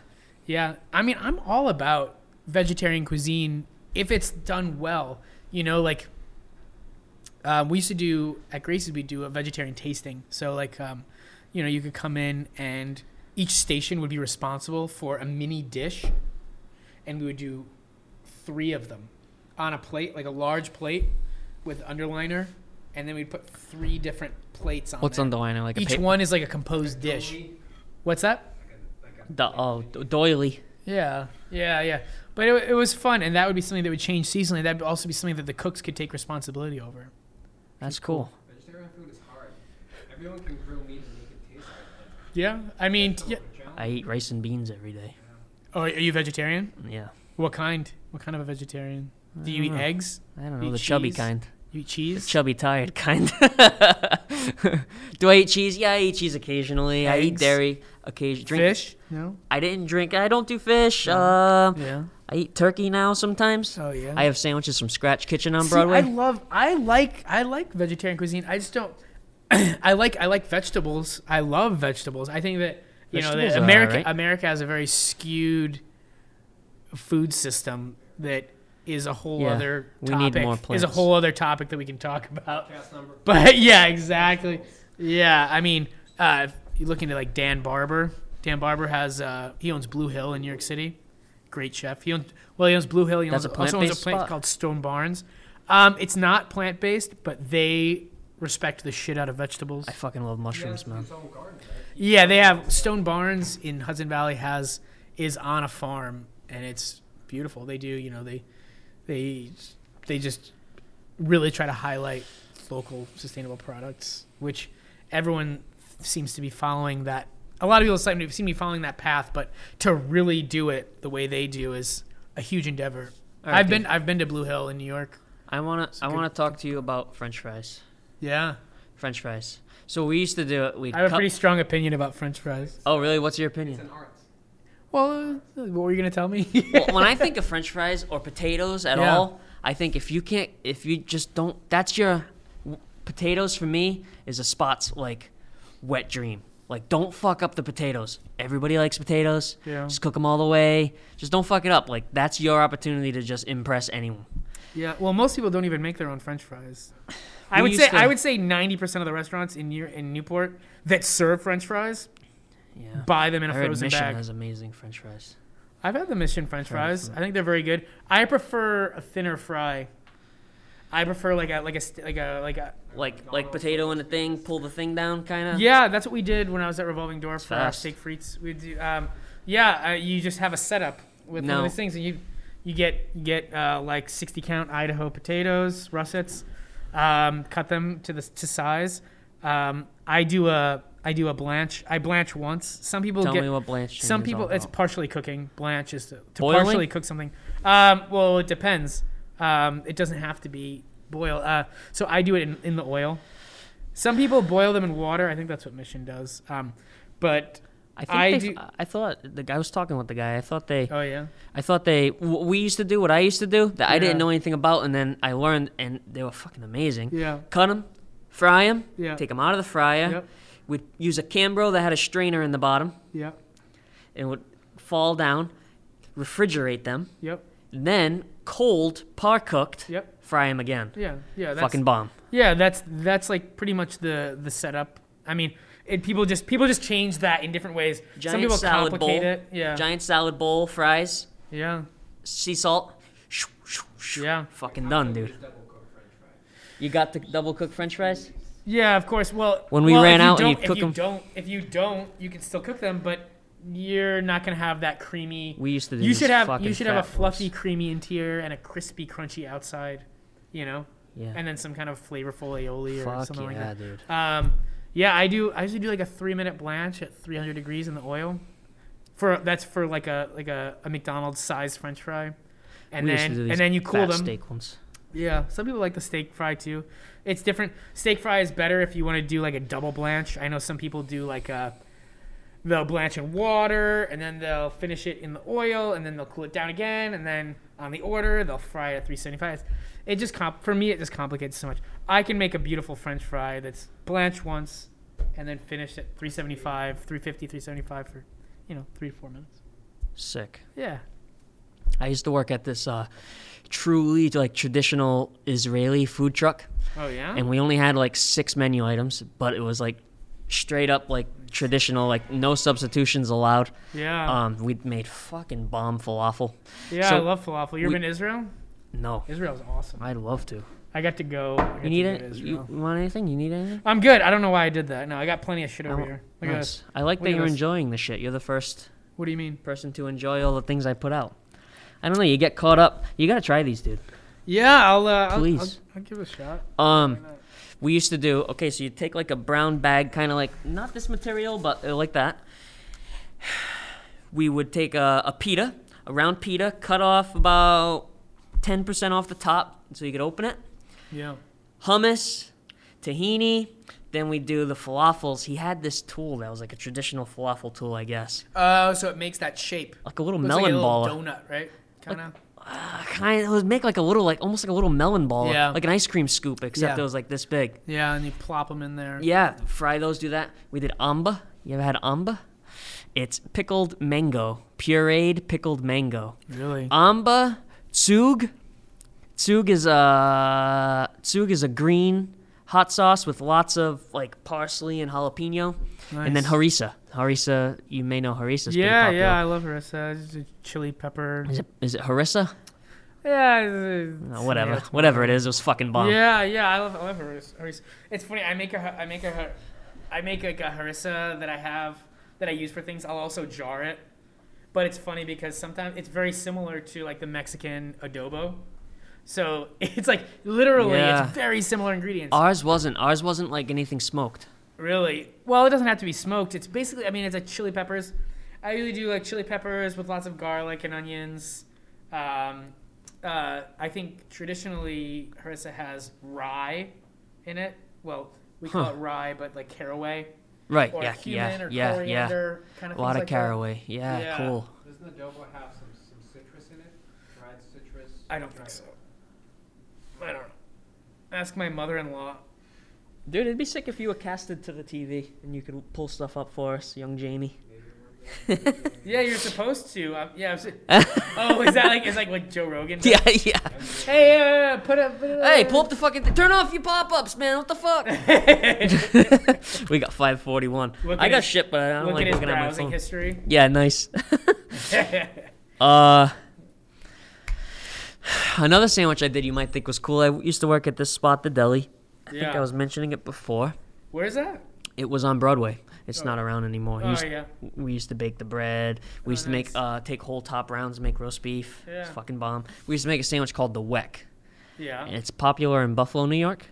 Yeah, I mean, I'm all about vegetarian cuisine if it's done well. You know, like um, we used to do at Grace's, we do a vegetarian tasting. So like, um, you know, you could come in and each station would be responsible for a mini dish, and we would do three of them on a plate, like a large plate with underliner, and then we'd put three different plates on. What's there. underlining? Like a Each paper? one is like a composed dish. What's that? Like a, like a Do- oh, do- doily. Yeah, yeah, yeah. But it, it was fun, and that would be something that would change seasonally. That'd also be something that the cooks could take responsibility over. That's cool. vegetarian food is hard. Everyone can grill meat and make it taste like Yeah, I mean, yeah. I eat rice and beans every day. Oh, are you vegetarian? Yeah. What kind? What kind of a vegetarian? Do you eat know. eggs? I don't know, the chubby kind. You eat The cheese? chubby, tired kind. Do I eat cheese? Yeah, I eat cheese occasionally. I eat dairy occasionally. Drink. Fish? No. I didn't drink. I don't do fish. No. Uh, Yeah. I eat turkey now sometimes. Oh yeah. I have sandwiches from Scratch Kitchen on See, Broadway. I love. I like. I like vegetarian cuisine. I just don't. I like. I like vegetables. I love vegetables. I think that you know that America. alright. America has a very skewed food system that is a whole Yeah, other we topic. need more Is a whole other topic that we can talk about. But yeah, exactly. Yeah, I mean, uh, if you look into like Dan Barber. Dan Barber has uh, he owns Blue Hill in New York City. Great chef. He owns well, he owns Blue Hill. He owns, a also owns a plant-based spot? called Stone Barns. Um, it's not plant based, but they respect the shit out of vegetables. I fucking love mushrooms, man. garden, right? Yeah, they have Stone Barns in Hudson Valley has is on a farm and it's beautiful. They do, you know, they they they just really try to highlight local sustainable products, which everyone seems to be following that. A lot of people seem to seem to be following that path, but to really do it the way they do is a huge endeavor. All right, I've been. I've been to Blue Hill in New York. I wanna a I good- wanna talk to you about French fries. Yeah, French fries. So we used to do it. We I have a pretty strong opinion about French fries. Oh really? What's your opinion? It's an art. Well, uh, what were you gonna tell me? well, when I think of French fries or potatoes at Yeah. all, I think if you can't, if you just don't, that's your potatoes for me is a spot's like wet dream. Like, don't fuck up the potatoes. Everybody likes potatoes. Yeah. Just cook them all the way. Just don't fuck it up. Like, that's your opportunity to just impress anyone. Yeah, well, most people don't even make their own French fries. I would say to- I would say ninety percent of the restaurants in New- in Newport that serve French fries Yeah. buy them in a I frozen Mission bag. has amazing French fries. I've had the Mission French fries. I think they're very good. I prefer a thinner fry. I prefer like a like a like a like a Like, like potato in a thing, pull the thing down, kind of. yeah. That's what we did when I was at Revolving Door for our steak frites. We do um yeah. Uh, you just have a setup with one No. of these things, and you you get you get uh, like sixty count Idaho potatoes, russets. Um, cut them to the to size. Um, I do a I do a blanch. I blanch once. Some people Tell get me what blanch. some people it's about. partially cooking. Blanch is to, to partially cook something. Um, well, it depends. Um, it doesn't have to be boil. Uh, so I do it in, in the oil. Some people boil them in water. I think that's what Mission does. Um, but I think I they, do- I thought the guy was talking with the guy. I thought they. oh yeah, I thought they. What we used to do, what I used to do, that I didn't know anything about, and then I learned, and they were fucking amazing. yeah, Cut them, fry them, yeah, take them out of the fryer. Yep. We'd use a Cambro that had a strainer in the bottom, yeah, and would fall down, refrigerate them, yep, then cold, par cooked, yep, fry them again. yeah, yeah. That's, Fucking bomb. Yeah, that's that's like pretty much the the setup. I mean, it, people just people just change that in different ways. Some people salad complicate bowl. it. Yeah, Giant salad bowl, fries, yeah, sea salt. Shoo, shoo, shoo. yeah, Fucking done, dude. Double cooked French fries. You got the double cooked French fries? yeah. Of course. Well, When we well, ran if you out and you'd cook if you 'em- don't, if you don't, you can still cook them, but you're not gonna have that creamy. We used to do You should have you should have a fluffy, ones. creamy interior and a crispy, crunchy outside. You know, Yeah. and then some kind of flavorful aioli or Fuck something like yeah, that. dude. Um, yeah, I do. I usually do like a three minute blanch at 300 degrees in the oil. For that's for like a like a, a McDonald's size French fry, and We then and then you cool them. steak ones. Yeah, some people like the steak fry too. It's different. Steak fry is better if you want to do like a double blanch. I know some people do like a they'll blanch in water and then they'll finish it in the oil and then they'll cool it down again and then on the order they'll fry it at 375. It just comp for me it just complicates so much. I can make a beautiful French fry that's blanched once and then finish at 375, 350, 375 for you know three four minutes. Sick. Yeah. I used to work at this uh, truly like traditional Israeli food truck, Oh yeah. and we only had like six menu items, but it was like straight up like traditional, like no substitutions allowed. yeah. Um, we made fucking bomb falafel. yeah, so I love falafel. You ever we- been to Israel? No, Israel's awesome. I'd love to. I got to go. Got You need it? You want anything? You need anything? I'm good. I don't know why I did that. No, I got plenty of shit over here. Look Nice. I like that you're this. enjoying the shit. You're the first What do you mean? person to enjoy all the things I put out. I don't know. You get caught up. You gotta try these, dude. Yeah, I'll. Uh, I'll- I'll, Please. I'll, give it a shot. Um? We used to do. Okay, so you take like a brown bag, kind of like not this material, but uh, like that. We would take a, a pita, a round pita, cut off about ten percent off the top, so you could open it. Yeah. hummus, tahini. Then we do the falafels. He had this tool that was like a traditional falafel tool, I guess, Oh, so it makes that shape. like a little Looks melon like a little ball. donut, right? Kind of. Uh, kind of, it would make like a little, like almost like a little melon ball, Yeah. like an ice cream scoop, except Yeah. it was like this big. yeah, and you plop them in there. Yeah, fry those. Do that. We did amba. You ever had amba? It's pickled mango, pureed pickled mango. Really? Amba, tsug. Tsug is a tsug is a green hot sauce with lots of like parsley and jalapeno, and then Nice. harissa. Harissa, you may know harissa. Is yeah, popular. yeah, I love harissa. It's a chili pepper. Is it is it harissa? Yeah, No, oh, whatever, yeah, whatever it is, it was fucking bomb. Yeah, yeah, I love, I love harissa. harissa. It's funny. I make a, I make a, har- make like a harissa that I have that I use for things. I'll also jar it, but it's funny because sometimes it's very similar to like the Mexican adobo. So it's like literally, Yeah. it's very similar ingredients. Ours wasn't. Ours wasn't like anything smoked. Really? Well, it doesn't have to be smoked. It's basically, I mean, it's like chili peppers. I usually do like chili peppers with lots of garlic and onions. Um, uh, I think traditionally harissa has rye in it. Well, we call Huh. it rye, but like caraway Right. or yeah. cumin Yeah. or Yeah. Yeah. coriander kind A of lot things of like that. caraway. Yeah, Yeah. Cool. Doesn't the adobo have some, some citrus in it? Dried citrus? I don't think so. I don't know. Ask my mother-in-law. Dude, it'd be sick if you were casted to the TV and you could pull stuff up for us, young Jamie. Yeah, you're supposed to. Um, yeah. I'm oh, is that like is like what Joe Rogan? Yeah. Yeah. Hey, uh, put up. Put Hey, pull up the fucking. Th- turn off your pop-ups, man. What the fuck? we got 541. Look I got his- shit, but I don't Look like at looking at my phone. history. Yeah, nice. uh, another sandwich I did you might think was cool. I used to work at this spot, the deli. I think I was mentioning it before. Where's that? It was on Broadway. It's Oh. not around anymore. Oh used- yeah. We used to bake the bread. We Oh, used to make uh, take whole top rounds and make roast beef. Yeah. It's fucking bomb. We used to make a sandwich called the Weck. Yeah. And it's popular in Buffalo, New York.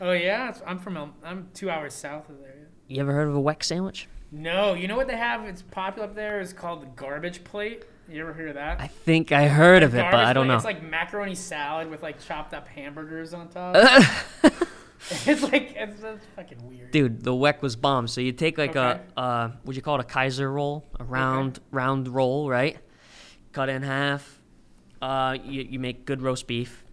Oh yeah. I'm from. I'm two hours south of there. You ever heard of a Weck sandwich? No, you know what they have? It's popular up there. It's called the garbage plate. You ever heard of that? I think I heard of it, but I don't know. It's like macaroni salad with like chopped up hamburgers on top. it's like it's, it's fucking weird. Dude, the Weck was bomb. So you take like Okay. a, uh, would you call it a Kaiser roll? A round, round roll, right? Cut it in half. Uh, you, you make good roast beef.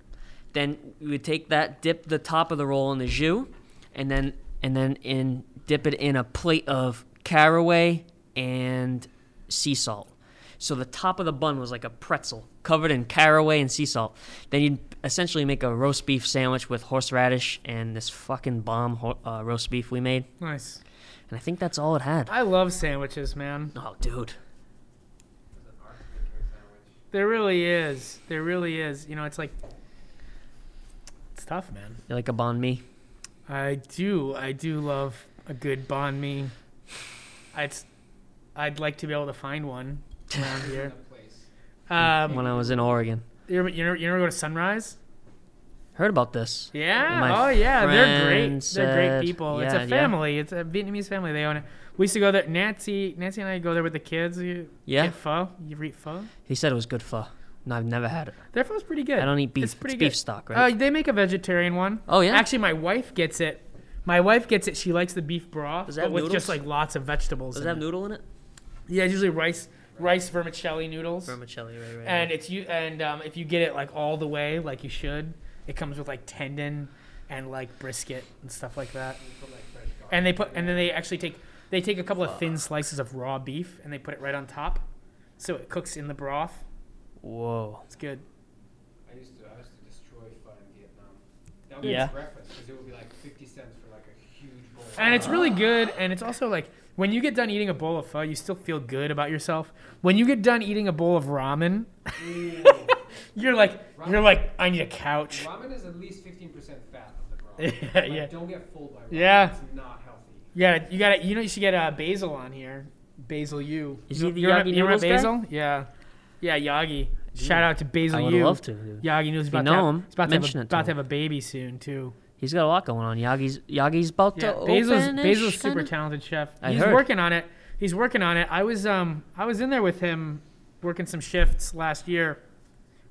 Then you would take that, dip the top of the roll in the jus, and then and then in dip it in a plate of caraway and sea salt. So the top of the bun was like a pretzel covered in caraway and sea salt. Then you'd essentially make a roast beef sandwich with horseradish and this fucking bomb ho- uh, roast beef we made. Nice. And I think that's all it had. I love sandwiches, man. Oh, dude. There's an art to making a sandwich. There really is. There really is. You know, it's like it's tough, man. You like a banh mi? I do. I do love a good banh mi. I'd I'd like to be able to find one around here. Um, When I was in Oregon. you ever, you never, you never go to Sunrise? Heard about this. Yeah. My oh yeah, they're friend great. They're great said- people. it's yeah, a yeah. family. It's a Vietnamese family. They own it. We used to go there. Nancy, Nancy and I go there with the kids. You Yeah? get pho. You eat pho? He said it was good pho. No, I've never had it. Their pho's pretty good. I don't eat beef. It's It's, pretty beef good. stock, right? Uh, they make a vegetarian one. oh yeah. Actually, my wife gets it. My wife gets it. She likes the beef broth, Does it but have with just like lots of vegetables. Does in it have noodle in it? Yeah, it's usually rice, rice vermicelli noodles. Vermicelli, right, right. and it's you. And um, if you get it like all the way, like you should, it comes with like tendon and like brisket and stuff like that. You put like fresh garlic And they put, and then they actually take, they take a couple of thin slices of raw beef and they put it right on top, so it cooks in the broth. Whoa. It's good. I used to I used to destroy pho in Vietnam. That was Yeah. breakfast because it would be like 50 cents for like a huge bowl. And it's really good. And it's also like when you get done eating a bowl of pho, you still feel good about yourself. When you get done eating a bowl of ramen, you're like, you're like, I need a couch. ramen is at least 15% fat of the broth. Yeah, Like, yeah. Don't get full by ramen. Yeah. It's not healthy. You gotta, you gotta, you know, you should get uh, basil on here. Basil U. Is you, he the you remember- Yagi you remember Noodles guy? Basil? Yeah, yeah, Yagi. Shout out to Basil I would U. love to. Dude. Yagi knows If you about know to have, him, he's about to have, mention a, about to have a baby soon too. He's got a lot going on. Yagi's Yagi's about Yeah, to Basil's open. Basil's super talented chef. I He's heard. working on it. He's working on it. I was um I was in there with him working some shifts last year.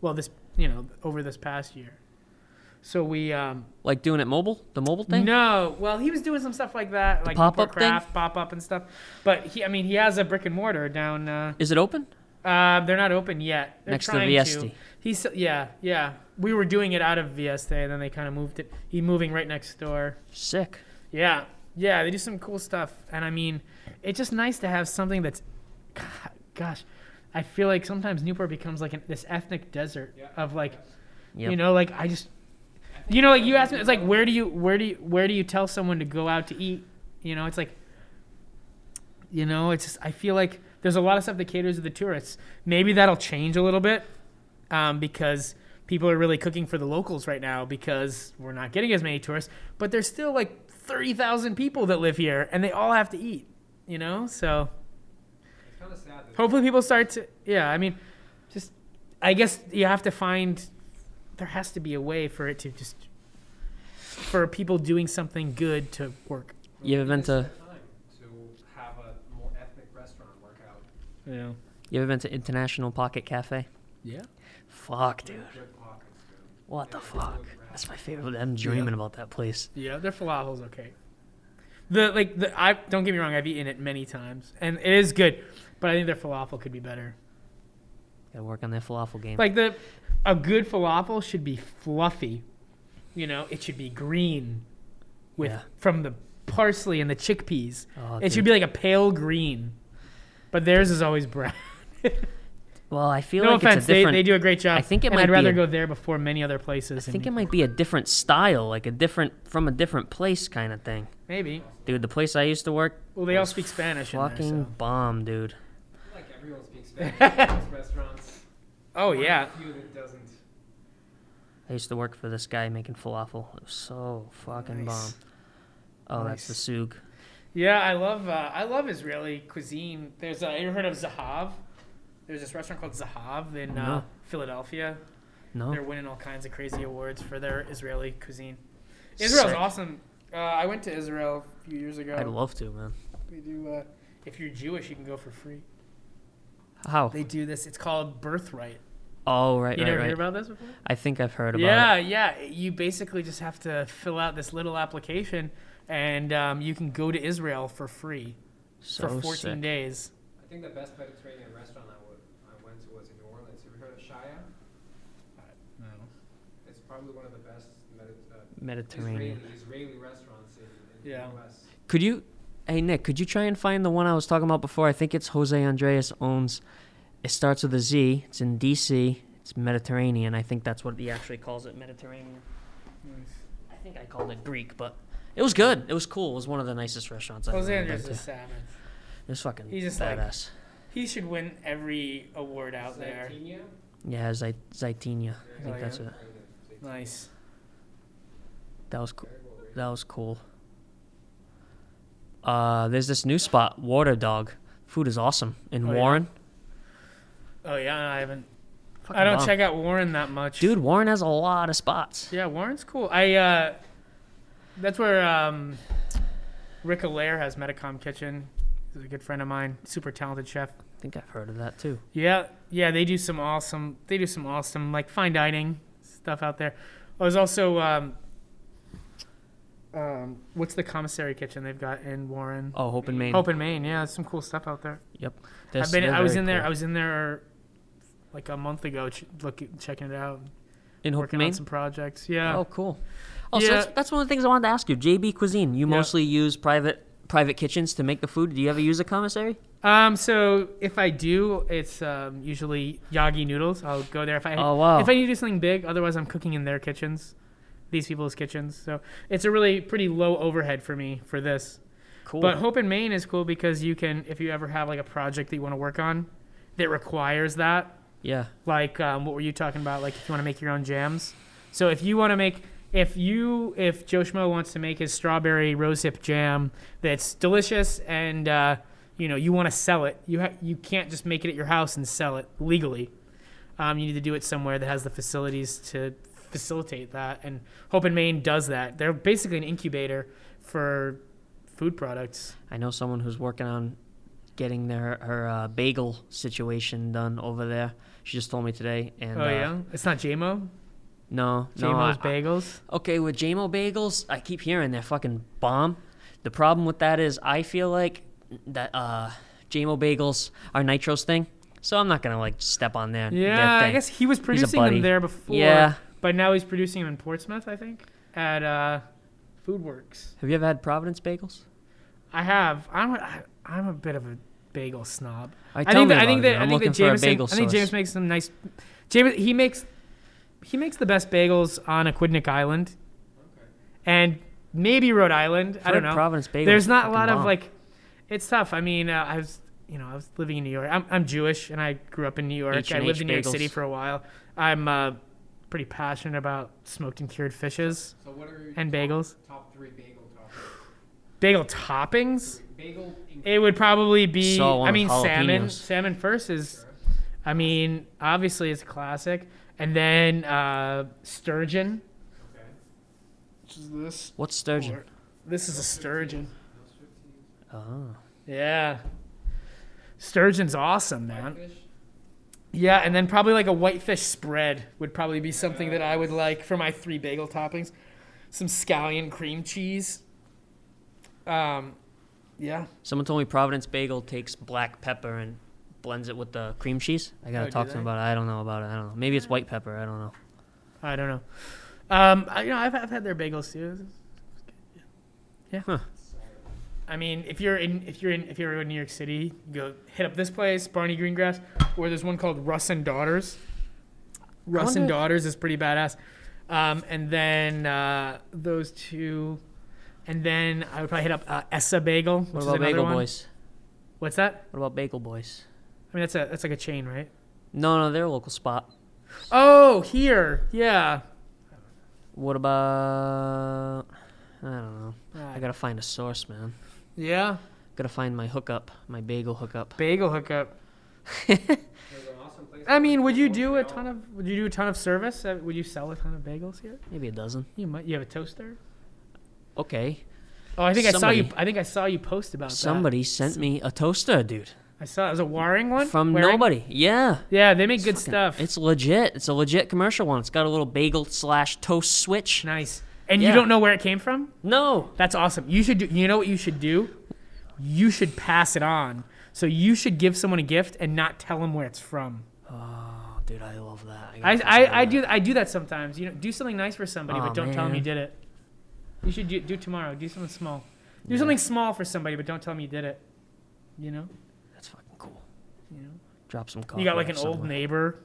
Well, this you know over this past year. So we um Like doing it mobile, the mobile thing. no well he was doing some stuff like that like pop-up craft pop up and stuff. But he I mean he has a brick and mortar down. Uh, Is it open? uh they're not open yet. They're Next to Vieste. He's yeah yeah. We were doing it out of Vieste, and then they kind of moved it. He moving right next door. Sick. Yeah, yeah, they do some cool stuff, and I mean, it's just nice to have something that's, gosh, I feel like sometimes Newport becomes like an, this ethnic desert Yeah. of like, Yep. you know, like I just, you know, like you asked me, it's like where do you where do you where do you tell someone to go out to eat? You know, it's like, you know, it's just I feel like there's a lot of stuff that caters to the tourists. Maybe that'll change a little bit, um, because people are really cooking for the locals right now because we're not getting as many tourists. But there's still like thirty thousand people that live here, and they all have to eat. You know, so It's sad. That hopefully people start to. Yeah, I mean, just I guess you have to find. There has to be a way for it to just for people doing something good to work. You ever been to the time to have a more ethnic restaurant work out. Yeah. You ever been to International Pocket Cafe? Yeah. Fuck, dude. Good pockets, dude. What the fuck? That's my favorite. I'm dreaming about that place. Yeah, their falafel's okay. The like the I don't get me wrong, I've eaten it many times and it is good, but I think their falafel could be better. Gotta work on their falafel game. Like the a good falafel should be fluffy. You know, it should be green with Yeah. from the parsley and the chickpeas. Oh, it should be like a pale green. But theirs is always brown. Well, I feel no like offense, it's a they, different. they do a great job. I think it and might I'd rather a- go there before many other places. I think it might be a different style, like a different from a different place kind of thing. maybe. Dude, the place I used to work, Well, they all speak Spanish in there. fucking So. bomb, dude. I feel like everyone speaks Spanish in those restaurants. Oh One of yeah. the few that doesn't. I used to work for this guy making falafel. It was so fucking Nice. bomb. Oh, that's the Nice. sug. Yeah, I love uh, I love Israeli cuisine. There's uh, you heard of Zahav? There's this restaurant called Zahav in uh, Philadelphia. No. They're winning all kinds of crazy awards for their Israeli cuisine. Israel's Sick. awesome. Uh, I went to Israel a few years ago. I'd love to, man. we do. Uh, if you're Jewish, you can go for free. How? They do this. It's called Birthright. Oh, right, You right, never right. heard about this before? I think I've heard about yeah, it. yeah. You basically just have to fill out this little application, and um, you can go to Israel for free So for 14 sick. days. I think the best Mediterranean restaurant I would I went to was in New Orleans. Have you heard of Shaya? No. It's probably one of the best Medi- uh, Mediterranean. Israeli, Israeli restaurants in, in Yeah. the U.S. Could you, hey Nick, could you try and find the one I was talking about before? I think it's José Andrés owns. It starts with a Z. It's in D.C. It's Mediterranean. I think that's what he actually calls it, Mediterranean. I think I called it Greek, but it was good. It was cool. It was one of the nicest restaurants I've Jose ever Andres been is to. savage. It fucking He's just like- badass. He should win every award out there. Zaytinya? yeah, Zait- Zaytinya. I Oh, think yeah. that's it. Nice. That was cool. Very well rated. That was cool. Uh, there's this new spot, Water Dog. Food is awesome in Oh, yeah? Warren. Oh yeah, I haven't. Fucking I don't bomb. check out Warren that much. Dude, Warren has a lot of spots. Yeah, Warren's cool. I uh, that's where um, Rick Alaire has Metacom Kitchen. He's a good friend of mine, super talented chef. I think I've heard of that too. Yeah, yeah, they do some awesome. They do some awesome like fine dining stuff out there. There's also um, um, what's the commissary kitchen they've got in Warren? Oh, Hope & Main. Hope & Main. Yeah, some cool stuff out there. They're- I've been. I was in there. cool. I was in there like a month ago, ch- looking, checking it out, in Hope in working Maine. on some projects. Yeah. Oh, cool. Oh, so Yeah. that's, that's one of the things I wanted to ask you. JB Cuisine. You Yeah. mostly use private private kitchens to make the food. Do you ever use a commissary? Um. So if I do, it's um, usually Yagi noodles. I'll go there if I Oh wow. if I need to do something big. Otherwise, I'm cooking in their kitchens, these people's kitchens. So it's a really pretty low overhead for me for this. cool. But Hope & Main is cool because you can, if you ever have like a project that you want to work on, that requires that. yeah. Like um, what were you talking about? Like if you want to make your own jams. So if you want to make, if you, if Joe Schmo wants to make his strawberry rosehip jam that's delicious and uh, you know you want to sell it, you ha- you can't just make it at your house and sell it legally. Um, you need to do it somewhere that has the facilities to facilitate that. And Hope & Main does that. They're basically an incubator for food products. I know someone who's working on getting their her uh, bagel situation done over there. She just told me today. And oh uh, yeah, it's not JMO. No, no. JMO's I- Bagels. Okay, with JMO bagels, I keep hearing they're fucking bomb. The problem with that is I feel like that uh, JMO bagels are Nitro's thing, so I'm not gonna like step on their, their Yeah, I guess he was producing them there before. Yeah. but now he's producing them in Portsmouth, I think, at uh, Foodworks. Have you ever had Providence bagels? I have. I'm a, I'm a bit of a bagel snob. I, I think that I think that. I think that Jameson. I think. James makes some nice. James he makes he makes the best bagels on Aquidneck Island, and maybe Rhode Island. I I've don't know. Providence bagels. There's not a fucking lot of bomb. like. It's tough. I mean, uh, I was you know I was living in New York. I'm I'm Jewish and I grew up in New York. I H&H lived in New York bagels. City for a while. I'm uh, pretty passionate about smoked and cured fishes So what are your and top, bagels. top three bagel toppings? Bagel toppings. Bagel. It would probably be. Saw I mean, salmon. jalapenos. Salmon first is. I mean, obviously it's a classic, and then uh, sturgeon. okay. Which is this? What's sturgeon? Or- This is a sturgeon. Oh. Yeah. Sturgeon's awesome, man. Whitefish. Yeah, and then probably like a whitefish spread would probably be something that I would like for my three bagel toppings. Some scallion cream cheese. Um, yeah. Someone told me Providence bagel takes black pepper and blends it with the cream cheese. I gotta Oh, do talk to they? him about it. I don't know about it. I don't know. Maybe it's white pepper. I don't know. I don't know. Um, I, you know, I've, I've had their bagels too. Yeah. Huh. I mean, if you're in, if you're in, if you're in New York City, go hit up this place, Barney Greengrass, or there's one called Russ and Daughters. Russ and wonder- Daughters is pretty badass. Um, and then uh, those two, and then I would probably hit up uh, Ess-a-Bagel, which What is about another Bagel one. Boys? What's that? What about Bagel Boys? I mean, that's a that's like a chain, right? No, no, they're a local spot. Oh, here, yeah. What about? I don't know. I Uh, gotta find a source, man. yeah, Gotta find my hookup, my bagel hookup. bagel hookup. Awesome. I mean, would you do a ton of? Would you do a ton of service? Uh, would you sell a ton of bagels here? Maybe a dozen. You might. You have a toaster. Okay. Oh, I think I saw you. I think I saw you post about that. Somebody sent me a toaster, dude. I saw it was a Waring one From Waring? nobody. Yeah. Yeah, they make It's good fucking- stuff. It's legit. It's a legit commercial one. It's got a little bagel slash toast switch. nice. And Yeah. you don't know where it came from? No. That's awesome. You should do. You know what you should do? You should pass it on. So you should give someone a gift and not tell them where it's from. Oh, dude, I love that. I, gotta I, I do I do that sometimes. You know, do something nice for somebody, Aw, but don't tell them you did it. You should do, do it tomorrow. Do something small. Do Yeah. something small for somebody, but don't tell them you did it. You know. That's fucking cool. You know. Drop some coffee. You got like an off old neighbor.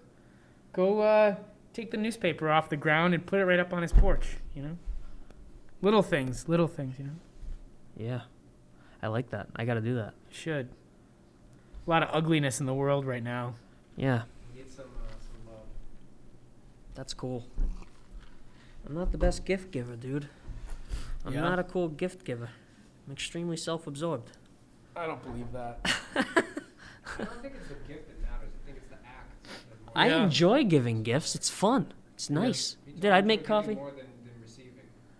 Go uh, take the newspaper off the ground and put it right up on his porch. You know. Little things, little things. You know. Yeah. I like that. I gotta do that. Should. A lot of ugliness in the world right now. Yeah. Need some, uh, some love. That's cool. I'm not the best gift giver, dude. I'm Yeah? not a cool gift giver. I'm extremely self absorbed. I don't believe that. I don't think it's the gift that matters. I think it's the act. that more- I Yeah. enjoy giving gifts. It's fun. It's nice. Me too. Dude, I I'd make coffee. More than, than.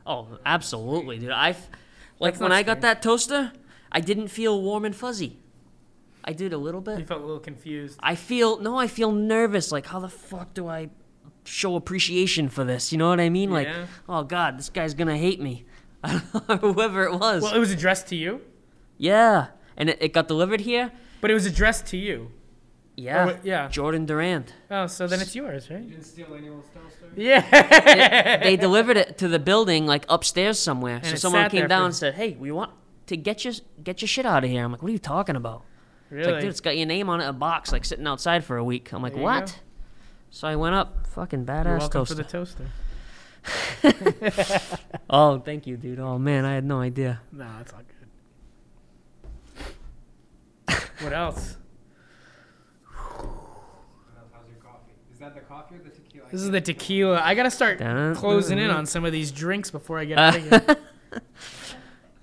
Oh, absolutely, dude. I f- like That's when not I got strange. that toaster, I didn't feel warm and fuzzy. I did a little bit. You felt a little confused. I feel no, I feel nervous. Like, how the fuck do I show appreciation for this? You know what I mean? Like, oh god, this guy's gonna hate me. Whoever it was. Well, it was addressed to you, yeah, and it, it got delivered here. but it was addressed to you. Yeah, oh, wait, yeah. Jordan Durant. Oh, so then it's yours, right? You didn't steal anyone's toaster? Yeah. they delivered it to the building like upstairs somewhere. And so someone came down for- and said, "Hey, we want to get your get your shit out of here." I'm like, "What are you talking about?" It's really? like, dude, it's got your name on it, a box, like sitting outside for a week. I'm like, There "What?" go. So I went up, fucking badass You're welcome toaster. for the toaster. oh, thank you, dude. Oh man, I had no idea. No, that's all good. what else? How's your coffee? Is that the coffee or the tequila? This is the tequila. I gotta start Dun, closing in on some of these drinks before I get out of here.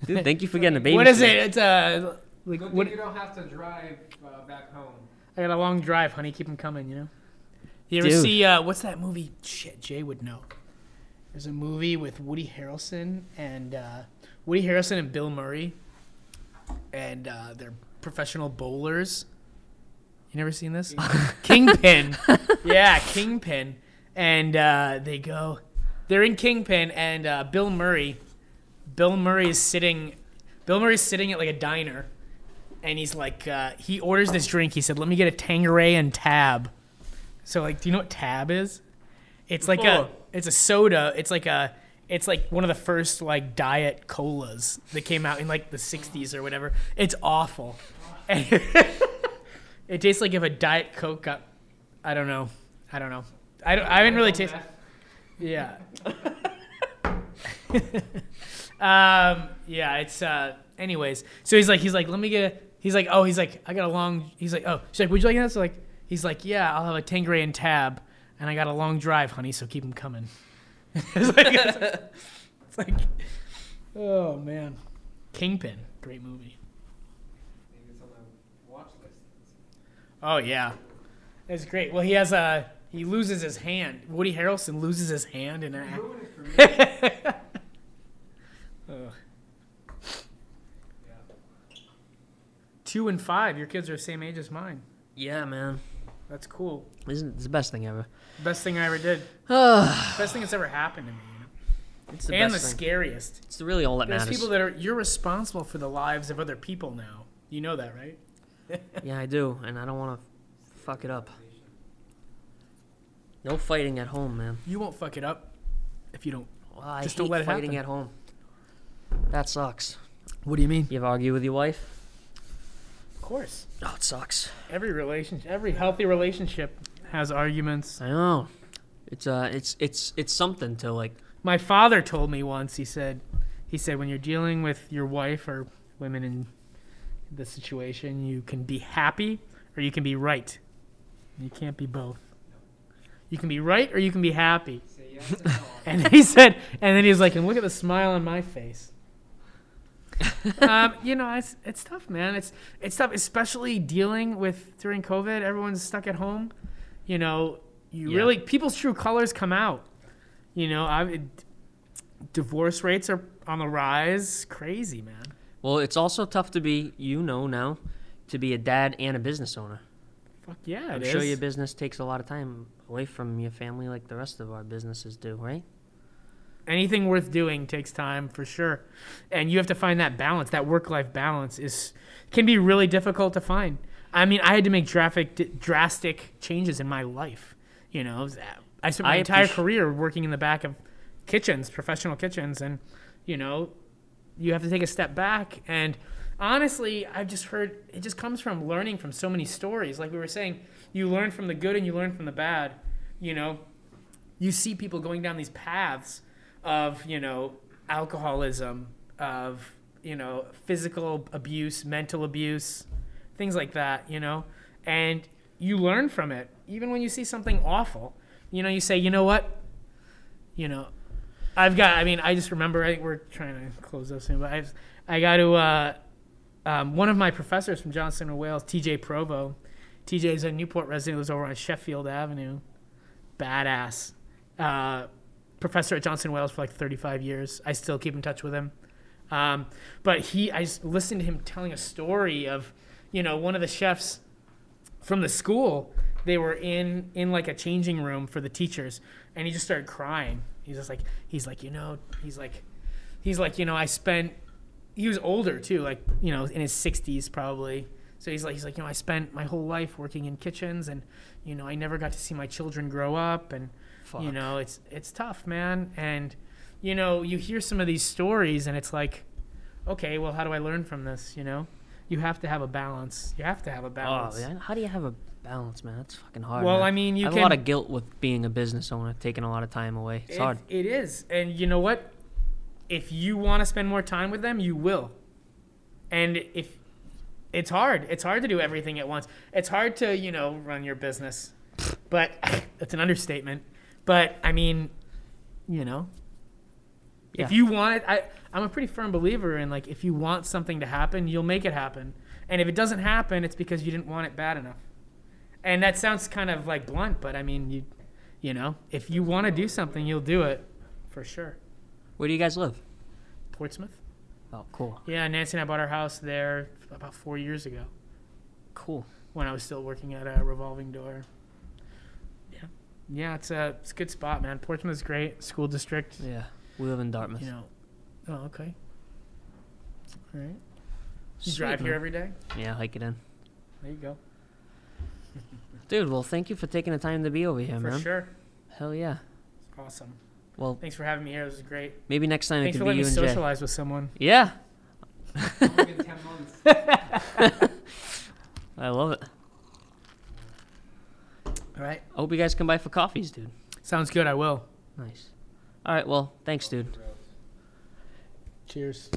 Dude, thank you for getting a baby. what is it? It's a like Good what? thing you don't have to drive uh, back home. I got a long drive, honey. Keep them coming, you know. You ever Dude. see uh, what's that movie? Shit, Jay would know. There's a movie with Woody Harrelson and uh, Woody Harrelson and Bill Murray, and uh, they're professional bowlers. You never seen this? Kingpin. yeah, Kingpin. And uh, they go, they're in Kingpin, and uh, Bill Murray, Bill Murray is sitting, Bill Murray's sitting at like a diner, and he's like, uh, he orders this drink. He said, "Let me get a Tanqueray and Tab." So like, do you know what Tab is? It's like a, it's a soda. It's like a, it's like one of the first like diet colas that came out in like the '60s or whatever. It's awful. And it tastes like if a diet coke got, I don't know, I don't know. I don't. I haven't really tasted. Yeah. um. Yeah. It's. Uh. Anyways, so he's like, he's like, let me get. A, he's like, oh, he's like, I got a long. He's like, oh, she's like, would you like this? So like, he's like, yeah, I'll have a Tanqueray and Tab, and I got a long drive, honey, so keep them coming. it's, like, it's like, oh man, Kingpin, great movie. Maybe it's on the watch list. Oh yeah, it's great. Well, he has a. He loses his hand. Woody Harrelson loses his hand in a. Ruin it for me. Two and five. Your kids are the same age as mine. Yeah, man. That's cool. Isn't it's the best thing ever? Best thing I ever did. it's Best thing that's ever happened to me. You know? the and the thing. scariest. It's really all that There's matters. people that are. You're responsible for the lives of other people now. You know that, right? Yeah, I do, and I don't want to fuck it up. No fighting at home, man. You won't fuck it up if you don't. Well, I Just hate don't let it fighting happen. at home. That sucks. What do you mean? You ever argue with your wife? Of course. Oh, it sucks. Every relationship, every healthy relationship has arguments. I know. It's uh, it's it's it's something to like. My father told me once. He said, he said when you're dealing with your wife or women in the situation, you can be happy or you can be right. You can't be both. You can be right or you can be happy. Yes and. And he said, and then he was like, and look at the smile on my face. um, you know, it's it's tough, man. It's it's tough, especially dealing with during COVID. Everyone's stuck at home. You know, you Yeah. really people's true colors come out. You know, I divorce rates are on the rise. Crazy, man. Well, it's also tough to be, you know, now, to be a dad and a business owner. Fuck yeah, I'm it sure is. your business takes a lot of time away from your family, like the rest of our businesses do, right? anything worth doing takes time for sure and you have to find that balance that work life balance is can be really difficult to find i mean i had to make drastic drastic changes in my life you know i spent my I entire appreci- career working in the back of kitchens professional kitchens and you know you have to take a step back. And honestly i've just heard it just comes from learning from so many stories. Like we were saying you learn from the good and you learn from the bad you know? You see people going down these paths of you know alcoholism of you know physical abuse mental abuse things like that you know? And you learn from it. Even when you see something awful you know you say you know what? You know i've got i mean i just remember i think we're trying to close up soon but i've i got to uh um, one of my professors from johnson and wales tj provo tj is a newport resident lives over on sheffield avenue badass uh, professor at Johnson Wales for like 35 years. I still keep in touch with him. Um, but he, I listened to him telling a story of, you know, one of the chefs from the school, they were in in like a changing room for the teachers, and he just started crying. He's just like, he's like, you know, he's like, he's like, you know, I spent. He was older too, like you know, in his sixties probably. So he's like, he's like, you know, I spent my whole life working in kitchens, and you know, I never got to see my children grow up, and Fuck. you know, it's it's tough, man. And you know, you hear some of these stories, and it's like, okay, well, how do I learn from this? You know, you have to have a balance. You have to have a oh, balance. Oh, yeah. How do you have a balance, man? That's fucking hard. Well, man. I mean, you I have can. a lot of guilt with being a business owner, taking a lot of time away. It's It- hard. It is, and you know what? If you want to spend more time with them, you will. And if it's hard, it's hard to do everything at once. It's hard to you know run your business, but that's an understatement. But I mean, you know, if you want it, I I'm a pretty firm believer in like if you want something to happen, you'll make it happen. And if it doesn't happen, it's because you didn't want it bad enough. And that sounds kind of like blunt, but I mean, you you know, if you want to do something, you'll do it for sure. Where do you guys live? Portsmouth? Oh, cool. Yeah, Nancy and I bought our house there about four years ago Cool. when I was still working at a revolving door. Yeah. Yeah, it's a, it's a good spot, man. Portsmouth's great. School district, Yeah. We live in Dartmouth. you know. Oh, okay. All right. You Sweet, drive here every day? Yeah, hike it in. There you go. Dude, well, thank you for taking the time to be over here, for man. sure. Hell yeah. Awesome. Well, Thanks for having me here. This was great. maybe next time Thanks it for could be letting you me and Jay. socialize with someone. Yeah. It's 10 months. I love it. All right. I hope you guys come by for coffees, dude. Sounds good. I will. Nice. All right, well, thanks, dude. Cheers.